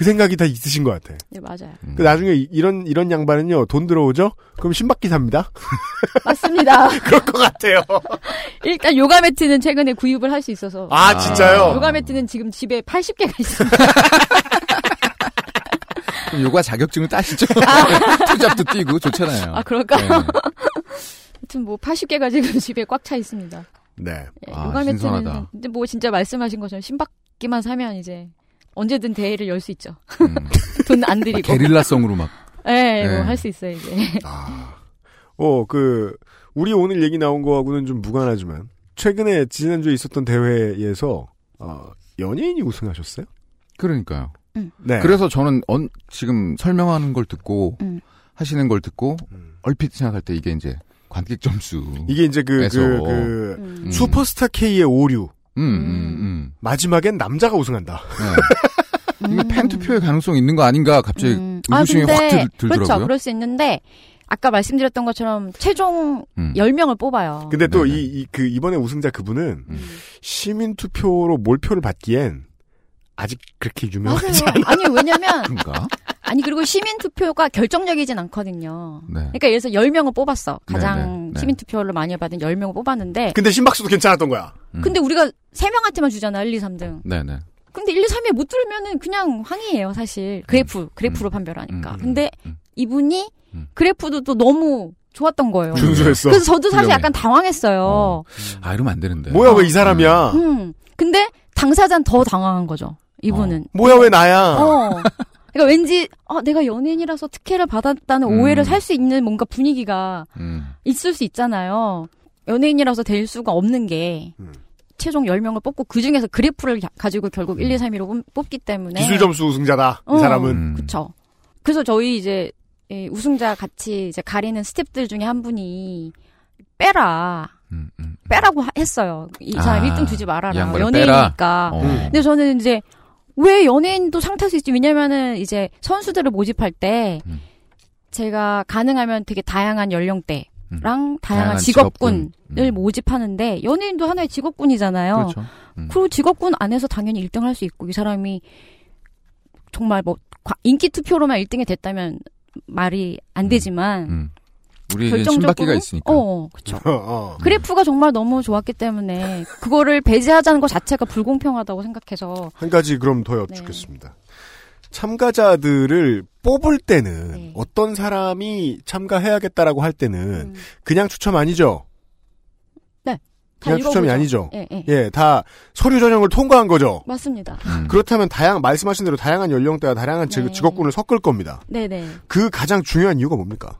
Speaker 2: 그 생각이 다 있으신 것 같아.
Speaker 4: 네, 맞아요.
Speaker 3: 음.
Speaker 2: 그 나중에 이- 이런 이런 양반은요 돈 들어오죠? 그럼 신박기 삽니다. *laughs*
Speaker 4: 맞습니다. *laughs*
Speaker 2: 그럴 것 같아요. *laughs*
Speaker 4: 일단 요가 매트는 최근에 구입을 할 수 있어서
Speaker 2: 아 진짜요?
Speaker 4: 요가 매트는 지금 집에 80개가 있습니다.
Speaker 3: 그럼 요가 자격증을 따시죠. 투잡도 뛰고 좋잖아요.
Speaker 4: 아, 그럴까?
Speaker 3: 네.
Speaker 4: 하여튼 뭐 80개가 지금 집에 꽉 차 있습니다.
Speaker 2: 네.
Speaker 4: 예,
Speaker 3: 아,
Speaker 4: 요가 매트는
Speaker 3: 신선하다.
Speaker 4: 근데 뭐 진짜 말씀하신 것처럼 신박기만 사면 이제 언제든 대회를 열 수 있죠.
Speaker 3: 음. *laughs* 돈안막
Speaker 4: 들이고.
Speaker 3: 게릴라성으로 막.
Speaker 4: 예,
Speaker 3: 네.
Speaker 4: 뭐할 수 있어요, 이제.
Speaker 2: 아, 어, 그, 우리 오늘 얘기 나온 거하고는 좀 무관하지만, 최근에 지난주에 있었던 대회에서, 어, 연예인이 우승하셨어요?
Speaker 3: 그러니까요.
Speaker 2: 네.
Speaker 3: 그래서 저는 언, 지금 설명하는 걸 듣고
Speaker 4: 음.
Speaker 3: 하시는 걸 듣고
Speaker 2: 음.
Speaker 3: 얼핏 생각할 때 이게 이제 관객 점수.
Speaker 2: 이게 이제 그. 그, 그,
Speaker 4: 음.
Speaker 3: 음.
Speaker 2: 슈퍼스타 K의 오류.
Speaker 3: 음, 음, 음.
Speaker 2: 마지막엔 남자가 우승한다. *laughs*
Speaker 3: 네. 이게 팬 투표의 가능성 이 있는 거 아닌가 갑자기
Speaker 4: 음. 아,
Speaker 3: 의구심이
Speaker 4: 근데,
Speaker 3: 확 들, 들더라고요.
Speaker 4: 그렇죠. 그럴 수 있는데, 아까 말씀드렸던 것처럼 최종
Speaker 3: 음.
Speaker 4: 10명을 뽑아요.
Speaker 2: 근데 또
Speaker 3: 네네.
Speaker 2: 이, 이, 그, 이번에 우승자 그분은
Speaker 3: 음.
Speaker 2: 시민 투표로 몰표를 받기엔 아직 그렇게 유명하지
Speaker 4: 맞아요.
Speaker 2: 않아. *laughs*
Speaker 4: 아니, 왜냐면,
Speaker 3: 그런가?
Speaker 4: 아니, 그리고 시민 투표가 결정적이진 않거든요.
Speaker 3: 네.
Speaker 4: 그러니까 예를 들어서 10명을 뽑았어. 가장
Speaker 3: 네네, 네.
Speaker 4: 시민 투표를 많이 받은 10명을 뽑았는데,
Speaker 2: 근데 심박수도 괜찮았던 거야.
Speaker 3: 음.
Speaker 4: 근데 우리가 3명한테만 주잖아, 1, 2, 3등.
Speaker 3: 네 네.
Speaker 4: 근데 1, 2, 3위에 못 들으면은 그냥 황이에요, 사실. 그래프, 그래프로 판별하니까.
Speaker 3: 음, 음,
Speaker 4: 근데
Speaker 3: 음.
Speaker 4: 이분이
Speaker 3: 음.
Speaker 4: 그래프도 또 너무 좋았던 거예요.
Speaker 2: 준수했어.
Speaker 4: 그래서 저도 사실. 약간 당황했어요.
Speaker 3: 어. 아 이러면 안 되는데.
Speaker 2: 뭐야, 왜 이 사람이야?
Speaker 4: 음. 근데 당사자는 더 당황한 거죠. 이분은.
Speaker 2: 뭐야, 왜 나야?
Speaker 4: 어. 그러니까 왠지 아, 내가 연예인이라서 특혜를 받았다는
Speaker 3: 음.
Speaker 4: 오해를 살 수 있는 뭔가 분위기가
Speaker 3: 음.
Speaker 4: 있을 수 있잖아요. 연예인이라서 될 수가 없는 게
Speaker 2: 음.
Speaker 4: 최종 10명을 뽑고 그 중에서 그래프를 가- 가지고 결국 1, 2, 3위로 뽑기 때문에
Speaker 2: 기술 점수 우승자다. 이
Speaker 4: 어.
Speaker 2: 사람은.
Speaker 3: 음.
Speaker 4: 그쵸. 그래서 저희 이제 이 우승자 같이 이제 가리는 스탭들 중에 한 분이 빼라.
Speaker 3: 음, 음.
Speaker 4: 빼라고 하- 했어요. 이 사람
Speaker 3: 아,
Speaker 4: 1등 두지
Speaker 3: 이
Speaker 4: 말아라. 연예인이니까.
Speaker 3: 어.
Speaker 4: 근데 저는 이제 왜 연예인도 상탈 수 있지? 왜냐면은 이제 선수들을 모집할 때
Speaker 3: 음.
Speaker 4: 제가 가능하면 되게 다양한 연령대랑
Speaker 3: 음.
Speaker 4: 다양한,
Speaker 3: 다양한
Speaker 4: 직업군을
Speaker 3: 직업군. 음.
Speaker 4: 모집하는데 연예인도 하나의 직업군이잖아요.
Speaker 3: 그렇죠. 음.
Speaker 4: 그리고 직업군 안에서 당연히 1등 할 수 있고 이 사람이 정말 뭐 과- 인기 투표로만 1등이 됐다면 말이 안 되지만
Speaker 3: 음. 우리 신박기가 있으니까.
Speaker 4: 어, 그렇죠.
Speaker 2: 어, *laughs* 어.
Speaker 4: 그래프가 정말 너무 좋았기 때문에 그거를 배제하자는 것 자체가 불공평하다고 생각해서
Speaker 2: 한 가지 그럼 더
Speaker 4: 네.
Speaker 2: 여쭙겠습니다. 참가자들을 뽑을 때는
Speaker 4: 네.
Speaker 2: 어떤 사람이 참가해야겠다라고 할 때는
Speaker 4: 음,
Speaker 2: 그냥 추첨 아니죠?
Speaker 4: 다
Speaker 2: 그냥 추첨이
Speaker 4: 읽어보죠.
Speaker 2: 아니죠?
Speaker 4: 예, 예.
Speaker 2: 예, 다 서류 전형을 통과한 거죠.
Speaker 4: 맞습니다.
Speaker 3: 음.
Speaker 2: 그렇다면 다양 말씀하신 대로 다양한 연령대와 다양한 직-
Speaker 4: 네.
Speaker 2: 직업군을 섞을 겁니다.
Speaker 4: 네 네.
Speaker 2: 그 가장 중요한 이유가 뭡니까?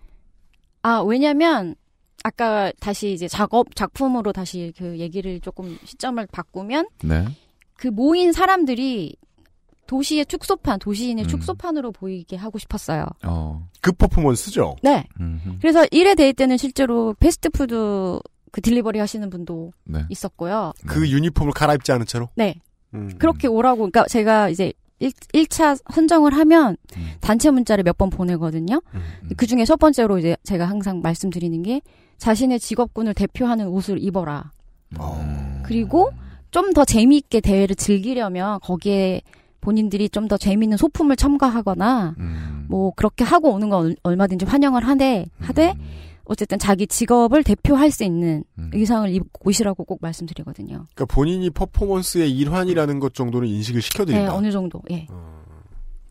Speaker 4: 아, 왜냐면, 아까 다시 이제 작업, 작품으로 다시 그 얘기를 조금 시점을 바꾸면,
Speaker 3: 네.
Speaker 4: 그 모인 사람들이 도시의 축소판, 도시인의
Speaker 3: 음.
Speaker 4: 축소판으로 보이게 하고 싶었어요.
Speaker 3: 어.
Speaker 2: 그 퍼포먼스죠.
Speaker 4: 네.
Speaker 3: 음.
Speaker 4: 그래서 1회 대회 때는 실제로 패스트푸드 그 delivery 하시는 분도
Speaker 3: 네.
Speaker 4: 있었고요.
Speaker 2: 그 유니폼을 갈아입지 않은 채로.
Speaker 4: 네.
Speaker 2: 음.
Speaker 4: 그렇게 오라고, 그러니까 제가 이제 1, 1차 선정을 하면
Speaker 3: 음.
Speaker 4: 단체 문자를 몇 번 보내거든요.
Speaker 2: 음.
Speaker 4: 그 중에 첫 번째로 이제 제가 항상 말씀드리는 게 자신의 직업군을 대표하는 옷을 입어라.
Speaker 2: 어.
Speaker 4: 그리고 좀 더 재미있게 대회를 즐기려면 거기에 본인들이 좀 더 재미있는 소품을 첨가하거나
Speaker 3: 음.
Speaker 4: 뭐 그렇게 하고 오는 건 얼- 얼마든지 환영을 하되 하되
Speaker 3: 음.
Speaker 4: 어쨌든 자기 직업을 대표할 수 있는
Speaker 3: 음.
Speaker 4: 의상을 입고 오시라고 꼭 말씀드리거든요.
Speaker 2: 그러니까 본인이 퍼포먼스의 일환이라는 것 정도는 인식을
Speaker 4: 네,
Speaker 2: 시켜드린다.
Speaker 4: 어느 정도. 예.
Speaker 2: 어.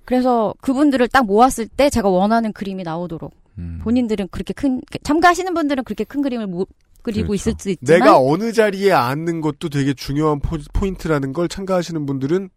Speaker 4: 그래서 그분들을 딱 모았을 때 제가 원하는 그림이 나오도록
Speaker 3: 음.
Speaker 4: 본인들은 그렇게 큰 참가하시는 분들은 그렇게 큰 그림을 못 그리고
Speaker 3: 그렇죠.
Speaker 4: 있을 수 있지만
Speaker 2: 내가 어느 자리에 앉는 것도 되게 중요한 포, 포인트라는 걸 참가하시는 분들은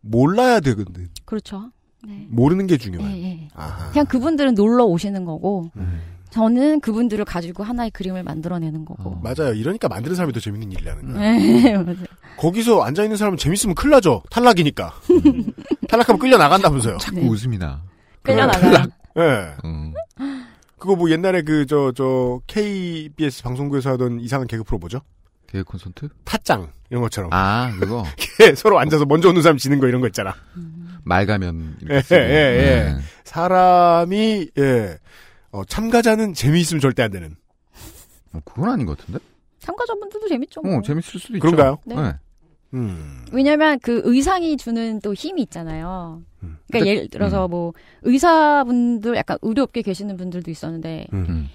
Speaker 2: 몰라야 되거든.
Speaker 4: 그렇죠. 네.
Speaker 2: 모르는 게
Speaker 4: 예,
Speaker 2: 중요해.
Speaker 4: 예.
Speaker 2: 아하.
Speaker 4: 그냥 그분들은 놀러 오시는 거고
Speaker 2: 음.
Speaker 4: 저는 그분들을 가지고 하나의 그림을 만들어내는 거고.
Speaker 3: 어.
Speaker 2: 맞아요. 이러니까 만드는 사람이 더 재밌는 일이라는 거야.
Speaker 4: 네, *laughs* 맞아요.
Speaker 2: 거기서 앉아있는 사람은 재밌으면 큰일 나죠. 탈락이니까. *laughs* 탈락하면 끌려 나간다면서요.
Speaker 3: 자꾸
Speaker 4: 네.
Speaker 3: 웃음이 나.
Speaker 4: 끌려 나가.
Speaker 2: 예.
Speaker 3: 음.
Speaker 2: 그거 뭐 옛날에 그, 저, 저, KBS 방송국에서 하던 이상한 개그 프로 뭐죠?
Speaker 3: 개그 콘서트?
Speaker 2: 타짱. 이런 것처럼.
Speaker 3: 아, 그거. *laughs*
Speaker 2: 서로 앉아서 먼저 오는 사람 지는 거 이런 거 있잖아.
Speaker 3: 말가면
Speaker 2: 예. 예, 예.
Speaker 3: 네.
Speaker 2: 사람이, 예. 어, 참가자는 재미있으면 절대 안 되는.
Speaker 3: 어, 그건 아닌 것 같은데?
Speaker 4: 참가자분들도 재밌죠. 뭐.
Speaker 3: 어, 재밌을 수도 있죠.
Speaker 2: 그런가요?
Speaker 4: 네.
Speaker 2: 음.
Speaker 4: 왜냐면 그 의상이 주는 또 힘이 있잖아요.
Speaker 2: 음.
Speaker 4: 그러니까
Speaker 3: 근데-
Speaker 4: 예를 들어서 뭐 의사분들 약간 의료업계 계시는 분들도 있었는데
Speaker 2: 음.
Speaker 3: 음.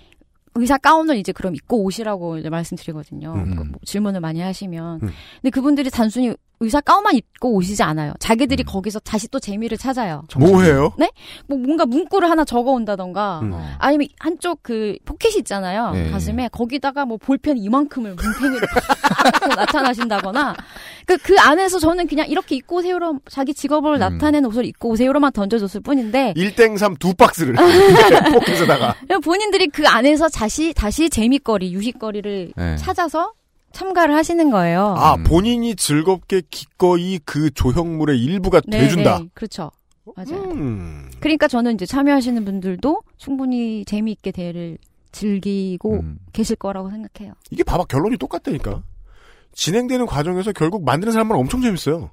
Speaker 4: 의사 가운을 이제 그럼 입고 오시라고 이제 말씀드리거든요.
Speaker 2: 음.
Speaker 4: 그뭐 질문을 많이 하시면.
Speaker 2: 음.
Speaker 4: 근데 그분들이 단순히 의사 가운만 입고 오시지 않아요. 자기들이
Speaker 3: 음.
Speaker 4: 거기서 다시 또 재미를 찾아요.
Speaker 2: 뭐 해요?
Speaker 4: 뭐 뭔가 문구를 하나 적어 온다던가
Speaker 2: 음.
Speaker 3: 어.
Speaker 4: 아니면 한쪽 그 포켓이 있잖아요.
Speaker 3: 네.
Speaker 4: 가슴에 거기다가 뭐 볼펜 이만큼을 문팽이를 팍 *laughs* 나타나신다거나 그, 그 안에서 저는 그냥 이렇게 입고 오세요로 자기 직업을
Speaker 3: 음.
Speaker 4: 나타내는 옷을 입고 오세요로만 던져줬을 뿐인데
Speaker 2: 1땡3 두 박스를. *laughs* 포켓에다가.
Speaker 4: 본인들이 그 안에서 다시 다시 재미거리 유희거리를
Speaker 3: 네.
Speaker 4: 찾아서 참가를 하시는 거예요.
Speaker 2: 아,
Speaker 3: 음.
Speaker 2: 본인이 즐겁게 기꺼이 그 조형물의 일부가
Speaker 4: 네,
Speaker 2: 돼준다.
Speaker 4: 네, 그렇죠. 맞아요.
Speaker 2: 음.
Speaker 4: 그러니까 저는 이제 참여하시는 분들도 충분히 재미있게 대회를 즐기고
Speaker 3: 음.
Speaker 4: 계실 거라고 생각해요.
Speaker 2: 이게 봐봐, 결론이 똑같다니까. 진행되는 과정에서 결국 만드는 사람만 엄청 재밌어요.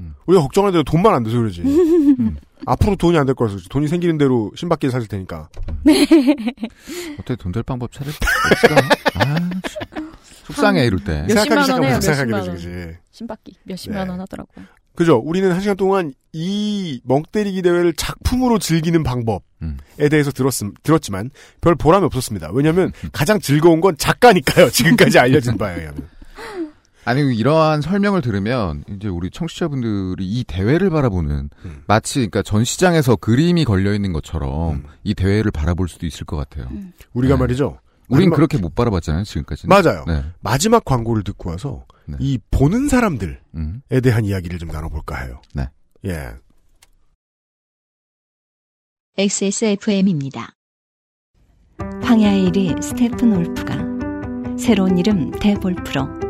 Speaker 3: 음.
Speaker 2: 우리가 걱정하는 대로 돈만 안 돼서 그러지. *laughs* 앞으로 돈이 안 될 거라서. 돈이 생기는 대로 신바퀴를 사실 테니까.
Speaker 3: 어떻게 돈 될 방법 찾을 없을까? 아, 참. 속상해, 이럴 때.
Speaker 4: 몇십만
Speaker 2: 생각하기
Speaker 4: 원 해요, 몇십만
Speaker 2: 되지, 그지.
Speaker 4: 신바퀴 몇십만
Speaker 2: 네.
Speaker 4: 원 하더라고요.
Speaker 2: 그죠? 우리는 한 시간 동안 이 멍때리기 대회를 작품으로 즐기는 방법에
Speaker 3: 음.
Speaker 2: 대해서 들었음, 들었지만 별 보람이 없었습니다. 왜냐면 가장 즐거운 건 작가니까요. 지금까지 알려진 바에 의하면. *laughs*
Speaker 3: 아니, 이러한 설명을 들으면, 이제 우리 청취자분들이 이 대회를 바라보는,
Speaker 2: 음.
Speaker 3: 마치, 그러니까 전시장에서 그림이 걸려 있는 것처럼,
Speaker 2: 음.
Speaker 3: 이 대회를 바라볼 수도 있을 것 같아요.
Speaker 2: 우리가
Speaker 3: 네.
Speaker 2: 말이죠.
Speaker 3: 우린
Speaker 2: 마지막-
Speaker 3: 그렇게 못 바라봤잖아요, 지금까지는.
Speaker 2: 맞아요.
Speaker 3: 네.
Speaker 2: 마지막 광고를 듣고 와서
Speaker 3: 네.
Speaker 2: 이 보는 사람들에
Speaker 3: 음.
Speaker 2: 대한 이야기를 좀 나눠볼까 해요.
Speaker 3: 네.
Speaker 2: 예.
Speaker 10: XSFM입니다. 황야의 이리 스테픈 울프가 새로운 이름 데볼프로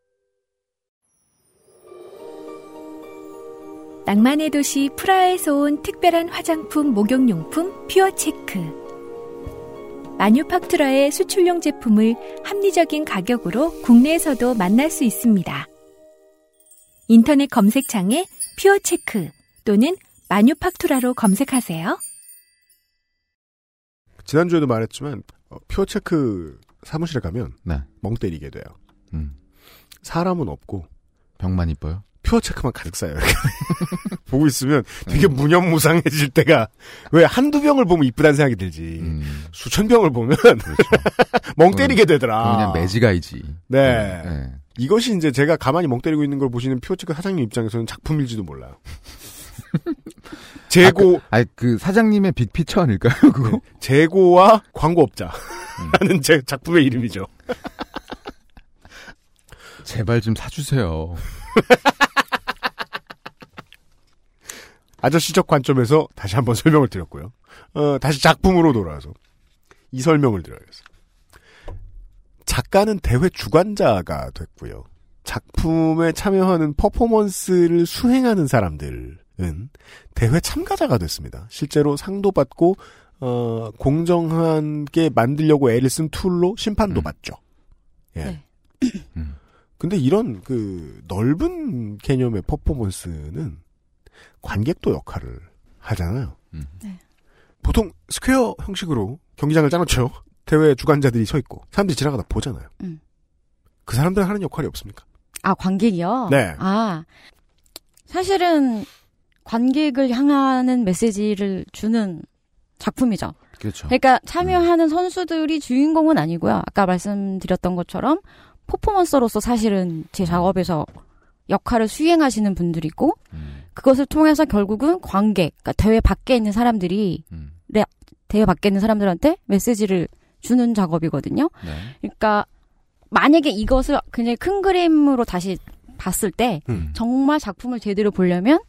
Speaker 14: 낭만의 도시 프라하에서 온 특별한 화장품 목욕용품 퓨어체크. 마뉴팍투라의 수출용 제품을 합리적인 가격으로 국내에서도 만날 수 있습니다. 인터넷 검색창에 퓨어체크 또는 마뉴팍투라로 검색하세요.
Speaker 2: 지난주에도 말했지만 어, 퓨어체크 사무실에 가면
Speaker 3: 네.
Speaker 2: 멍 때리게 돼요.
Speaker 3: 음.
Speaker 2: 사람은 없고
Speaker 3: 병만 이뻐요?
Speaker 2: 퓨어 체크만 가득 쌓여요. *laughs* 보고 있으면 되게 무념무상해질 때가 왜 한두 병을 보면 이쁘다는 생각이 들지
Speaker 3: 음.
Speaker 2: 수천 병을 보면
Speaker 3: 그렇죠. *laughs*
Speaker 2: 멍 때리게 되더라.
Speaker 3: 그냥 매지가이지.
Speaker 2: 네.
Speaker 3: 네.
Speaker 2: 이것이 이제 제가 가만히 멍 때리고 있는 걸 보시는 퓨어 체크 사장님 입장에서는 작품일지도 몰라요. *laughs* 재고
Speaker 3: 아니, 그 사장님의 빅피처 아닐까요, 그거?
Speaker 2: 네. 재고와 광고업자라는
Speaker 3: 음.
Speaker 2: 제 작품의 이름이죠.
Speaker 3: 제발 좀 사주세요.
Speaker 2: 아저씨적 관점에서 다시 한번 *laughs* 설명을 드렸고요. 어, 다시 작품으로 돌아와서 이 설명을 드려야겠어요. 작가는 대회 주관자가 됐고요. 작품에 참여하는 퍼포먼스를 수행하는 사람들은 대회 참가자가 됐습니다. 실제로 상도 받고 어, 공정하게 만들려고 애를 쓴 룰로 심판도
Speaker 3: 음.
Speaker 2: 받죠. 예.
Speaker 4: 네. *clears throat*
Speaker 2: 근데 이런 그 넓은 개념의 퍼포먼스는 관객도 역할을 하잖아요.
Speaker 3: 음.
Speaker 4: 네.
Speaker 2: 보통 square 형식으로 경기장을 짜놓죠. 대회 주관자들이 서 있고 사람들이 지나가다 보잖아요.
Speaker 4: 음.
Speaker 2: 그 사람들 하는 역할이 없습니까?
Speaker 4: 아, 관객이요?
Speaker 2: 네.
Speaker 4: 아, 사실은 관객을 향하는 메시지를 주는 작품이죠.
Speaker 3: 그렇죠.
Speaker 4: 그러니까 참여하는 선수들이 주인공은 아니고요. 아까 말씀드렸던 것처럼 퍼포먼서로서 사실은 제 작업에서 역할을 수행하시는 분들이고
Speaker 3: 음.
Speaker 4: 그것을 통해서 결국은 관객, 그러니까 대회 밖에 있는 사람들이
Speaker 3: 음.
Speaker 4: 네, 대회 밖에 있는 사람들한테 메시지를 주는 작업이거든요.
Speaker 3: 네.
Speaker 4: 그러니까 만약에 이것을 굉장히 큰 그림으로 다시 봤을 때
Speaker 2: 음.
Speaker 4: 정말 작품을 제대로 보려면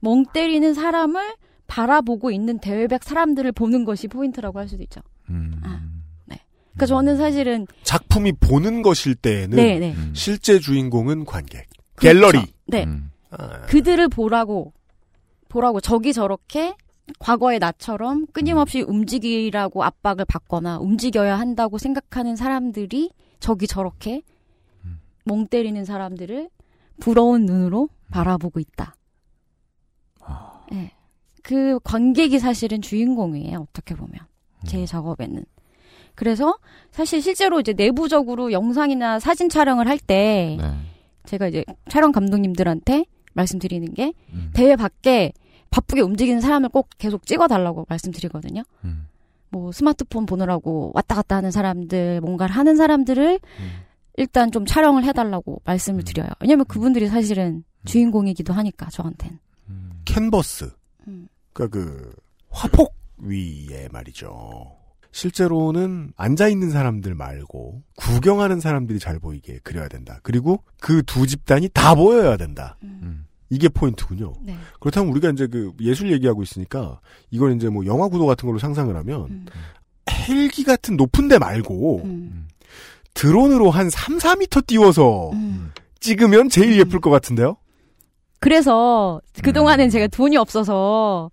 Speaker 4: 멍 때리는 사람을 바라보고 있는 대회백 사람들을 보는 것이 포인트라고 할 수도 있죠.
Speaker 3: 음.
Speaker 4: 아, 그러니까 저는 사실은
Speaker 2: 작품이 보는 것일 때에는
Speaker 4: 네, 네.
Speaker 3: 음.
Speaker 2: 실제 주인공은 관객,
Speaker 4: 그렇죠.
Speaker 2: 갤러리.
Speaker 4: 네.
Speaker 3: 음.
Speaker 2: 아,
Speaker 4: 그들을 보라고 보라고 저기 저렇게 과거의 나처럼 끊임없이 움직이라고 압박을 받거나 움직여야 한다고 생각하는 사람들이 저기 저렇게
Speaker 3: 음.
Speaker 4: 멍 때리는 사람들을 부러운 눈으로 바라보고 있다.
Speaker 3: 아.
Speaker 4: 네. 그 관객이 사실은 주인공이에요. 어떻게 보면
Speaker 3: 음.
Speaker 4: 제 작업에는. 그래서 사실 실제로 이제 내부적으로 영상이나 사진 촬영을 할때
Speaker 3: 네.
Speaker 4: 제가 이제 촬영 감독님들한테 말씀드리는 게
Speaker 3: 음.
Speaker 4: 대회 밖에 바쁘게 움직이는 사람을 꼭 계속 찍어달라고 말씀드리거든요.
Speaker 3: 음.
Speaker 4: 뭐 스마트폰 보느라고 왔다 갔다 하는 사람들, 뭔가를 하는 사람들을
Speaker 3: 음.
Speaker 4: 일단 좀 촬영을 해달라고 말씀을
Speaker 3: 음.
Speaker 4: 드려요. 왜냐면 그분들이 사실은 주인공이기도 하니까 저한텐.
Speaker 3: 음.
Speaker 2: 캔버스.
Speaker 4: 음.
Speaker 2: 그러니까 그 화폭 위에 말이죠. 실제로는 앉아 있는 사람들 말고 구경하는 사람들이 잘 보이게 그려야 된다. 그리고 그 두 집단이 다 보여야 된다.
Speaker 3: 음.
Speaker 2: 이게 포인트군요.
Speaker 4: 네.
Speaker 2: 그렇다면 우리가 이제 그 예술 얘기하고 있으니까 이걸 이제 뭐 영화 구도 같은 걸로 상상을 하면
Speaker 4: 음.
Speaker 2: 헬기 같은 높은 데 말고
Speaker 4: 음.
Speaker 2: 드론으로 한 3, 4미터 띄워서
Speaker 4: 음.
Speaker 2: 찍으면 제일 예쁠 것 같은데요?
Speaker 4: 그래서 그동안엔
Speaker 3: 음.
Speaker 4: 제가 돈이 없어서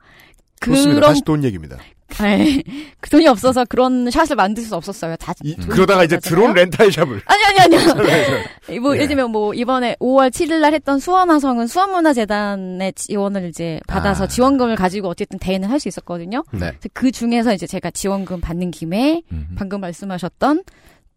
Speaker 2: 그렇습니다.
Speaker 4: 그런
Speaker 2: 다시 돈 얘기입니다.
Speaker 4: 네. 그 돈이 없어서 그런 샷을 만들 수 없었어요. 다
Speaker 2: 이-
Speaker 4: 돈이
Speaker 2: 그러다가 이제. 드론 렌탈샵을.
Speaker 4: 아니 아니 아니요. *laughs* 뭐
Speaker 2: 예.
Speaker 4: 예를 들면 뭐 이번에 5월 7일 날 했던 수원화성은 수원문화재단의 지원을 이제 받아서
Speaker 3: 아.
Speaker 4: 지원금을 가지고 어쨌든 대회는 할 수 있었거든요.
Speaker 3: 네.
Speaker 4: 그래서 그 중에서 이제 제가 지원금 받는 김에
Speaker 3: 음.
Speaker 4: 방금 말씀하셨던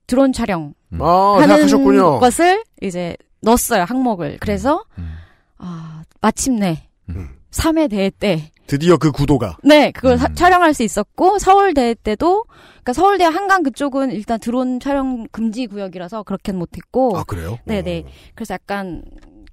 Speaker 4: 드론 촬영
Speaker 3: 음.
Speaker 2: 아,
Speaker 4: 하는
Speaker 2: 생각하셨군요.
Speaker 4: 것을 이제 넣었어요 항목을. 그래서
Speaker 3: 음.
Speaker 4: 아 마침내
Speaker 2: 음.
Speaker 4: 3회 대회 때
Speaker 2: 드디어 그 구도가.
Speaker 4: 네, 그걸 사-
Speaker 3: 음.
Speaker 4: 촬영할 수 있었고 서울대 때도 그러니까 서울대 한강 그쪽은 일단 드론 촬영 금지 구역이라서 그렇게는 못했고
Speaker 2: 아, 그래요?
Speaker 4: 네네.
Speaker 2: 어.
Speaker 4: 그래서 약간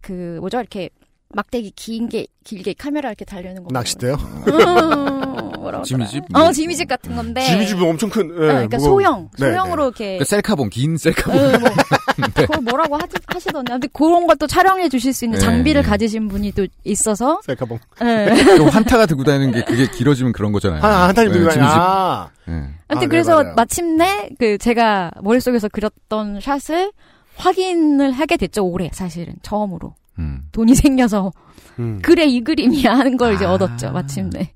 Speaker 4: 그 뭐죠 이렇게 막대기 긴 게 길게 카메라 이렇게 달려는 거
Speaker 2: 낚싯대요?
Speaker 4: 음, 뭐라고
Speaker 3: 지미집?
Speaker 4: 어 지미집 같은 건데
Speaker 2: 지미집은 엄청 큰, 예,
Speaker 4: 네, 그러니까
Speaker 2: 무거운-
Speaker 4: 소형
Speaker 2: 네,
Speaker 4: 소형으로 이렇게
Speaker 3: 그러니까 셀카봉, 긴 셀카봉.
Speaker 4: 어, 뭐, *laughs* 그걸 뭐라고 하, 하시던데 아무튼 그런 것도 촬영해 주실 수 있는
Speaker 3: 네,
Speaker 4: 장비를
Speaker 3: 네.
Speaker 4: 가지신 분이 또 있어서
Speaker 2: 네. 셀카봉.
Speaker 4: 네. *laughs*
Speaker 3: 또 환타가 들고 다니는 게 그게 길어지면 그런 거잖아요.
Speaker 2: 한, 한 타임
Speaker 3: 네,
Speaker 2: 들고 다니
Speaker 3: 지미집.
Speaker 2: 아.
Speaker 3: 네.
Speaker 4: 아무튼
Speaker 2: 아, 네,
Speaker 4: 그래서
Speaker 2: 맞아요.
Speaker 4: 마침내 그 제가 머릿속에서 그렸던 샷을 확인을 하게 됐죠 올해 사실은 처음으로
Speaker 3: 음.
Speaker 4: 돈이 생겨서
Speaker 2: 음.
Speaker 4: 그래 이 그림이야 *laughs* 하는 걸 이제
Speaker 3: 아.
Speaker 4: 얻었죠 마침내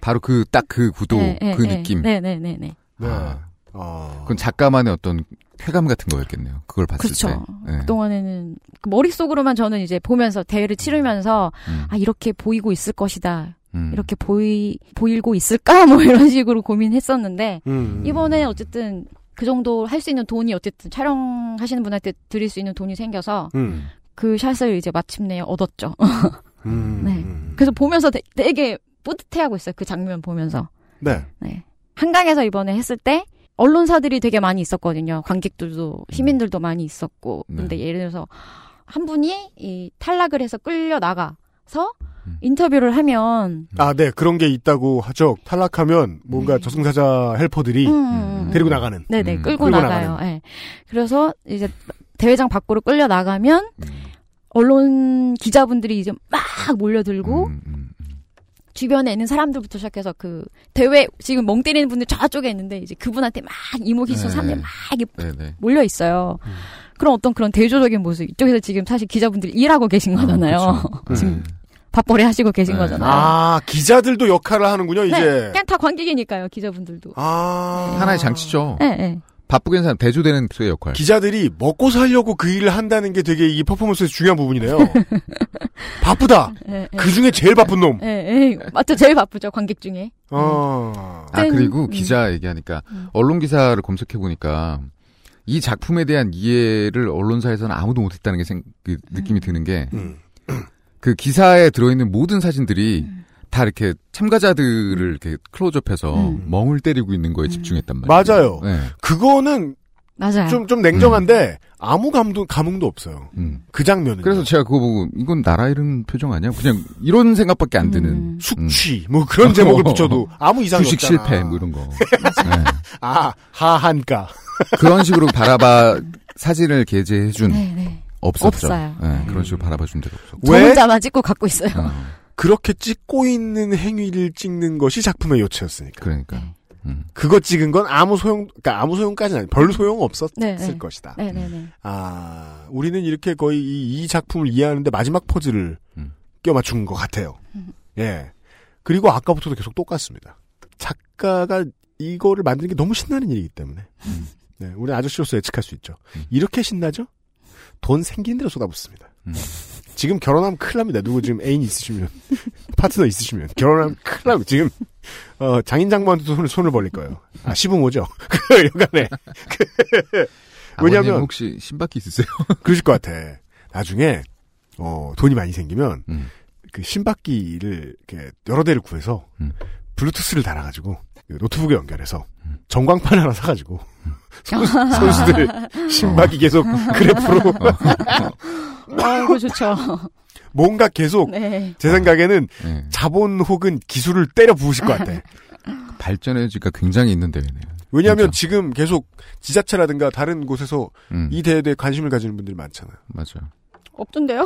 Speaker 3: 바로 그, 딱그 구도,
Speaker 4: 네, 네,
Speaker 3: 그
Speaker 4: 네.
Speaker 3: 느낌.
Speaker 4: 네네네네
Speaker 2: 네.
Speaker 3: 아.
Speaker 2: 아.
Speaker 3: 그건 작가만의 어떤 쾌감 같은 거였겠네요. 그걸 봤을
Speaker 4: 그렇죠
Speaker 3: 때. 네.
Speaker 4: 그동안에는 그 머릿속으로만 저는 이제 보면서 대회를 치르면서
Speaker 3: 음.
Speaker 4: 아 이렇게 보이고 있을 것이다
Speaker 3: 음.
Speaker 4: 이렇게 보이 보이고 있을까 *laughs* 뭐 이런 식으로 고민했었는데
Speaker 2: 음.
Speaker 4: 이번에 어쨌든 그 정도 할 수 있는 돈이 어쨌든 촬영하시는 분한테 드릴 수 있는 돈이 생겨서
Speaker 2: 음.
Speaker 4: 그 샷을 이제 마침내 얻었죠.
Speaker 2: 음. *laughs*
Speaker 4: 네.
Speaker 2: 음.
Speaker 4: 그래서 보면서 되, 되게 뿌듯해하고 있어요. 그 장면 보면서.
Speaker 2: 네.
Speaker 4: 네. 한강에서 이번에 했을 때 언론사들이 되게 많이 있었거든요. 관객들도 시민들도 많이 있었고.
Speaker 3: 네.
Speaker 4: 근데 예를 들어서 한 분이 이 탈락을 해서 끌려 나가서
Speaker 3: 음.
Speaker 4: 인터뷰를 하면
Speaker 2: 아, 네. 그런 게 있다고 하죠. 탈락하면 뭔가
Speaker 4: 네.
Speaker 2: 저승사자 헬퍼들이
Speaker 4: 음, 음, 음.
Speaker 2: 데리고 나가는.
Speaker 4: 네네
Speaker 3: 음.
Speaker 4: 끌고,
Speaker 2: 끌고
Speaker 4: 나가요. 예. 그래서 이제 대회장 밖으로 끌려 나가면
Speaker 3: 음.
Speaker 4: 언론 기자분들이 이제 막 몰려들고
Speaker 3: 음, 음, 음.
Speaker 4: 주변에 있는 사람들부터 시작해서 그 대회 지금 멍 때리는 분들 저쪽에 있는데 이제 그분한테 막 이목이 있어
Speaker 3: 네.
Speaker 4: 사람들이 막 이렇게
Speaker 3: 네네.
Speaker 4: 몰려 있어요.
Speaker 2: 음.
Speaker 4: 그런 어떤 그런 대조적인 모습 이쪽에서 지금 사실 기자분들이 일하고 계신 거잖아요.
Speaker 3: 아. *laughs*
Speaker 4: 지금
Speaker 3: 네.
Speaker 4: 밥벌이 하시고 계신
Speaker 3: 네.
Speaker 4: 거잖아요.
Speaker 2: 아, 기자들도 역할을 하는군요,
Speaker 4: 네,
Speaker 2: 이제.
Speaker 4: 그냥 다 관객이니까요, 기자분들도.
Speaker 2: 아.
Speaker 3: 하나의 장치죠.
Speaker 4: 네, 네.
Speaker 3: 바쁘게 사람 대조되는 수의 역할.
Speaker 2: 기자들이 먹고 살려고 그 일을 한다는 게 되게 이 퍼포먼스에서 중요한 부분이네요. *laughs* 바쁘다.
Speaker 4: 예, 예.
Speaker 2: 그 중에 제일 바쁜 놈.
Speaker 4: 예, 예. 맞죠. 제일 바쁘죠. 관객 중에.
Speaker 2: 어.
Speaker 3: 아 그리고
Speaker 4: 음.
Speaker 3: 기자 얘기하니까
Speaker 4: 음.
Speaker 3: 언론 기사를 검색해 보니까 이 작품에 대한 이해를 언론사에서는 아무도 못했다는 게 생, 그 느낌이 드는 게그
Speaker 2: 음.
Speaker 3: 기사에 들어있는 모든 사진들이 다 이렇게 참가자들을 이렇게 클로즈업해서
Speaker 4: 음.
Speaker 3: 멍을 때리고 있는 거에 집중했단 말이에요.
Speaker 2: 맞아요.
Speaker 3: 네.
Speaker 2: 그거는
Speaker 4: 맞아요.
Speaker 2: 좀, 좀 냉정한데, 아무 감도, 감흥도 없어요.
Speaker 3: 음.
Speaker 2: 그 장면은.
Speaker 3: 그래서 제가 그거 보고 이건 나라 잃은 표정 아니야? 그냥 이런 생각밖에 안 드는
Speaker 4: 음.
Speaker 2: 숙취, 뭐 그런 제목을 붙여도 아무 이상이
Speaker 3: 주식
Speaker 2: 없잖아.
Speaker 3: 실패 뭐 이런 거. *laughs* 네.
Speaker 2: 아, 하한가. *laughs*
Speaker 3: 그런 식으로 바라봐 사진을 게재해준
Speaker 4: 네, 네.
Speaker 3: 없었죠.
Speaker 4: 없어요.
Speaker 3: 네, 그런 식으로 바라봐준 데가 없었고.
Speaker 4: 저 혼자만 찍고 갖고 있어요.
Speaker 3: 어,
Speaker 2: 그렇게 찍고 있는 행위를 찍는 것이 작품의 요체였으니까.
Speaker 3: 그러니까.
Speaker 4: 네.
Speaker 3: 음.
Speaker 2: 그거 찍은 건 아무 소용, 그러니까 아무 소용까지는 아니, 별 소용 없었을
Speaker 4: 네, 네.
Speaker 2: 것이다.
Speaker 4: 네, 네, 네.
Speaker 2: 아, 우리는 이렇게 거의 이, 이 작품을 이해하는데 마지막 포즈를
Speaker 3: 음.
Speaker 2: 껴 맞춘 것 같아요.
Speaker 4: 음.
Speaker 2: 예. 그리고 아까부터도 계속 똑같습니다. 작가가 이거를 만드는 게 너무 신나는 일이기 때문에. 네, 우리 아저씨로서 예측할 수 있죠.
Speaker 3: 음.
Speaker 2: 이렇게 신나죠? 돈 생기는 대로 쏟아붓습니다.
Speaker 3: 음.
Speaker 2: 지금 결혼하면 큰일 납니다. 누구 지금 애인 있으시면, *laughs* 파트너 있으시면. 결혼하면 큰일 나고, 지금, 어, 장인 장모한테도 손을, 손을 벌릴 거예요. 아, 시부모죠. *laughs* 그, 여간에. *laughs*
Speaker 3: 왜냐면
Speaker 2: 왜냐면-
Speaker 3: 혹시 신바퀴 있으세요?
Speaker 2: 그러실 것 같아. 나중에, 어, 돈이 많이 생기면,
Speaker 3: 음.
Speaker 2: 그 신바퀴를 이렇게 여러 대를 구해서,
Speaker 3: 음.
Speaker 2: 블루투스를 달아가지고, 그 노트북에 연결해서,
Speaker 3: 음.
Speaker 2: 전광판 하나 사가지고, *laughs* 선수, 선수들 신바퀴 계속 그래프로, *laughs*
Speaker 4: 아, 그거 좋죠.
Speaker 2: 뭔가 계속,
Speaker 4: 네.
Speaker 2: 제 생각에는
Speaker 3: 네.
Speaker 2: 자본 혹은 기술을 때려 부으실 것 같아. *laughs*
Speaker 3: 발전의 여지가 굉장히 있는 대회네요.
Speaker 2: 왜냐하면
Speaker 3: 진짜.
Speaker 2: 지금 계속 지자체라든가 다른 곳에서
Speaker 3: 음,
Speaker 2: 이 대회에 대해 관심을 가지는 분들이 많잖아요.
Speaker 3: 맞아요.
Speaker 4: 없던데요?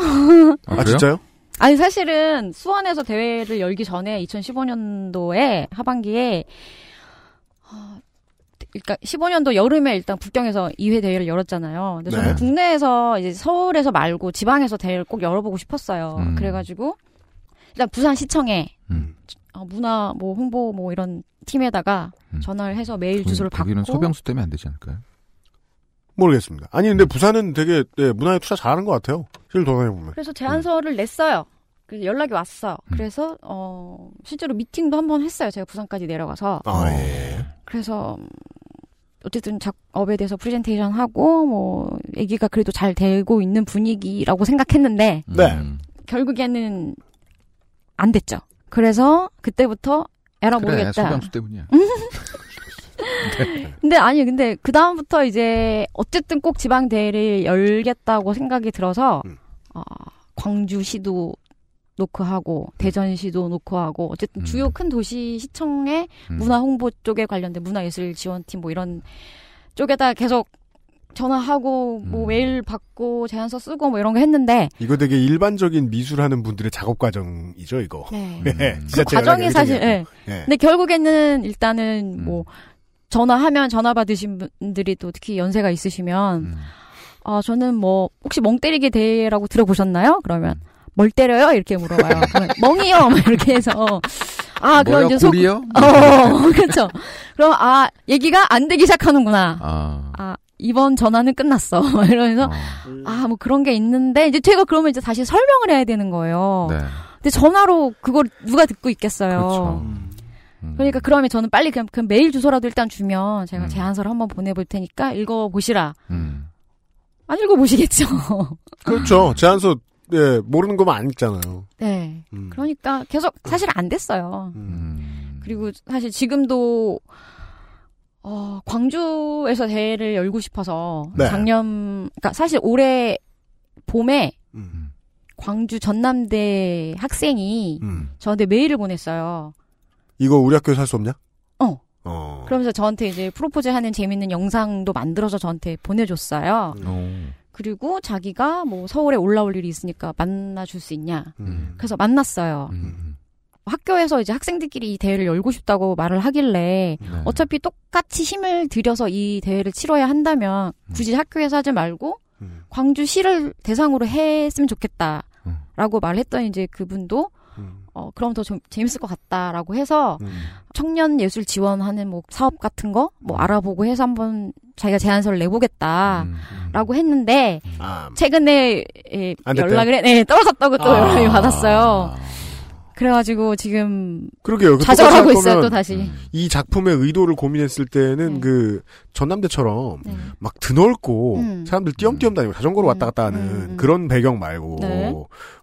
Speaker 3: 아,
Speaker 2: 아? 진짜요?
Speaker 4: 아니 사실은 수원에서 대회를 열기 전에 2015년도에 하반기에 어, 그러니까 15년도 여름에 일단 북경에서 2회 대회를 열었잖아요. 근데 저는
Speaker 2: 네.
Speaker 4: 국내에서 이제 서울에서 말고 지방에서 대회를 꼭 열어보고 싶었어요.
Speaker 3: 음.
Speaker 4: 그래가지고 일단 부산 시청에
Speaker 3: 음.
Speaker 4: 어, 문화 뭐 홍보 뭐 이런 팀에다가
Speaker 3: 음.
Speaker 4: 전화를 해서 메일 주소를 받고
Speaker 3: 거기는 서병수 때문에 안 되지 않을까요?
Speaker 2: 모르겠습니다. 아니, 근데 부산은 되게, 네, 문화에 투자 잘하는 것 같아요. 시를 돌아다녀보면.
Speaker 4: 그래서 제안서를 냈어요. 그래서 연락이 왔어.
Speaker 3: 음.
Speaker 4: 그래서 어 실제로 미팅도 한 번 했어요. 제가 부산까지 내려가서.
Speaker 2: 아, 예.
Speaker 4: 그래서 음, 어쨌든 작업에 대해서 프레젠테이션 하고 뭐 얘기가 그래도 잘 되고 있는 분위기라고 생각했는데
Speaker 2: 네.
Speaker 3: 음.
Speaker 4: 결국에는 안 됐죠. 그래서 그때부터 에라
Speaker 3: 그래,
Speaker 4: 모르겠다.
Speaker 3: 서병수 때문이야. *laughs*
Speaker 4: 근데 아니 근데 그 다음부터 이제 어쨌든 꼭 지방 대회를 열겠다고 생각이 들어서
Speaker 2: 음.
Speaker 4: 어, 광주시도 놓고 하고 대전시도 놓고 하고 어쨌든
Speaker 3: 음.
Speaker 4: 주요 큰 도시 시청의
Speaker 3: 음.
Speaker 4: 문화 홍보 쪽에 관련된 문화예술 지원팀 뭐 이런 쪽에다 계속 전화하고 뭐
Speaker 3: 음.
Speaker 4: 메일 받고 제안서 쓰고 뭐 이런 거 했는데
Speaker 2: 이거 되게 일반적인 미술하는 분들의 작업 과정이죠, 이거.
Speaker 4: 네.
Speaker 2: 네.
Speaker 3: 음.
Speaker 4: 그 과정이 사실. 예.
Speaker 2: 예.
Speaker 4: 근데 결국에는 일단은
Speaker 3: 음.
Speaker 4: 뭐 전화하면 전화 받으신 분들이 또 특히 연세가 있으시면
Speaker 3: 음.
Speaker 4: 아 저는 뭐 혹시 멍 때리기 대회라고 들어보셨나요? 그러면
Speaker 3: 음.
Speaker 4: 뭘 때려요? 이렇게 물어봐요. 멍이요. 막 이렇게 해서 아 그럼? 이제 속
Speaker 3: 골이요?
Speaker 4: 어 *laughs* 그렇죠. 그럼 아 얘기가 안 되기 시작하는구나.
Speaker 3: 아.
Speaker 4: 아 이번 전화는 끝났어. *laughs* 막 이러면서
Speaker 3: 어.
Speaker 4: 아뭐 그런 게 있는데 이제 제가 그러면 이제 다시 설명을 해야 되는 거예요.
Speaker 3: 네.
Speaker 4: 근데 전화로 그걸 누가 듣고 있겠어요.
Speaker 3: 그렇죠.
Speaker 2: 음.
Speaker 3: 음.
Speaker 4: 그러니까 그러면 저는 빨리 그냥 그 메일 주소라도 일단 주면 제가
Speaker 3: 음.
Speaker 4: 제안서를 한번 보내볼 테니까 읽어보시라.
Speaker 3: 음.
Speaker 4: 안 읽어보시겠죠. *laughs*
Speaker 2: 그렇죠. 제안서, 예, 모르는 거만 안 읽잖아요.
Speaker 4: 네.
Speaker 2: 음.
Speaker 4: 그러니까 계속 사실 안 됐어요.
Speaker 2: 음.
Speaker 3: 음.
Speaker 4: 그리고 사실 지금도 어, 광주에서 대회를 열고 싶어서
Speaker 2: 네.
Speaker 4: 작년 그러니까 사실 올해 봄에
Speaker 2: 음.
Speaker 4: 광주 전남대 학생이
Speaker 2: 음.
Speaker 4: 저한테 메일을 보냈어요.
Speaker 2: 이거 우리 학교에 살수 없냐?
Speaker 4: 어.
Speaker 2: 어.
Speaker 4: 그러면서 저한테 이제 프로포즈 하는 재밌는 영상도 만들어서 저한테 보내줬어요.
Speaker 3: 오.
Speaker 4: 그리고 자기가 뭐 서울에 올라올 일이 있으니까 만나줄 수 있냐.
Speaker 2: 음.
Speaker 4: 그래서 만났어요.
Speaker 3: 음.
Speaker 4: 학교에서 이제 학생들끼리 이 대회를 열고 싶다고 말을 하길래
Speaker 3: 네.
Speaker 4: 어차피 똑같이 힘을 들여서 이 대회를 치러야 한다면 굳이 학교에서 하지 말고
Speaker 2: 음.
Speaker 4: 광주시를 대상으로 했으면 좋겠다라고
Speaker 3: 음.
Speaker 4: 말했더니 이제 그분도
Speaker 2: 음.
Speaker 4: 어, 그럼 더 좀 재밌을 것 같다라고 해서
Speaker 2: 음.
Speaker 4: 청년 예술 지원하는 뭐 사업 같은 거 뭐 알아보고 해서 한번 자기가 제안서를 내보겠다라고
Speaker 3: 음.
Speaker 4: 했는데
Speaker 2: 아,
Speaker 4: 최근에 예,
Speaker 2: 안 됐대요?
Speaker 4: 연락을 해, 네, 떨어졌다고 또
Speaker 2: 아.
Speaker 4: 연락이 받았어요. 그래가지고 지금
Speaker 2: 그러게요. 그
Speaker 4: 좌절하고 있어요 또 다시.
Speaker 2: 이 작품의 의도를 고민했을 때는
Speaker 4: 네.
Speaker 2: 그 전남대처럼
Speaker 4: 네.
Speaker 2: 막 드넓고
Speaker 4: 음.
Speaker 2: 사람들 띄엄띄엄 다니고 자전거로 왔다 갔다 하는
Speaker 4: 음, 음.
Speaker 2: 그런 배경 말고
Speaker 4: 네.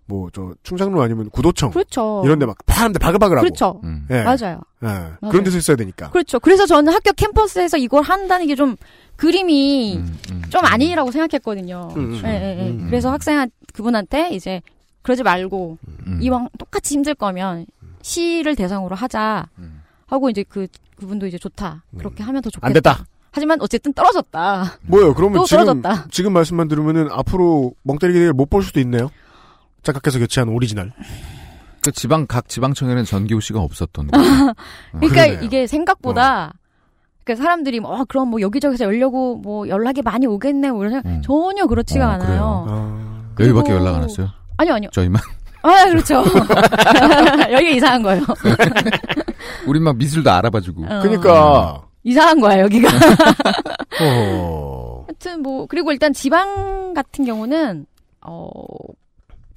Speaker 2: 뭐 저 충장로 아니면 구도청
Speaker 4: 그렇죠.
Speaker 2: 이런 데 막 사람들 바글바글하고
Speaker 4: 그렇죠.
Speaker 3: 음.
Speaker 2: 예.
Speaker 4: 맞아요.
Speaker 2: 예. 그런 데서 있어야 되니까.
Speaker 4: 그렇죠. 그래서 저는 학교 캠퍼스에서 이걸 한다는 게 좀 그림이
Speaker 3: 음, 음.
Speaker 4: 좀 아니라고 생각했거든요.
Speaker 2: 음,
Speaker 4: 예, 예, 예.
Speaker 3: 음.
Speaker 4: 그래서 학생 그분한테 이제 그러지 말고
Speaker 3: 음.
Speaker 4: 이왕 똑같이 힘들 거면 시를 대상으로 하자
Speaker 3: 음.
Speaker 4: 하고 이제 그 그분도 이제 좋다 그렇게 하면 더 좋겠다.
Speaker 2: 안 됐다.
Speaker 4: 하지만 어쨌든 떨어졌다.
Speaker 2: 뭐요? 그러면
Speaker 4: 또
Speaker 2: 지금
Speaker 4: 떨어졌다.
Speaker 2: 지금 말씀만 들으면은 앞으로 멍때리기를 못 볼 수도 있네요. 작가께서 교체한 오리지널.
Speaker 3: 그 지방 각 지방청에는 전기호씨가 없었던 *laughs* 거죠.
Speaker 4: 그러니까
Speaker 2: 그러네요.
Speaker 4: 이게 생각보다 그러니까 사람들이 뭐 어, 그럼 뭐 여기저기서 열려고 뭐 연락이 많이 오겠네 뭐 이러면
Speaker 3: 음.
Speaker 4: 전혀 그렇지가
Speaker 3: 어,
Speaker 4: 않아요.
Speaker 2: 아,
Speaker 3: 여기밖에 연락 안 왔어요.
Speaker 4: 아니요 아니요.
Speaker 3: 저희만 *laughs*
Speaker 4: 아 그렇죠. *laughs* 여기 이상한 거예요.
Speaker 3: 우리 막 미술도 알아봐주고.
Speaker 4: 어.
Speaker 2: 그러니까
Speaker 4: 이상한 거야 여기가.
Speaker 2: 어.
Speaker 4: 하여튼 뭐 그리고 일단 지방 같은 경우는 어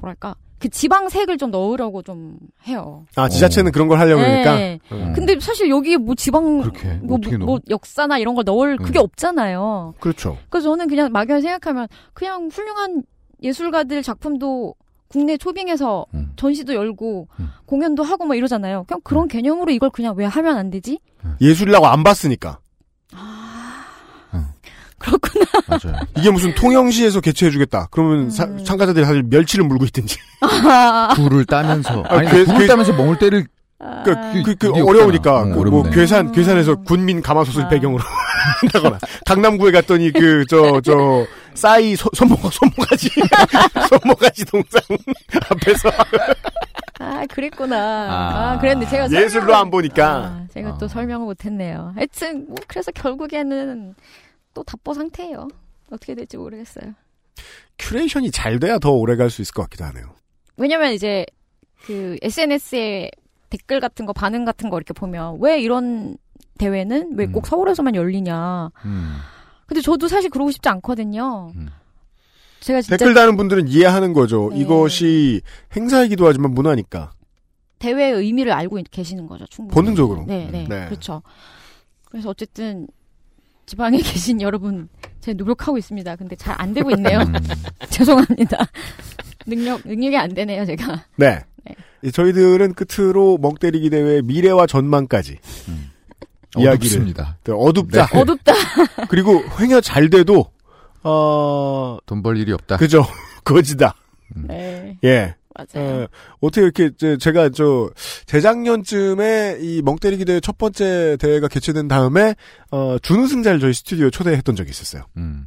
Speaker 4: 뭐랄까 그 지방색을 좀 넣으려고 좀 해요.
Speaker 2: 아 지자체는 그런 걸 하려고 그러니까.
Speaker 4: 네.
Speaker 3: 음.
Speaker 4: 근데 사실 여기 뭐 지방
Speaker 3: 그렇게
Speaker 4: 뭐,
Speaker 3: 어떻게
Speaker 4: 뭐
Speaker 3: 넣어?
Speaker 4: 역사나 이런 걸 넣을 그게
Speaker 3: 음.
Speaker 4: 없잖아요.
Speaker 2: 그렇죠.
Speaker 4: 그래서 저는 그냥 막연히 생각하면 그냥 훌륭한 예술가들 작품도 국내 초빙해서
Speaker 3: 음.
Speaker 4: 전시도 열고
Speaker 3: 음.
Speaker 4: 공연도 하고 뭐 이러잖아요. 그냥 그런 개념으로 이걸 그냥 왜 하면 안 되지?
Speaker 2: 예술이라고 안 봤으니까.
Speaker 4: 그렇구나. *laughs*
Speaker 3: 맞아요.
Speaker 2: 이게 무슨 통영시에서 개최해주겠다. 그러면 사-
Speaker 4: 음.
Speaker 2: 참가자들이 다들 멸치를 물고 있든지. *laughs*
Speaker 3: 굴을 따면서
Speaker 2: 아,
Speaker 3: 아니
Speaker 2: 그-
Speaker 3: 굴을
Speaker 2: 그-
Speaker 3: 따면서 멍을 때릴
Speaker 2: 그,
Speaker 4: 아,
Speaker 2: 그, 그,
Speaker 3: 일이
Speaker 2: 어려우니까. 그
Speaker 3: 어,
Speaker 2: 뭐,
Speaker 3: 어렵네.
Speaker 2: 괴산, 괴산에서 군민 가마솥을
Speaker 4: 아.
Speaker 2: 배경으로 *laughs* 한다거나. 강남구에 갔더니 그, 저, 저, 싸이 소, 손모가, 손모가지. 손모가지 동상 앞에서
Speaker 4: 아, 그랬구나.
Speaker 3: 아.
Speaker 4: 아, 그랬는데 제가
Speaker 2: 예술로
Speaker 4: 설명을-
Speaker 2: 안 보니까.
Speaker 4: 아, 제가 또
Speaker 3: 아.
Speaker 4: 설명을 못했네요. 하여튼 뭐 그래서 결국에는 또 답보 상태예요. 어떻게 될지 모르겠어요.
Speaker 2: 큐레이션이 잘 돼야 더 오래 갈 수 있을 것 같기도 하네요.
Speaker 4: 왜냐면 이제 그 SNS에 댓글 같은 거 반응 같은 거 이렇게 보면 왜 이런 대회는 왜꼭
Speaker 3: 음.
Speaker 4: 서울에서만 열리냐.
Speaker 3: 음.
Speaker 4: 근데 저도 사실 그러고 싶지 않거든요.
Speaker 3: 음.
Speaker 4: 제가 진짜
Speaker 2: 댓글 다는 분들은 이해하는 거죠.
Speaker 4: 네.
Speaker 2: 이것이 행사이기도 하지만 문화니까.
Speaker 4: 대회의 의미를 알고 계시는 거죠, 충분히.
Speaker 2: 본능적으로.
Speaker 4: 네, 네,
Speaker 2: 네.
Speaker 4: 그렇죠. 그래서 어쨌든 지방에 *laughs* 계신 여러분, 제가 노력하고 있습니다. 근데 잘 안 되고 있네요.
Speaker 3: 음. *laughs*
Speaker 4: 죄송합니다. 능력 능력이 안 되네요, 제가.
Speaker 2: 네.
Speaker 4: 네.
Speaker 2: 이 저희들은 끝으로 멍때리기 대회 미래와 전망까지 이야기를
Speaker 3: 어둡습니다.
Speaker 2: 네, 어둡다.
Speaker 3: 네.
Speaker 4: 어둡다. *laughs*
Speaker 2: 그리고 행여 잘 돼도 어
Speaker 3: 돈 벌 일이 없다.
Speaker 2: 그죠 거지다.
Speaker 4: 네,
Speaker 2: 예.
Speaker 4: 맞아요.
Speaker 2: 어, 어떻게 이렇게 제- 제가 저 재작년쯤에 이 멍때리기 대회 첫 번째 대회가 개최된 다음에 어 준우승자를 저희 스튜디오에 초대했던 적이 있었어요.
Speaker 3: 음.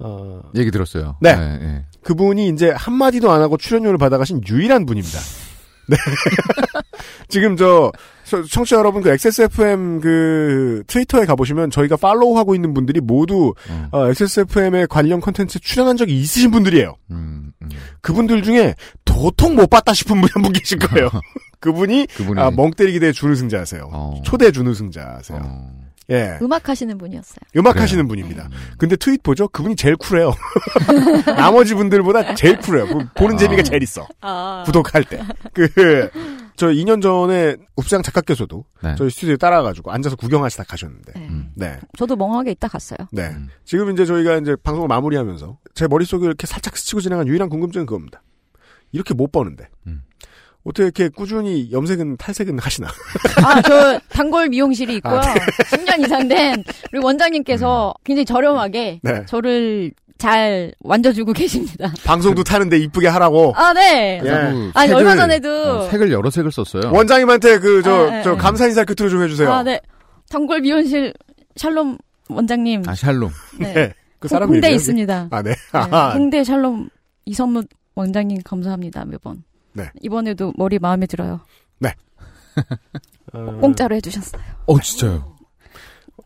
Speaker 2: 어
Speaker 3: 얘기 들었어요.
Speaker 2: 네.
Speaker 3: 네.
Speaker 2: 그분이 이제 한마디도 안 하고 출연료를 받아가신 유일한 분입니다. 네. *laughs* 지금 저, 저- 청취자 여러분 그 XSFM 그 트위터에 가보시면 저희가 팔로우하고 있는 분들이 모두
Speaker 3: 어.
Speaker 2: 어, XSFM의 관련 컨텐츠 출연한 적이 있으신 분들이에요.
Speaker 3: 음, 음.
Speaker 2: 그분들 중에 도통 못 봤다 싶은 분이 한분 계실 거예요. *laughs* 그분이
Speaker 3: 그분이
Speaker 2: 아, 멍때리기 대 준우승자세요.
Speaker 3: 어.
Speaker 2: 초대 준우승자세요.
Speaker 3: 어.
Speaker 2: 예.
Speaker 4: 음악 하시는 분이었어요.
Speaker 2: 음악
Speaker 3: 그래요.
Speaker 2: 하시는 분입니다. 근데 트윗 보죠? 그분이 제일 쿨해요. *laughs* 나머지 분들보다 제일 쿨해요. 보- 보는
Speaker 3: 아.
Speaker 2: 재미가 제일 있어.
Speaker 4: 아,
Speaker 2: 구독할 때. 그, 저 2년 전에 읍장 작가께서도
Speaker 3: 네.
Speaker 2: 저희 스튜디오에 따라가지고 앉아서 구경하시다 가셨는데.
Speaker 4: 네.
Speaker 3: 음.
Speaker 2: 네.
Speaker 4: 저도 멍하게 있다 갔어요.
Speaker 2: 네.
Speaker 3: 음.
Speaker 2: 지금 이제 저희가 이제 방송을 마무리하면서 제 머릿속을 이렇게 살짝 스치고 지나간 유일한 궁금증은 그겁니다. 이렇게 못 버는데.
Speaker 3: 음.
Speaker 2: 어떻게 이렇게 꾸준히 염색은 탈색은 하시나? *laughs*
Speaker 4: 아, 저 단골 미용실이 있고요.
Speaker 2: 아,
Speaker 4: 10년 이상 된 우리 원장님께서 굉장히 저렴하게
Speaker 2: 네.
Speaker 4: 저를 잘 만져주고 계십니다.
Speaker 2: 방송도 타는데 이쁘게 하라고.
Speaker 4: 아, 네.
Speaker 2: 예.
Speaker 3: 자꾸
Speaker 4: 아니,
Speaker 3: 색을-
Speaker 4: 얼마 전에도.
Speaker 3: 어, 색을 여러 색을 썼어요.
Speaker 2: 원장님한테 그, 저,
Speaker 4: 아,
Speaker 2: 저,
Speaker 4: 네.
Speaker 2: 감사 인사 끝으로 좀 해주세요.
Speaker 4: 아, 네. 단골 미용실 샬롬 원장님.
Speaker 3: 아, 샬롬.
Speaker 4: 네.
Speaker 2: 네. 그 사람 이름이요?
Speaker 4: 있습니다.
Speaker 2: 아, 네.
Speaker 4: 네. 홍대 샬롬 이선무 원장님 감사합니다 매번.
Speaker 2: 네.
Speaker 4: 이번에도 머리 마음에 들어요.
Speaker 2: 어, *laughs*
Speaker 4: 공짜로 해주셨어요.
Speaker 3: 어, 진짜요?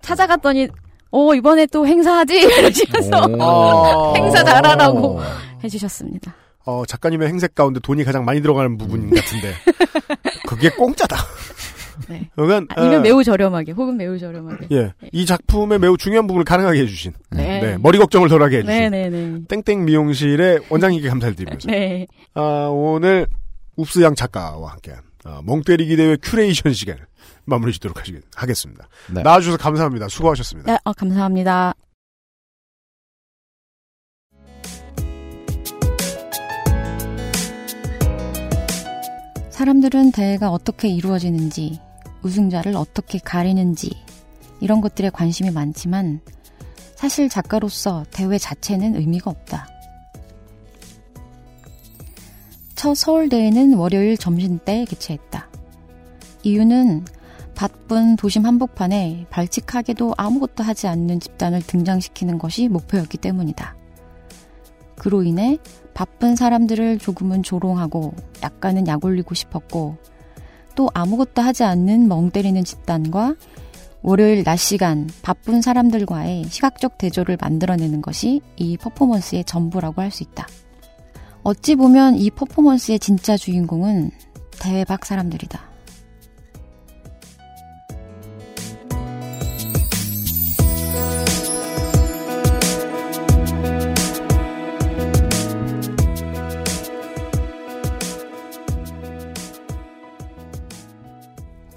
Speaker 4: 찾아갔더니 어 이번에 또 행사하지 *laughs* 이러시면서
Speaker 3: 오. *laughs*
Speaker 2: 어.
Speaker 4: 행사 잘하라고. 해주셨습니다.
Speaker 2: 어, 작가님의 행색 가운데 돈이 가장 많이 들어가는 부분 같은데 그게 공짜다.
Speaker 8: 네.
Speaker 2: 그러니까
Speaker 8: 아니면
Speaker 2: 어,
Speaker 8: 매우 저렴하게, 혹은 매우 저렴하게.
Speaker 2: 예, 이 작품의 매우 중요한 부분을 가능하게 해주신
Speaker 8: 네.
Speaker 2: 네, 머리 걱정을 덜하게 해주신
Speaker 8: 네네네.
Speaker 2: 땡땡 미용실의 원장님께 감사를 드리면서
Speaker 8: 네.
Speaker 2: 아, 오늘 웁스양 작가와 함께 아, 멍때리기 대회 큐레이션 시간을 마무리 짓도록 하시, 하겠습니다.
Speaker 3: 네.
Speaker 2: 나와주셔서 감사합니다. 수고하셨습니다.
Speaker 8: 네, 어, 감사합니다. 사람들은 대회가 어떻게 이루어지는지, 우승자를 어떻게 가리는지, 이런 것들에 관심이 많지만, 사실 작가로서 대회 자체는 의미가 없다. 첫 서울대회는 월요일 점심 때 개최했다. 이유는 바쁜 도심 한복판에 발칙하게도 아무것도 하지 않는 집단을 등장시키는 것이 목표였기 때문이다. 그로 인해 바쁜 사람들을 조금은 조롱하고 약간은 약 올리고 싶었고 또 아무것도 하지 않는 멍 때리는 집단과 월요일 낮 시간 바쁜 사람들과의 시각적 대조를 만들어내는 것이 이 퍼포먼스의 전부라고 할 수 있다. 어찌 보면 이 퍼포먼스의 진짜 주인공은 밖 사람들이다.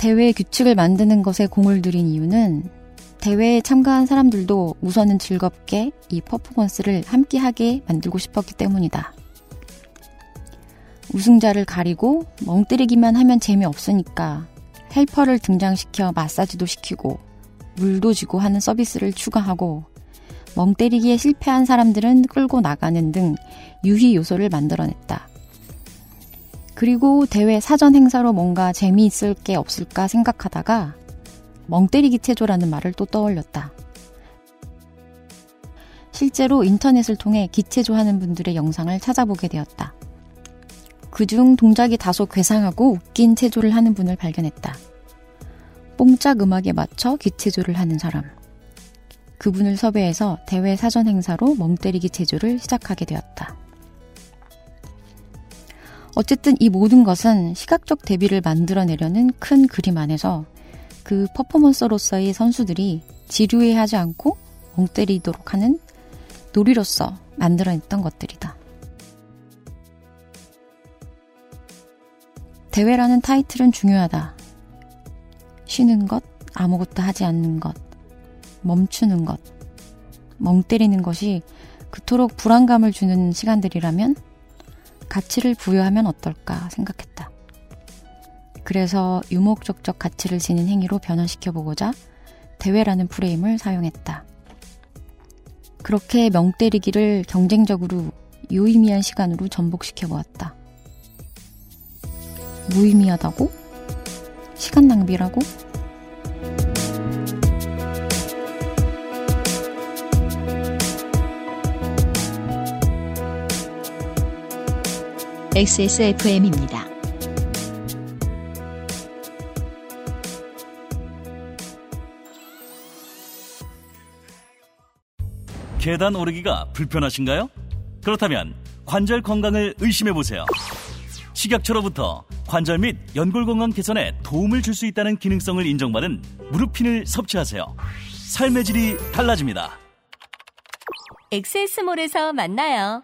Speaker 8: 대회 규칙을 만드는 것에 공을 들인 이유는 대회에 참가한 사람들도 우선은 즐겁게 이 퍼포먼스를 함께하게 만들고 싶었기 때문이다. 우승자를 가리고 멍때리기만 하면 재미없으니까 헬퍼를 등장시켜 마사지도 시키고 물도 주고 하는 서비스를 추가하고 멍때리기에 실패한 사람들은 끌고 나가는 등 유희 요소를 만들어냈다. 그리고 대회 사전 행사로 뭔가 재미있을 게 없을까 생각하다가 멍 때리기 체조라는 말을 또 떠올렸다. 실제로 인터넷을 통해 기체조 하는 분들의 영상을 찾아보게 되었다. 그중 동작이 다소 괴상하고 웃긴 체조를 하는 분을 발견했다. 뽕짝 음악에 맞춰 기체조를 하는 사람. 그분을 섭외해서 대회 사전 행사로 멍때리기 체조를 시작하게 되었다. 어쨌든 이 모든 것은 시각적 대비를 만들어내려는 큰 그림 안에서 그 퍼포먼서로서의 선수들이 지루해하지 않고 멍 때리도록 하는 놀이로서 만들어냈던 것들이다. 대회라는 타이틀은 중요하다. 쉬는 것, 아무것도 하지 않는 것, 멈추는 것, 멍 때리는 것이 그토록 불안감을 주는 시간들이라면 가치를 부여하면 어떨까 생각했다. 그래서 유목적적 가치를 지닌 행위로 변화시켜 보고자 대회라는 프레임을 사용했다. 그렇게 명 때리기를 경쟁적으로 유의미한 시간으로 전복시켜 보았다. 무의미하다고? 시간 낭비라고?
Speaker 10: XSFM입니다.
Speaker 12: 계단 오르기가 불편하신가요? 그렇다면 관절 건강을 의심해 보세요. 식약처로부터 관절 및 연골 건강 개선에 도움을 줄 수 있다는 기능성을 인정받은 무릎핀을 섭취하세요. 삶의 질이 달라집니다.
Speaker 9: 엑세스몰에서 만나요.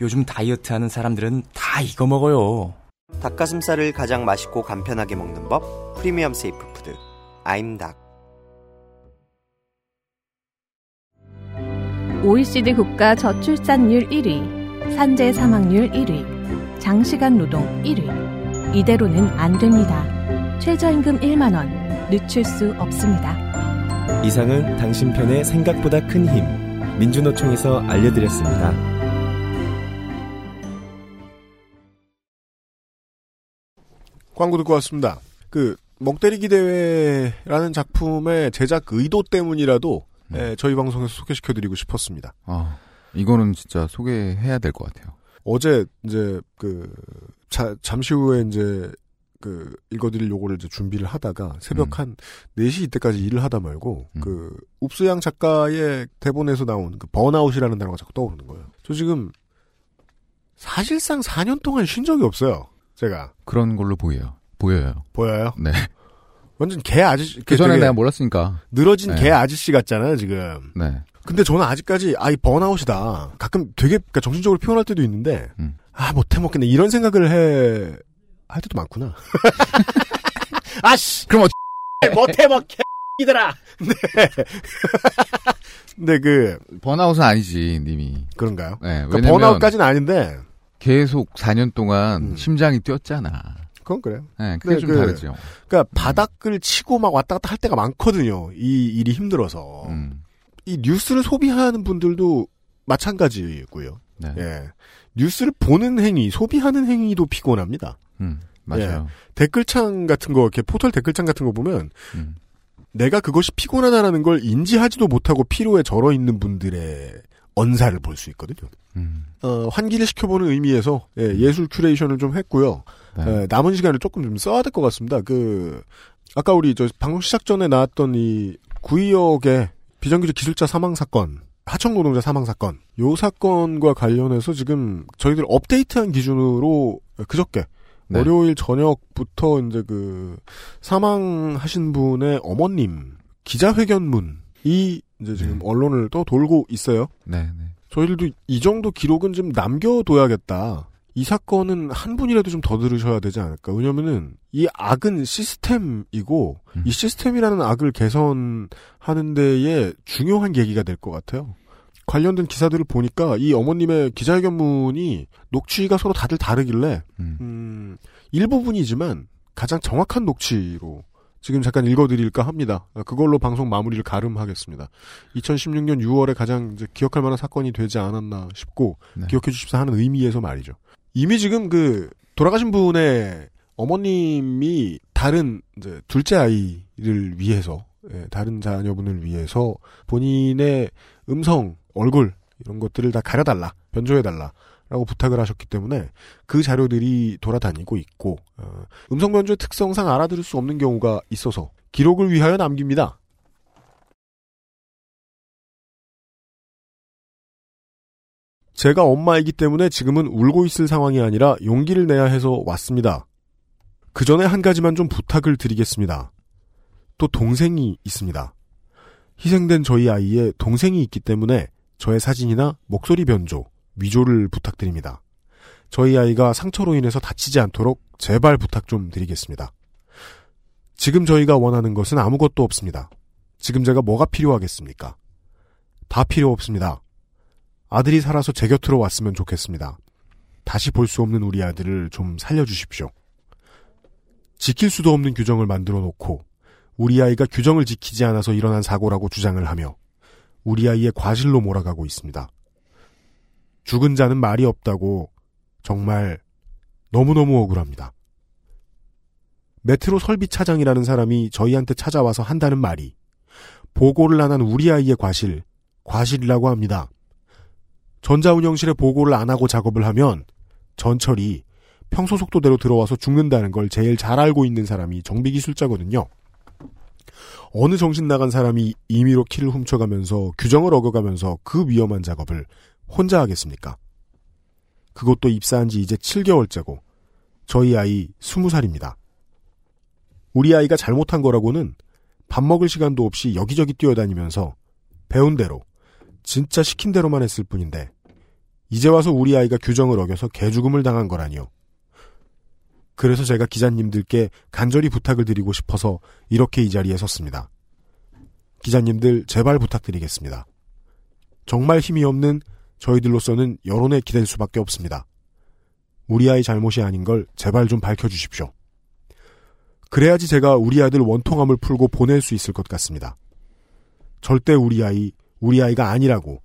Speaker 15: 요즘 다이어트 하는 사람들은 다 이거 먹어요.
Speaker 16: 닭가슴살을 가장 맛있고 간편하게 먹는 법 프리미엄 safe food 아임닭
Speaker 7: OECD 국가 저출산율 1위, 산재 사망률 1위, 장시간 노동 1위. 이대로는 안 됩니다. 최저임금 1만 원 늦출 수 없습니다.
Speaker 6: 이상은 당신 편의 생각보다 큰 힘. 민주노총에서 알려드렸습니다.
Speaker 2: 광고 듣고 왔습니다. 그 먹때리기 대회라는 작품의 제작 의도 때문이라도 예, 저희 방송에서 소개시켜드리고 싶었습니다.
Speaker 3: 아, 이거는 진짜 소개해야 될 것 같아요.
Speaker 2: 어제 이제 그 자, 잠시 후에 이제 그 읽어드릴 요거를 이제 준비를 하다가 새벽 한 4시 이때까지 일을 하다 말고 그 읍수양 작가의 대본에서 나온 그 번아웃이라는 단어가 자꾸 떠오르는 거예요. 저 지금 사실상 4년 동안 쉰 적이 없어요. 제가
Speaker 3: 그런 걸로 보여요. 보여요.
Speaker 2: 보여요?
Speaker 3: 네.
Speaker 2: 완전 개 아저씨
Speaker 3: 그 전에 내가 몰랐으니까.
Speaker 2: 늘어진
Speaker 3: 네.
Speaker 2: 개 아저씨 같잖아요 지금.
Speaker 3: 네.
Speaker 2: 근데 저는 아직까지 아 이 번아웃이다. 가끔 되게 그러니까 정신적으로 피곤할 때도 있는데
Speaker 3: 음.
Speaker 2: 아 못해 먹겠네 이런 생각을 해 할 때도 많구나. *laughs* 아씨.
Speaker 3: 그럼
Speaker 2: 못해 먹게 이들아. 네. *laughs* 근데 그
Speaker 3: 번아웃은 아니지, 님이.
Speaker 2: 그런가요?
Speaker 3: 네.
Speaker 2: 그러니까 번아웃까지는 아닌데
Speaker 3: 계속 4년 동안 심장이 뛰었잖아.
Speaker 2: 그건 그래요.
Speaker 3: 네, 그게
Speaker 2: 근데
Speaker 3: 좀
Speaker 2: 그-
Speaker 3: 다르죠.
Speaker 2: 그러니까 바닥을 치고 막 왔다 갔다 할 때가 많거든요. 이 일이 힘들어서.
Speaker 3: 음.
Speaker 2: 이 뉴스를 소비하는 분들도 마찬가지고요.
Speaker 3: 네.
Speaker 2: 예. 뉴스를 보는 행위, 소비하는 행위도 피곤합니다.
Speaker 3: 음, 맞아요.
Speaker 2: 예. 댓글창 같은 거, 이렇게 포털 댓글창 같은 거 보면
Speaker 3: 음.
Speaker 2: 내가 그것이 피곤하다라는 걸 인지하지도 못하고 피로에 절어 있는 분들의 언사를 볼 수 있거든요.
Speaker 3: 음.
Speaker 2: 어, 환기를 시켜보는 의미에서 예, 술 큐레이션을 좀 했고요.
Speaker 3: 네.
Speaker 2: 예, 남은 시간을 조금 좀 써야 될 것 같습니다. 그 아까 우리 저 방송 시작 전에 나왔던 이 구의역의 비정규직 기술자 사망 사건, 하청 노동자 사망 사건, 요 사건과 관련해서 지금 저희들 업데이트한 기준으로 그저께
Speaker 3: 네.
Speaker 2: 월요일 저녁부터 이제 그 사망하신 분의 어머님 기자회견문 이 이제 지금 언론을 또 돌고 있어요.
Speaker 3: 네, 네.
Speaker 2: 저희들도 이 정도 기록은 좀 남겨둬야겠다. 이 사건은 한 분이라도 좀 더 들으셔야 되지 않을까. 왜냐면은 이 악은 시스템이고 이 시스템이라는 악을 개선하는 데에 중요한 계기가 될 것 같아요. 관련된 기사들을 보니까 이 어머님의 기자회견문이 녹취가 서로 다들 다르길래 음, 일부분이지만 가장 정확한 녹취로 지금 잠깐 읽어드릴까 합니다. 그걸로 방송 마무리를 가름하겠습니다. 2016년 6월에 가장 기억할 만한 사건이 되지 않았나 싶고 기억해 주십사 하는 의미에서 말이죠. 이미 지금 그 돌아가신 분의 어머님이 다른 이제 둘째 아이를 위해서 예, 다른 자녀분을 위해서 본인의 음성, 얼굴 이런 것들을 다 가려달라, 변조해달라. 라고 부탁을 하셨기 때문에 그 자료들이 돌아다니고 있고 어, 음성 변조의 특성상 알아들을 수 없는 경우가 있어서 기록을 위하여 남깁니다. 제가 엄마이기 때문에 지금은 울고 있을 상황이 아니라 용기를 내야 해서 왔습니다. 그 전에 한 가지만 좀 부탁을 드리겠습니다. 또 동생이 있습니다. 희생된 저희 아이의 동생이 있기 때문에 저의 사진이나 목소리 변조, 위조를 부탁드립니다. 저희 아이가 상처로 인해서 다치지 않도록 제발 부탁 좀 드리겠습니다. 지금 저희가 원하는 것은 아무것도 없습니다. 지금 제가 뭐가 필요하겠습니까? 다 필요 없습니다. 아들이 살아서 제 곁으로 왔으면 좋겠습니다. 다시 볼 수 없는 우리 아들을 좀 살려주십시오. 지킬 수도 없는 규정을 만들어 놓고 우리 아이가 규정을 지키지 않아서 일어난 사고라고 주장을 하며 우리 아이의 과실로 몰아가고 있습니다. 죽은 자는 말이 없다고 정말 너무너무 억울합니다. 메트로 설비 차장이라는 사람이 저희한테 찾아와서 한다는 말이 보고를 안 한 우리 아이의 과실, 과실이라고 합니다. 전자운영실에 보고를 안 하고 작업을 하면 전철이 평소 속도대로 들어와서 죽는다는 걸 제일 잘 알고 있는 사람이 정비기술자거든요. 어느 정신 나간 사람이 임의로 키를 훔쳐가면서 규정을 어겨가면서 그 위험한 작업을 혼자 하겠습니까? 그것도 입사한 지 이제 7개월째고 저희 아이 20살입니다. 우리 아이가 잘못한 거라고는 밥 먹을 시간도 없이 여기저기 뛰어다니면서 배운 대로 진짜 시킨 대로만 했을 뿐인데 이제 와서 우리 아이가 규정을 어겨서 개죽음을 당한 거라니요. 그래서 제가 기자님들께 간절히 부탁을 드리고 싶어서 이렇게 이 자리에 섰습니다. 기자님들 제발 부탁드리겠습니다. 정말 힘이 없는 저희들로서는 여론에 기댈 수밖에 없습니다. 우리 아이 잘못이 아닌 걸 제발 좀 밝혀주십시오. 그래야지 제가 우리 아들 원통함을 풀고 보낼 수 있을 것 같습니다. 절대 우리 아이, 우리 아이가 아니라고,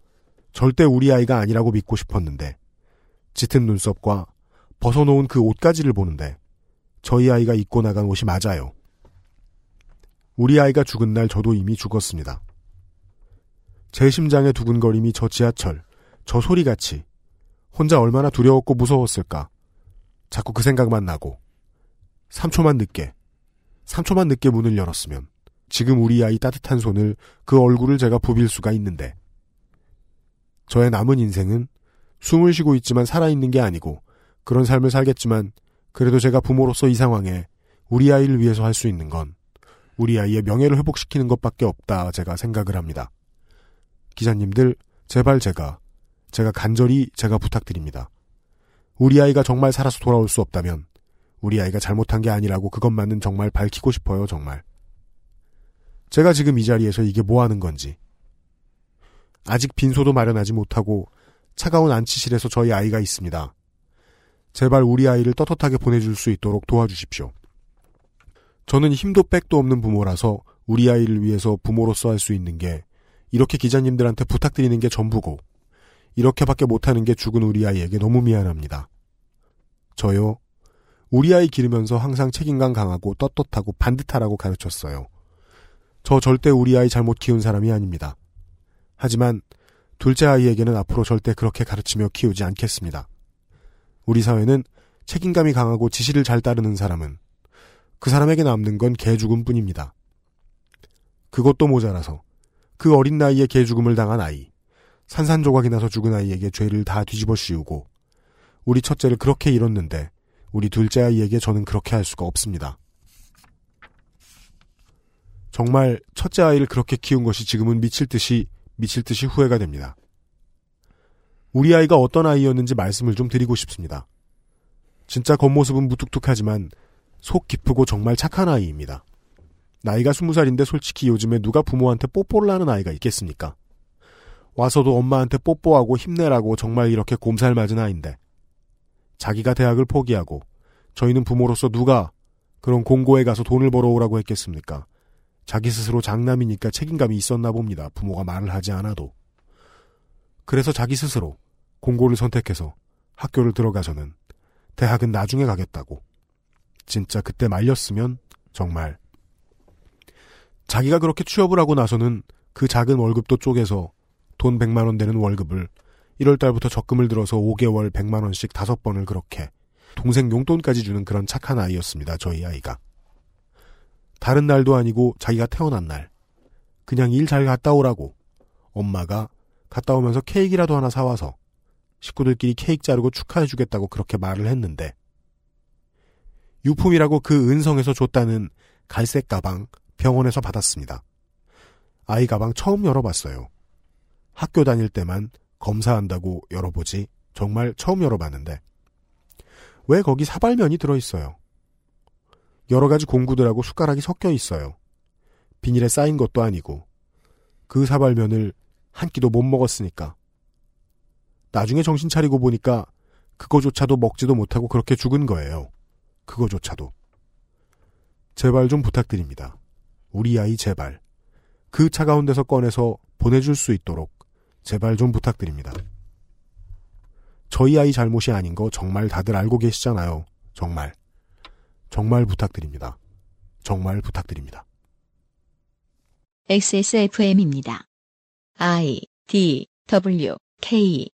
Speaker 2: 절대 우리 아이가 아니라고 믿고 싶었는데, 짙은 눈썹과 벗어놓은 그 옷가지를 보는데, 저희 아이가 입고 나간 옷이 맞아요. 우리 아이가 죽은 날 저도 이미 죽었습니다. 제 심장의 두근거림이 저 지하철, 저 소리같이 혼자 얼마나 두려웠고 무서웠을까. 자꾸 그 생각만 나고 3초만 늦게 3초만 늦게 문을 열었으면 지금 우리 아이 따뜻한 손을 그 얼굴을 제가 부빌 수가 있는데 저의 남은 인생은 숨을 쉬고 있지만 살아있는 게 아니고 그런 삶을 살겠지만 그래도 제가 부모로서 이 상황에 우리 아이를 위해서 할 수 있는 건 우리 아이의 명예를 회복시키는 것밖에 없다 제가 생각을 합니다. 기자님들 제발 제가 제가 간절히 제가 부탁드립니다. 우리 아이가 정말 살아서 돌아올 수 없다면 우리 아이가 잘못한 게 아니라고 그것만은 정말 밝히고 싶어요 정말. 제가 지금 이 자리에서 이게 뭐 하는 건지 아직 빈소도 마련하지 못하고 차가운 안치실에서 저희 아이가 있습니다. 제발 우리 아이를 떳떳하게 보내줄 수 있도록 도와주십시오. 저는 힘도 백도 없는 부모라서 우리 아이를 위해서 부모로서 할 수 있는 게 이렇게 기자님들한테 부탁드리는 게 전부고 이렇게밖에 못하는 게 죽은 우리 아이에게 너무 미안합니다. 저요. 우리 아이 기르면서 항상 책임감 강하고 떳떳하고 반듯하라고 가르쳤어요. 저 절대 우리 아이 잘못 키운 사람이 아닙니다. 하지만 둘째 아이에게는 앞으로 절대 그렇게 가르치며 키우지 않겠습니다. 우리 사회는 책임감이 강하고 지시를 잘 따르는 사람은 그 사람에게 남는 건 개죽음 뿐입니다. 그것도 모자라서 그 어린 나이에 개죽음을 당한 아이, 산산조각이 나서 죽은 아이에게 죄를 다 뒤집어 씌우고 우리 첫째를 그렇게 잃었는데 우리 둘째 아이에게 저는 그렇게 할 수가 없습니다. 정말 첫째 아이를 그렇게 키운 것이 지금은 미칠 듯이 미칠 듯이 후회가 됩니다. 우리 아이가 어떤 아이였는지 말씀을 좀 드리고 싶습니다. 진짜 겉모습은 무뚝뚝하지만 속 깊고 정말 착한 아이입니다. 나이가 스무 살인데 솔직히 요즘에 누가 부모한테 뽀뽀를 하는 아이가 있겠습니까? 와서도 엄마한테 뽀뽀하고 힘내라고 정말 이렇게 곰살 맞은 아이인데 자기가 대학을 포기하고 저희는 부모로서 누가 그런 공고에 가서 돈을 벌어오라고 했겠습니까? 자기 스스로 장남이니까 책임감이 있었나 봅니다. 부모가 말을 하지 않아도. 그래서 자기 스스로 공고를 선택해서 학교를 들어가서는 대학은 나중에 가겠다고. 진짜 그때 말렸으면 정말 자기가 그렇게 취업을 하고 나서는 그 작은 월급도 쪼개서 돈 100만 원 되는 월급을 1월 달부터 적금을 들어서 5개월 100만 원씩 다섯 번을 그렇게 동생 용돈까지 주는 그런 착한 아이였습니다. 저희 아이가. 다른 날도 아니고 자기가 태어난 날 그냥 일 잘 갔다 오라고 엄마가 갔다 오면서 케이크라도 하나 사와서 식구들끼리 케이크 자르고 축하해주겠다고 그렇게 말을 했는데 유품이라고 그 은성에서 줬다는 갈색 가방 병원에서 받았습니다. 아이 가방 처음 열어봤어요. 학교 다닐 때만 검사한다고 열어보지 정말 처음 열어봤는데 왜 거기 사발면이 들어있어요? 여러 가지 공구들하고 숟가락이 섞여 있어요. 비닐에 쌓인 것도 아니고 그 사발면을 한 끼도 못 먹었으니까 나중에 정신 차리고 보니까 그거조차도 먹지도 못하고 그렇게 죽은 거예요. 그거조차도. 제발 좀 부탁드립니다. 우리 아이 제발. 그 차가운 데서 꺼내서 보내줄 수 있도록 제발 좀 부탁드립니다. 저희 아이 잘못이 아닌 거 정말 다들 알고 계시잖아요. 정말. 정말 부탁드립니다. 정말 부탁드립니다.
Speaker 10: XSFM입니다. I D W K